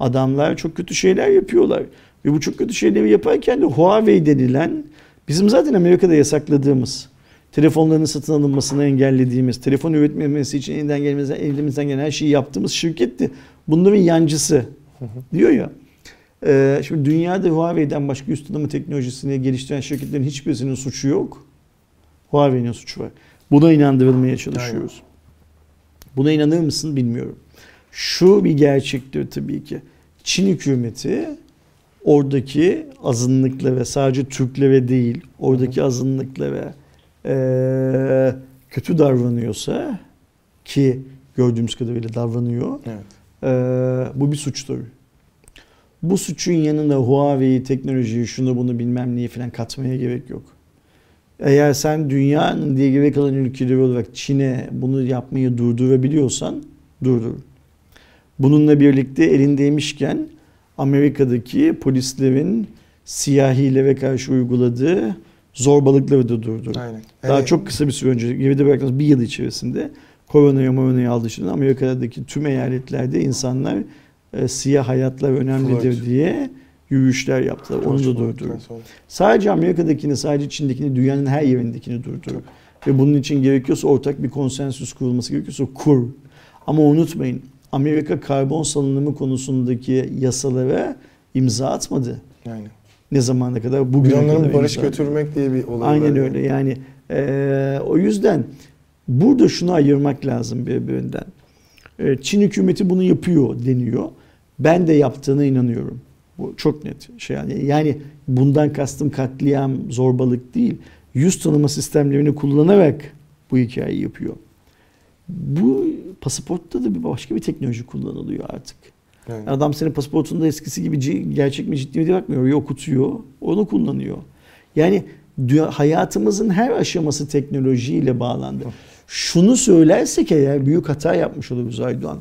Adamlar çok kötü şeyler yapıyorlar. Ve bu çok kötü şeyleri yaparken de Huawei denilen bizim zaten Amerika'da yasakladığımız, telefonların satın alınmasını engellediğimiz, telefon üretmemesi için elinden gelmezden, elimizden gelen her şeyi yaptığımız şirketti. Bunların yancısı diyor ya. Ee, şimdi dünyada Huawei'den başka üst tanıma teknolojisini geliştiren şirketlerin hiçbirisinin suçu yok. Huawei'nin suçu var. Buna inandırılmaya çalışıyoruz. Buna inanır mısın bilmiyorum. Şu bir gerçektir tabii ki. Çin hükümeti oradaki azınlıklara sadece Türklere değil oradaki azınlıklara eee, kötü davranıyorsa ki gördüğümüz kadarıyla davranıyor. Evet. Ee, bu bir suçtur. Bu suçun yanında Huawei teknolojiyi şunu bunu bilmem neyi falan katmaya gerek yok. Eğer sen dünyanın diye geri kalan ülkeleri olarak Çin'e bunu yapmayı durdurabiliyorsan durdur. Bununla birlikte elindeymişken Amerika'daki polislerin siyahilere karşı uyguladığı zorbalıkları da durdur. Aynen. Daha Yani çok kısa bir süre önce geride bıraktığımız bir yıl içerisinde koronayı moronayı aldı dışında Amerika'daki tüm eyaletlerde insanlar e, siyah hayatlar önemlidir Floyd. diye yürüyüşler yaptılar. Onu da George durdur. Floyd'dan sonra. Sadece Amerika'dakini, sadece Çin'dekini, dünyanın her yerindekini durdur. Ve bunun için gerekiyorsa ortak bir konsensüs kurulması gerekiyorsa kur. Ama unutmayın Amerika karbon salınımı konusundaki yasalara imza atmadı. Aynen. Ne zamana kadar? De kadar. barış insan. götürmek diye bir olay Aynen var. öyle yani eee, o yüzden burada şunu ayırmak lazım birbirinden. Eee, Çin hükümeti bunu yapıyor deniyor. Ben de yaptığına inanıyorum. Bu çok net şey yani. Yani bundan kastım katliam, zorbalık değil. Yüz tanıma sistemlerini kullanarak bu hikayeyi yapıyor. Bu pasaportta da bir başka bir teknoloji kullanılıyor artık. Aynen. Adam senin pasaportunda eskisi gibi gerçek mi ciddi mi diye bakmıyor. Ya okutuyor, onu kullanıyor. Yani hayatımızın her aşaması teknolojiyle bağlandı. Şunu söylersek eğer büyük hata yapmış oluruz Aydoğan.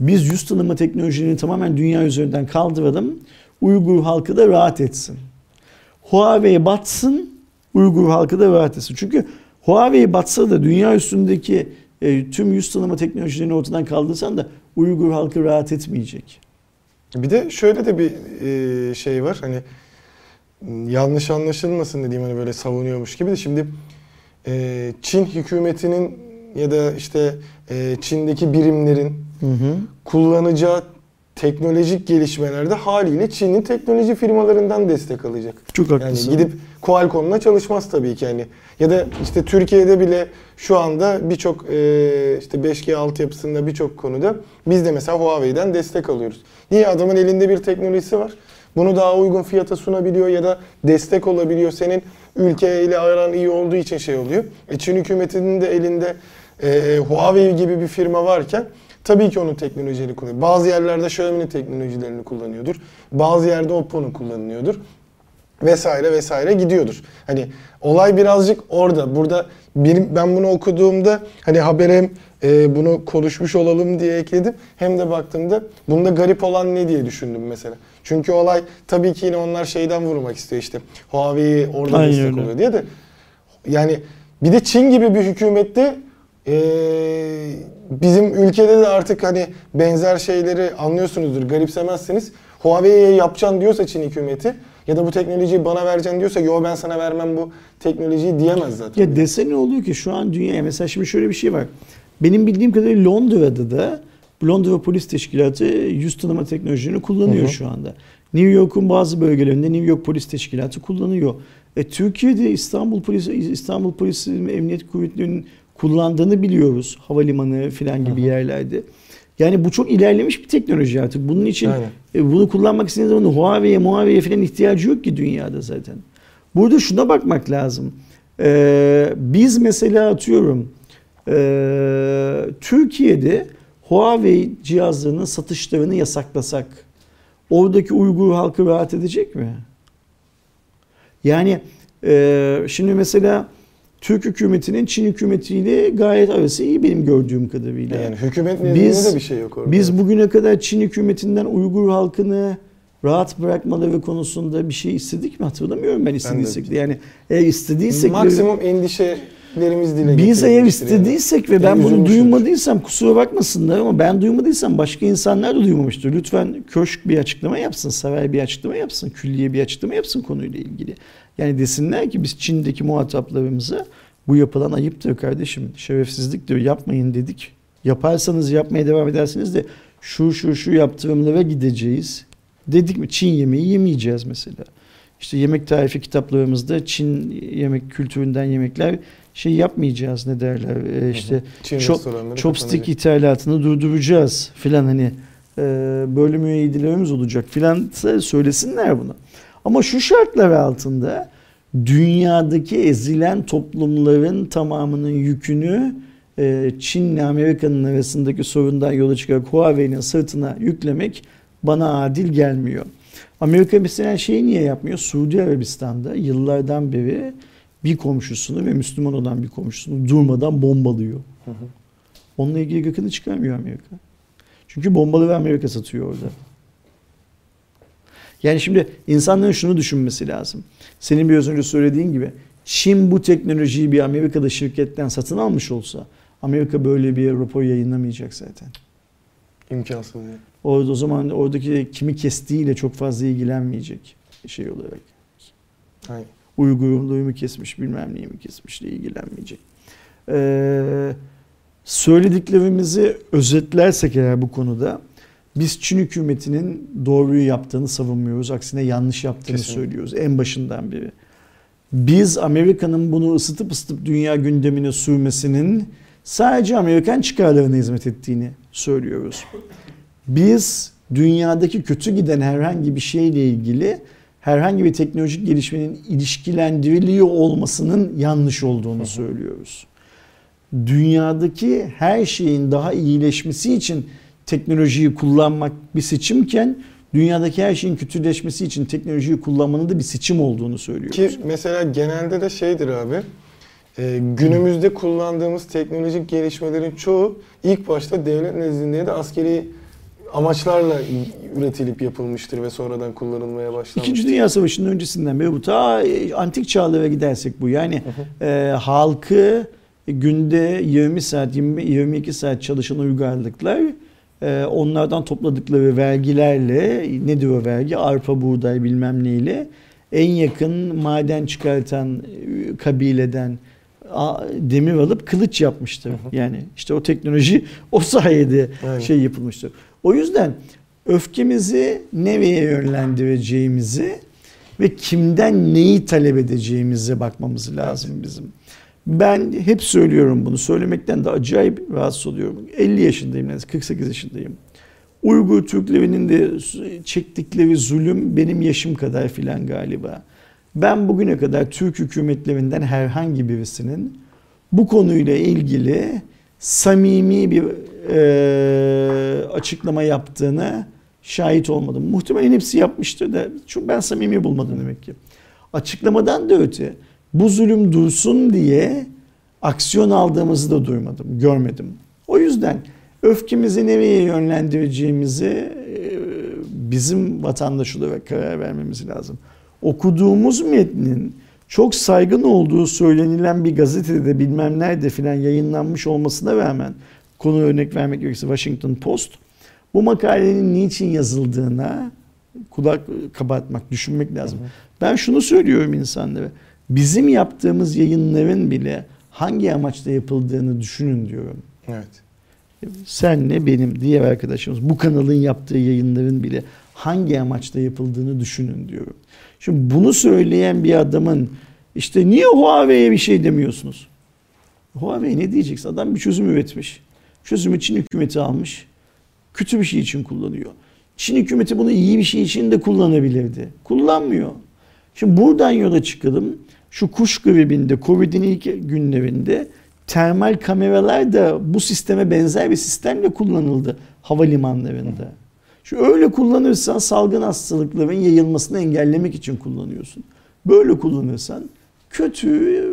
Biz yüz tanıma teknolojilerini tamamen dünya üzerinden kaldıralım. Uygur halkı da rahat etsin. Huawei batsın, Uygur halkı da rahat etsin. Çünkü Huawei batsa da dünya üstündeki e, tüm yüz tanıma teknolojilerini ortadan kaldırsan da Uygur halkı rahat etmeyecek. Bir de şöyle de bir e, şey var hani yanlış anlaşılmasın dediğim hani böyle savunuyormuş gibi de şimdi e, Çin hükümetinin ya da işte e, Çin'deki birimlerin Hı hı. kullanacağı teknolojik gelişmelerde haliyle Çin'in teknoloji firmalarından destek alacak. Çok Yani haklısın. gidip Qualcomm'la çalışmaz tabii ki yani. Ya da işte Türkiye'de bile şu anda birçok e, işte 5G altyapısında birçok konuda biz de mesela Huawei'den destek alıyoruz. Niye? Adamın elinde bir teknolojisi var. Bunu daha uygun fiyata sunabiliyor ya da destek olabiliyor. Senin ülkeyle aran iyi olduğu için şey oluyor. E Çin hükümetinin de elinde e, Huawei gibi bir firma varken tabii ki onun teknolojilerini kullanıyor. Bazı yerlerde Xiaomi'nin teknolojilerini kullanıyordur. Bazı yerde Oppo'nun kullanılıyordur vesaire vesaire gidiyordur. Hani olay birazcık orada. Burada bir, ben bunu okuduğumda hani habere e, bunu konuşmuş olalım diye ekledim. Hem de baktığımda bunda garip olan ne diye düşündüm mesela. Çünkü olay tabii ki yine onlar şeyden vurmak istiyor işte. Huawei orada Aynen destek öyle. oluyor diye de. Yani bir de Çin gibi bir hükümette e, bizim ülkede de artık hani benzer şeyleri anlıyorsunuzdur. Garipsemezsiniz. Huawei'ye yapacaksın diyorsa Çin hükümeti ya da bu teknolojiyi bana vereceksin diyorsa yo ben sana vermem bu teknolojiyi diyemez zaten. Ya dese ne oluyor ki şu an dünyaya mesela şimdi şöyle bir şey var. Benim bildiğim kadarıyla Londra'da da Londra Polis Teşkilatı yüz tanıma teknolojilerini kullanıyor Hı hı. şu anda. New York'un bazı bölgelerinde New York Polis Teşkilatı kullanıyor. E, Türkiye'de İstanbul Polis İstanbul Polis Emniyet Kuvvetleri'nin kullandığını biliyoruz. Havalimanı falan gibi hı. yerlerde. Yani bu çok ilerlemiş bir teknoloji artık. Bunun için Aynen. e, bunu kullanmak istediğiniz zaman Huawei'ye, Huawei'ye falan ihtiyacı yok ki dünyada zaten. Burada şuna bakmak lazım. Ee, biz mesela atıyorum ee, Türkiye'de Huawei cihazlarının satışlarını yasaklasak oradaki Uygur halkı rahat edecek mi? Yani ee, şimdi mesela Türk hükümetinin Çin hükümetiyle gayet arası iyi benim gördüğüm kadarıyla. Yani hükümet nezdinde de bir şey yok orada. Biz bugüne kadar Çin hükümetinden Uygur halkını rahat bırakmaları konusunda bir şey istedik mi hatırlamıyorum ben istediysek de. Yani eğer istediysek de- maksimum endişelerimiz dile biz eğer istediysek ve ben bunu duymadıysam kusura bakmasınlar ama ben duymadıysam başka insanlar da duymamıştır. Lütfen köşk bir açıklama yapsın, saray bir açıklama yapsın, külliye bir açıklama yapsın konuyla ilgili. Yani desinler ki biz Çin'deki muhataplarımıza bu yapılan ayıptır kardeşim, şerefsizliktir yapmayın dedik. Yaparsanız yapmaya devam edersiniz de şu şu şu yaptırımlara gideceğiz. Dedik mi Çin yemeği yemeyeceğiz mesela. İşte yemek tarifi kitaplarımızda Çin yemek kültüründen yemekler şey yapmayacağız ne derler e, işte Çin restoranları chopstick ithalatını durduracağız filan hani e, böyle müeyyidelerimiz olacak filan söylesinler bunu. Ama şu şartlar altında dünyadaki ezilen toplumların tamamının yükünü e, Çin'le Amerika'nın arasındaki sorundan yola çıkarak Huawei'nin sırtına yüklemek bana adil gelmiyor. Amerika mesela şeyi niye yapmıyor? Suudi Arabistan'da yıllardan beri bir komşusunu ve Müslüman olan bir komşusunu durmadan bombalıyor. Hı hı. Onunla ilgili gıkını çıkarmıyor Amerika. Çünkü bombalı ve Amerika satıyor orada. Yani şimdi insanların şunu düşünmesi lazım. Senin biraz önce söylediğin gibi Çin bu teknolojiyi bir Amerika'da şirketten satın almış olsa Amerika böyle bir rapor yayınlamayacak zaten. İmkansız yani. Orada o zaman oradaki kimi kestiğiyle çok fazla ilgilenmeyecek şey olarak. Aynen. Uygur'un duyumu kesmiş bilmem neyi mi kesmişle ilgilenmeyecek. Ee, söylediklerimizi özetlersek eğer bu konuda Biz Çin hükümetinin doğruyu yaptığını savunmuyoruz. Aksine yanlış yaptığını Kesinlikle. söylüyoruz en başından beri. Biz Amerika'nın bunu ısıtıp ısıtıp dünya gündemine sürmesinin sadece Amerikan çıkarlarına hizmet ettiğini söylüyoruz. Biz dünyadaki kötü giden herhangi bir şeyle ilgili herhangi bir teknolojik gelişmenin ilişkilendiriliyor olmasının yanlış olduğunu söylüyoruz. Dünyadaki her şeyin daha iyileşmesi için teknolojiyi kullanmak bir seçimken dünyadaki her şeyin kötüleşmesi için teknolojiyi kullanmanın da bir seçim olduğunu söylüyoruz. Ki mesela genelde de şeydir abi. e, günümüzde kullandığımız teknolojik gelişmelerin çoğu ilk başta devlet nezdinde da askeri amaçlarla üretilip yapılmıştır ve sonradan kullanılmaya başlanmıştır. İkinci Dünya Savaşı'nın öncesinden beri bu ta e, antik çağlara gidersek bu. Yani e, halkı günde 20 saat, 20, 22 saat çalışan uygarlıklar e, onlardan topladıkları vergilerle nedir o vergi? Arpa, buğday bilmem neyle en yakın maden çıkartan e, kabileden demir alıp kılıç yapmıştır. Yani işte o teknoloji o sayede Aynen. şey yapılmıştır. O yüzden öfkemizi nereye yönlendireceğimizi ve kimden neyi talep edeceğimize bakmamız lazım bizim. Ben hep söylüyorum bunu. Söylemekten de acayip rahatsız oluyorum. 50 yaşındayım, neredeyse 48 yaşındayım. Uygur Türklerinin de çektikleri zulüm benim yaşım kadar filan galiba. Ben bugüne kadar Türk hükümetlerinden herhangi birisinin bu konuyla ilgili samimi bir e, açıklama yaptığını şahit olmadım. Muhtemelen hepsi yapmıştır da çünkü ben samimi bulmadım demek ki. Açıklamadan da öte bu zulüm dursun diye aksiyon aldığımızı da duymadım, görmedim. O yüzden öfkemizi nereye yönlendireceğimizi e, bizim vatandaş olarak karar vermemiz lazım. Okuduğumuz metnin çok saygın olduğu söylenilen bir gazetede bilmem nerede filan yayınlanmış olmasına rağmen konu örnek vermek gerekirse Washington Post bu makalenin niçin yazıldığına kulak kabartmak, düşünmek lazım. Ben şunu söylüyorum insanlara. Bizim yaptığımız yayınların bile hangi amaçla yapıldığını düşünün diyorum. Evet. Senle benim diğer arkadaşımız bu kanalın yaptığı yayınların bile hangi amaçla yapıldığını düşünün diyorum. Şimdi bunu söyleyen bir adamın işte niye Huawei'ye bir şey demiyorsunuz? Huawei ne diyeceksin? Adam bir çözüm üretmiş. Çözümü Çin hükümeti almış. Kötü bir şey için kullanıyor. Çin hükümeti bunu iyi bir şey için de kullanabilirdi. Kullanmıyor. Şimdi buradan yola çıkalım. Şu kuş gribinde, Covid'in ilk günlerinde termal kameralar da bu sisteme benzer bir sistemle kullanıldı havalimanlarında. Şu öyle kullanırsan salgın hastalıkların yayılmasını engellemek için kullanıyorsun. Böyle kullanırsan kötü,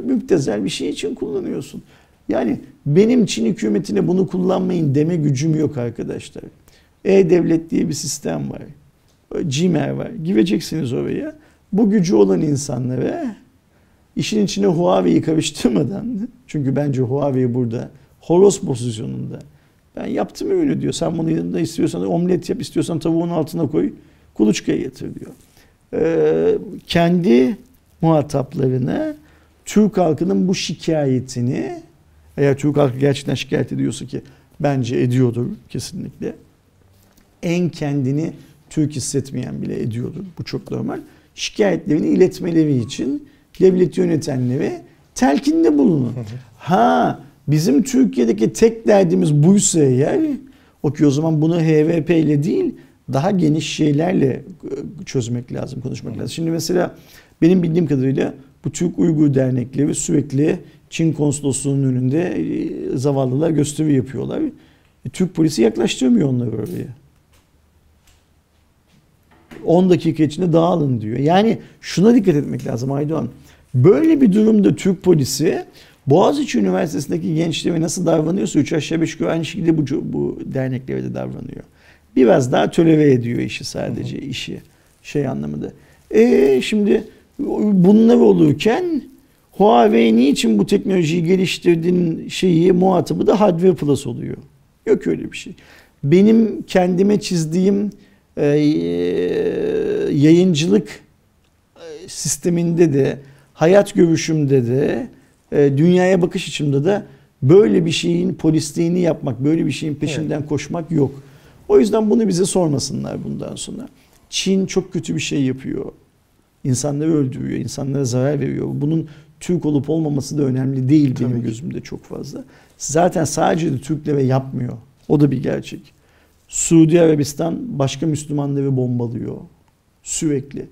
müptezel bir şey için kullanıyorsun. Yani benim Çin hükümetine bunu kullanmayın deme gücüm yok arkadaşlar. E-Devlet diye bir sistem var. Cimer var. Gireceksiniz oraya. Bu gücü olan insanlara işin içine Huawei'yi karıştırmadan çünkü bence Huawei burada horoz pozisyonunda. Ben yaptım öyle diyor. Sen bunu yanında istiyorsan omlet yap, istiyorsan tavuğun altına koy, kuluçkaya getir diyor. Ee, kendi muhataplarına Türk halkının bu şikayetini eğer Türk halkı gerçekten şikayet ediyorsa ki bence ediyordur kesinlikle. En kendini Türk hissetmeyen bile ediyordur. Bu çok normal. Şikayetlerini iletmeleri için devleti yönetenlere telkinde bulunun. Ha bizim Türkiye'deki tek derdimiz buysa eğer o ki o zaman bunu HVP ile değil daha geniş şeylerle e, çözmek lazım, konuşmak lazım. Şimdi mesela benim bildiğim kadarıyla bu Türk Uygur dernekleri sürekli Çin konsolosluğunun önünde e, zavallılar gösteri yapıyorlar. E, Türk polisi yaklaştırmıyor onları oraya. 10 dakika içinde dağılın diyor. Yani şuna dikkat etmek lazım Aydoğan. Böyle bir durumda Türk polisi Boğaziçi Üniversitesi'ndeki gençlere nasıl davranıyorsa 3 aşağı 5 yukarı aynı şekilde bu, bu derneklere de davranıyor. Biraz daha töleve ediyor işi sadece hı hı. işi şey anlamında. E şimdi bunlar olurken Huawei niçin bu teknolojiyi geliştirdiğin şeyi muhatabı da Hardware Plus oluyor. Yok öyle bir şey. Benim kendime çizdiğim e, yayıncılık sisteminde de hayat görüşümde de e, dünyaya bakış açımda da böyle bir şeyin polisliğini yapmak, böyle bir şeyin peşinden evet. koşmak yok. O yüzden bunu bize sormasınlar bundan sonra. Çin çok kötü bir şey yapıyor. İnsanları öldürüyor, insanlara zarar veriyor. Bunun Türk olup olmaması da önemli değil Tabii benim ki. gözümde çok fazla. Zaten sadece de Türklere yapmıyor. O da bir gerçek. Suudi Arabistan başka Müslümanları bombalıyor. Sürekli.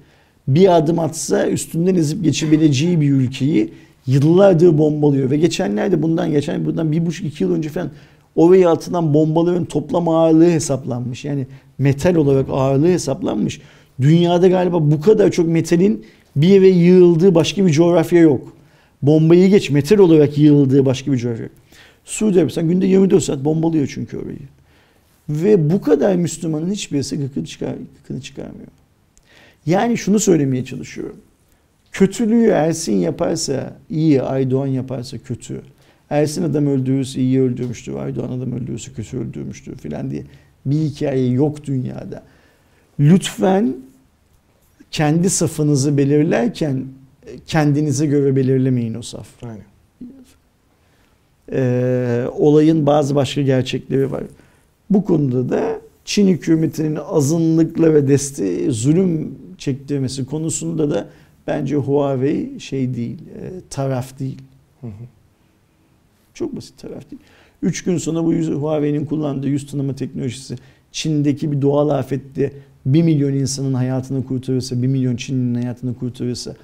Bir adım atsa üstünden ezip geçebileceği bir ülkeyi yıllardır bombalıyor. Ve geçenlerde bundan geçen bundan bir buçuk iki yıl önce falan oraya atılan bombaların toplam ağırlığı hesaplanmış. Yani metal olarak ağırlığı hesaplanmış. Dünyada galiba bu kadar çok metalin bir yere yığıldığı başka bir coğrafya yok. Bombayı geç metal olarak yığıldığı başka bir coğrafya yok. Suudi Arabistan günde 24 saat bombalıyor çünkü orayı. Ve bu kadar Müslümanın hiçbirisi gıkını, çıkar, gıkını çıkarmıyor. Yani şunu söylemeye çalışıyorum. Kötülüğü Ersin yaparsa iyi, Aydoğan yaparsa kötü. Ersin adam öldürürse iyi öldürmüştür, Aydoğan adam öldürürse kötü öldürmüştür filan diye bir hikaye yok dünyada. Lütfen kendi safınızı belirlerken kendinize göre belirlemeyin o saf. Aynen. Ee, olayın bazı başka gerçekleri var. Bu konuda da Çin hükümetinin azınlıkla ve deste zulüm çektirmesi konusunda da bence Huawei şey değil, e, taraf değil. Hı hı. Çok basit taraf değil. Üç gün sonra bu yüz- Huawei'nin kullandığı yüz tanıma teknolojisi Çin'deki bir doğal afette 1 milyon insanın hayatını kurtarırsa, 1 milyon Çin'in hayatını kurtarırsa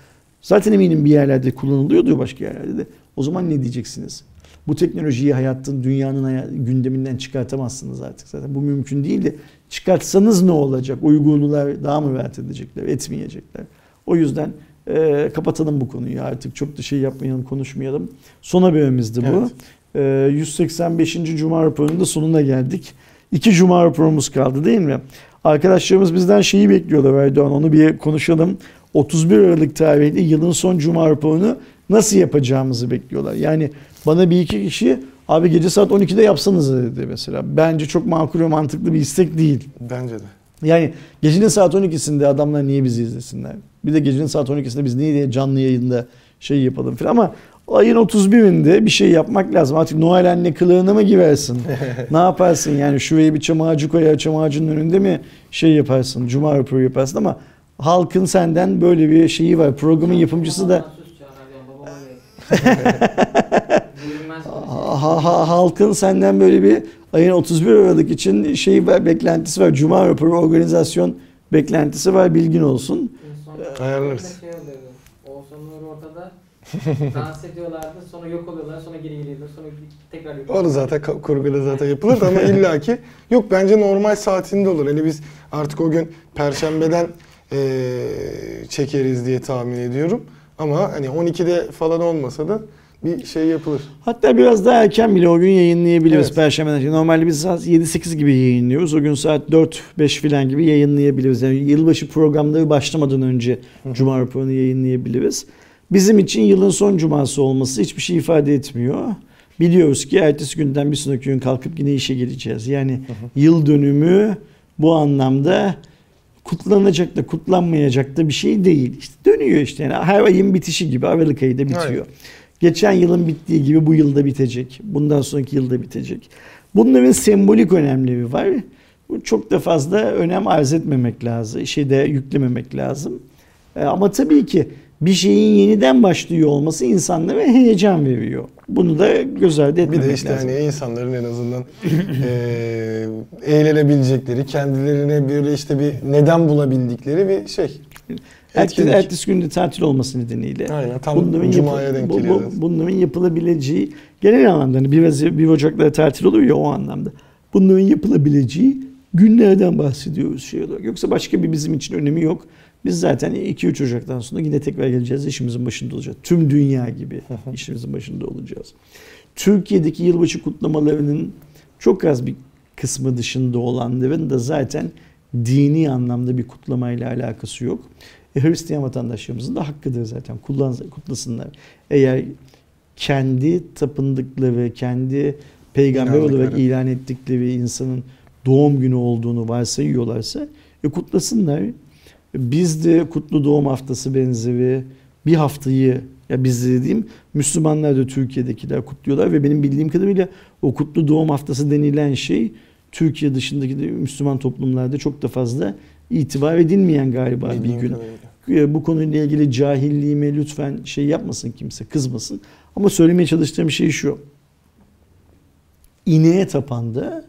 zaten eminim bir yerlerde kullanılıyordur başka yerlerde de. O zaman ne diyeceksiniz? Bu teknolojiyi hayatın, dünyanın haya- gündeminden çıkartamazsınız artık zaten. Bu mümkün değil de çıkartsanız ne olacak? Uygurlular daha mı rahat edecekler, etmeyecekler? O yüzden e, kapatalım bu konuyu artık. Çok da şey yapmayalım, konuşmayalım. Son haberimizdi bu. Evet. E, 185. Cuma raporunun da sonuna geldik. İki Cuma raporumuz kaldı değil mi? Arkadaşlarımız bizden şeyi bekliyorlar Erdoğan. Onu bir konuşalım. 31 Aralık tarihli yılın son Cuma raporunu nasıl yapacağımızı bekliyorlar. Yani bana bir iki kişi abi gece saat 12'de yapsanız dedi mesela. Bence çok makul ve mantıklı bir istek değil. Bence de. Yani gecenin saat 12'sinde adamlar niye bizi izlesinler? Bir de gecenin saat 12'sinde biz niye diye canlı yayında şey yapalım falan ama ayın 31'inde bir şey yapmak lazım. Artık Noel anne kılığına mı girersin? ne yaparsın yani şuraya bir çam ağacı koyar çam ağacının önünde mi şey yaparsın? Cuma raporu yaparsın ama halkın senden böyle bir şeyi var. Programın yapımcısı da ha, ha- halkın senden böyle bir ayın 31 Aralık için şey var, beklentisi var. Cuma raporu organizasyon beklentisi var. Bilgin olsun. Ayarlarız. Şey oluyordu. Oğuzhan Nur ortada dans ediyorlardı. Sonra yok oluyorlar. Sonra geri geliyorlar. Sonra tekrar yok Onu zaten ka- kurguda zaten yapılır da ama illaki yok bence normal saatinde olur. Hani biz artık o gün perşembeden eee, çekeriz diye tahmin ediyorum. Ama hani 12'de falan olmasa da bir şey yapılır. Hatta biraz daha erken bile o gün yayınlayabiliriz Evet. Perşembeden. Normalde biz saat 7-8 gibi yayınlıyoruz. O gün saat 4-5 falan gibi yayınlayabiliriz. Yani yılbaşı programları başlamadan önce Cuma raporunu yayınlayabiliriz. Bizim için yılın son cuması olması hiçbir şey ifade etmiyor. Biliyoruz ki ertesi günden bir sonraki gün kalkıp yine işe geleceğiz. Yani yıl dönümü bu anlamda kutlanacak da kutlanmayacak da bir şey değil. İşte dönüyor işte. Yani her ayın bitişi gibi Aralık ayı da bitiyor. Aynen. Geçen yılın bittiği gibi bu yılda bitecek. Bundan sonraki yılda bitecek. Bunların sembolik önemleri var. Bu çok da fazla önem arz etmemek lazım. Şeyde yüklememek lazım. E, Ama tabii ki bir şeyin yeniden başlıyor olması insanlara heyecan veriyor. Bunu da göz ardı Bir etmemek de işte lazım. hani insanların en azından eee eğlenebilecekleri, kendilerine böyle işte bir neden bulabildikleri bir şey. Ertesi, Etkinlik. ertesi günde tatil olması nedeniyle. Aynen tam Bunların, Cuma'ya denk bu- bu- bunların yapılabileceği genel anlamda hani 1, Hazi- 1 Ocak'ta tatil oluyor ya o anlamda. Bunların yapılabileceği günlerden bahsediyoruz şey olarak. Yoksa başka bir bizim için önemi yok. Biz zaten 2-3 Ocak'tan sonra yine tekrar geleceğiz. işimizin başında olacağız. Tüm dünya gibi işimizin başında olacağız. Türkiye'deki yılbaşı kutlamalarının çok az bir kısmı dışında olanların da zaten dini anlamda bir kutlamayla alakası yok. E, Hristiyan vatandaşlarımızın da hakkıdır zaten. Kullan, kutlasınlar. Eğer kendi tapındıkları, kendi peygamber olarak ilan ettikleri insanın doğum günü olduğunu varsayıyorlarsa e, kutlasınlar. Biz de kutlu doğum haftası benzeri bir haftayı ya biz de dediğim Müslümanlar da Türkiye'dekiler kutluyorlar ve benim bildiğim kadarıyla o kutlu doğum haftası denilen şey Türkiye dışındaki de Müslüman toplumlarda çok da fazla itibar edilmeyen galiba bir Bildiğim gün. kadarıyla. E, Bu konuyla ilgili cahilliğime lütfen şey yapmasın kimse, kızmasın. Ama söylemeye çalıştığım şey şu. İneğe tapanda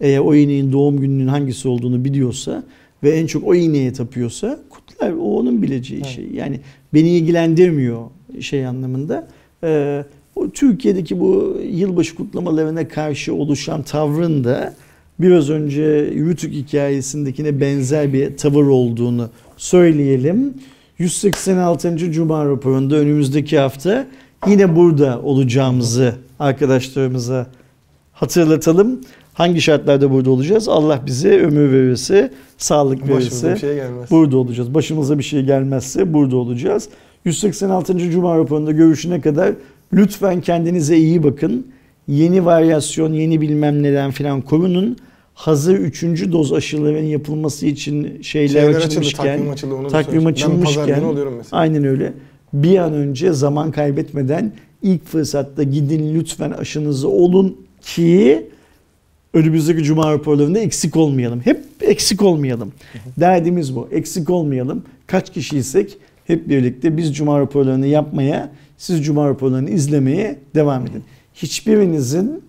eğer o ineğin doğum gününün hangisi olduğunu biliyorsa ve en çok o ineğe tapıyorsa kutlar. O onun bileceği Evet. şey. Yani beni ilgilendirmiyor şey anlamında. Ee, o Türkiye'deki bu yılbaşı kutlamalarına karşı oluşan tavrın da biraz önce Rütük hikayesindekine benzer bir tavır olduğunu söyleyelim. 186. Cuma raporunda önümüzdeki hafta yine burada olacağımızı arkadaşlarımıza hatırlatalım. Hangi şartlarda burada olacağız? Allah bize ömür verirse, sağlık Başımıza verirse bir şey gelmez. burada olacağız. Başımıza bir şey gelmezse burada olacağız. 186. Cuma raporunda görüşüne kadar lütfen kendinize iyi bakın. Yeni varyasyon, yeni bilmem neden filan korunun. Hazır 3. doz aşıların yapılması için şeyler Şeyler açıldı, açılmışken, takvim açıldı. Onu takvim. Ben pazar açılmışken- aynen öyle. Bir an önce zaman kaybetmeden ilk fırsatta gidin lütfen aşınızı olun ki önümüzdeki cuma raporlarında eksik olmayalım. Hep eksik olmayalım. Derdimiz bu. Eksik olmayalım. Kaç kişiysek hep birlikte biz cuma raporlarını yapmaya, siz cuma raporlarını izlemeye devam edin. Hiçbirinizin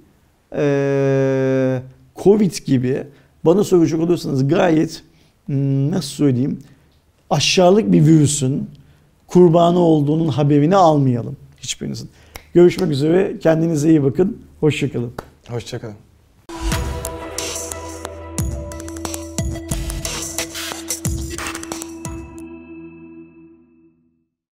eee, Covid gibi bana soracak olursanız gayet hmm, nasıl söyleyeyim aşağılık bir virüsün kurbanı olduğunun haberini almayalım hiçbirinizin. Görüşmek üzere. Kendinize iyi bakın. Hoşçakalın. Hoşçakalın.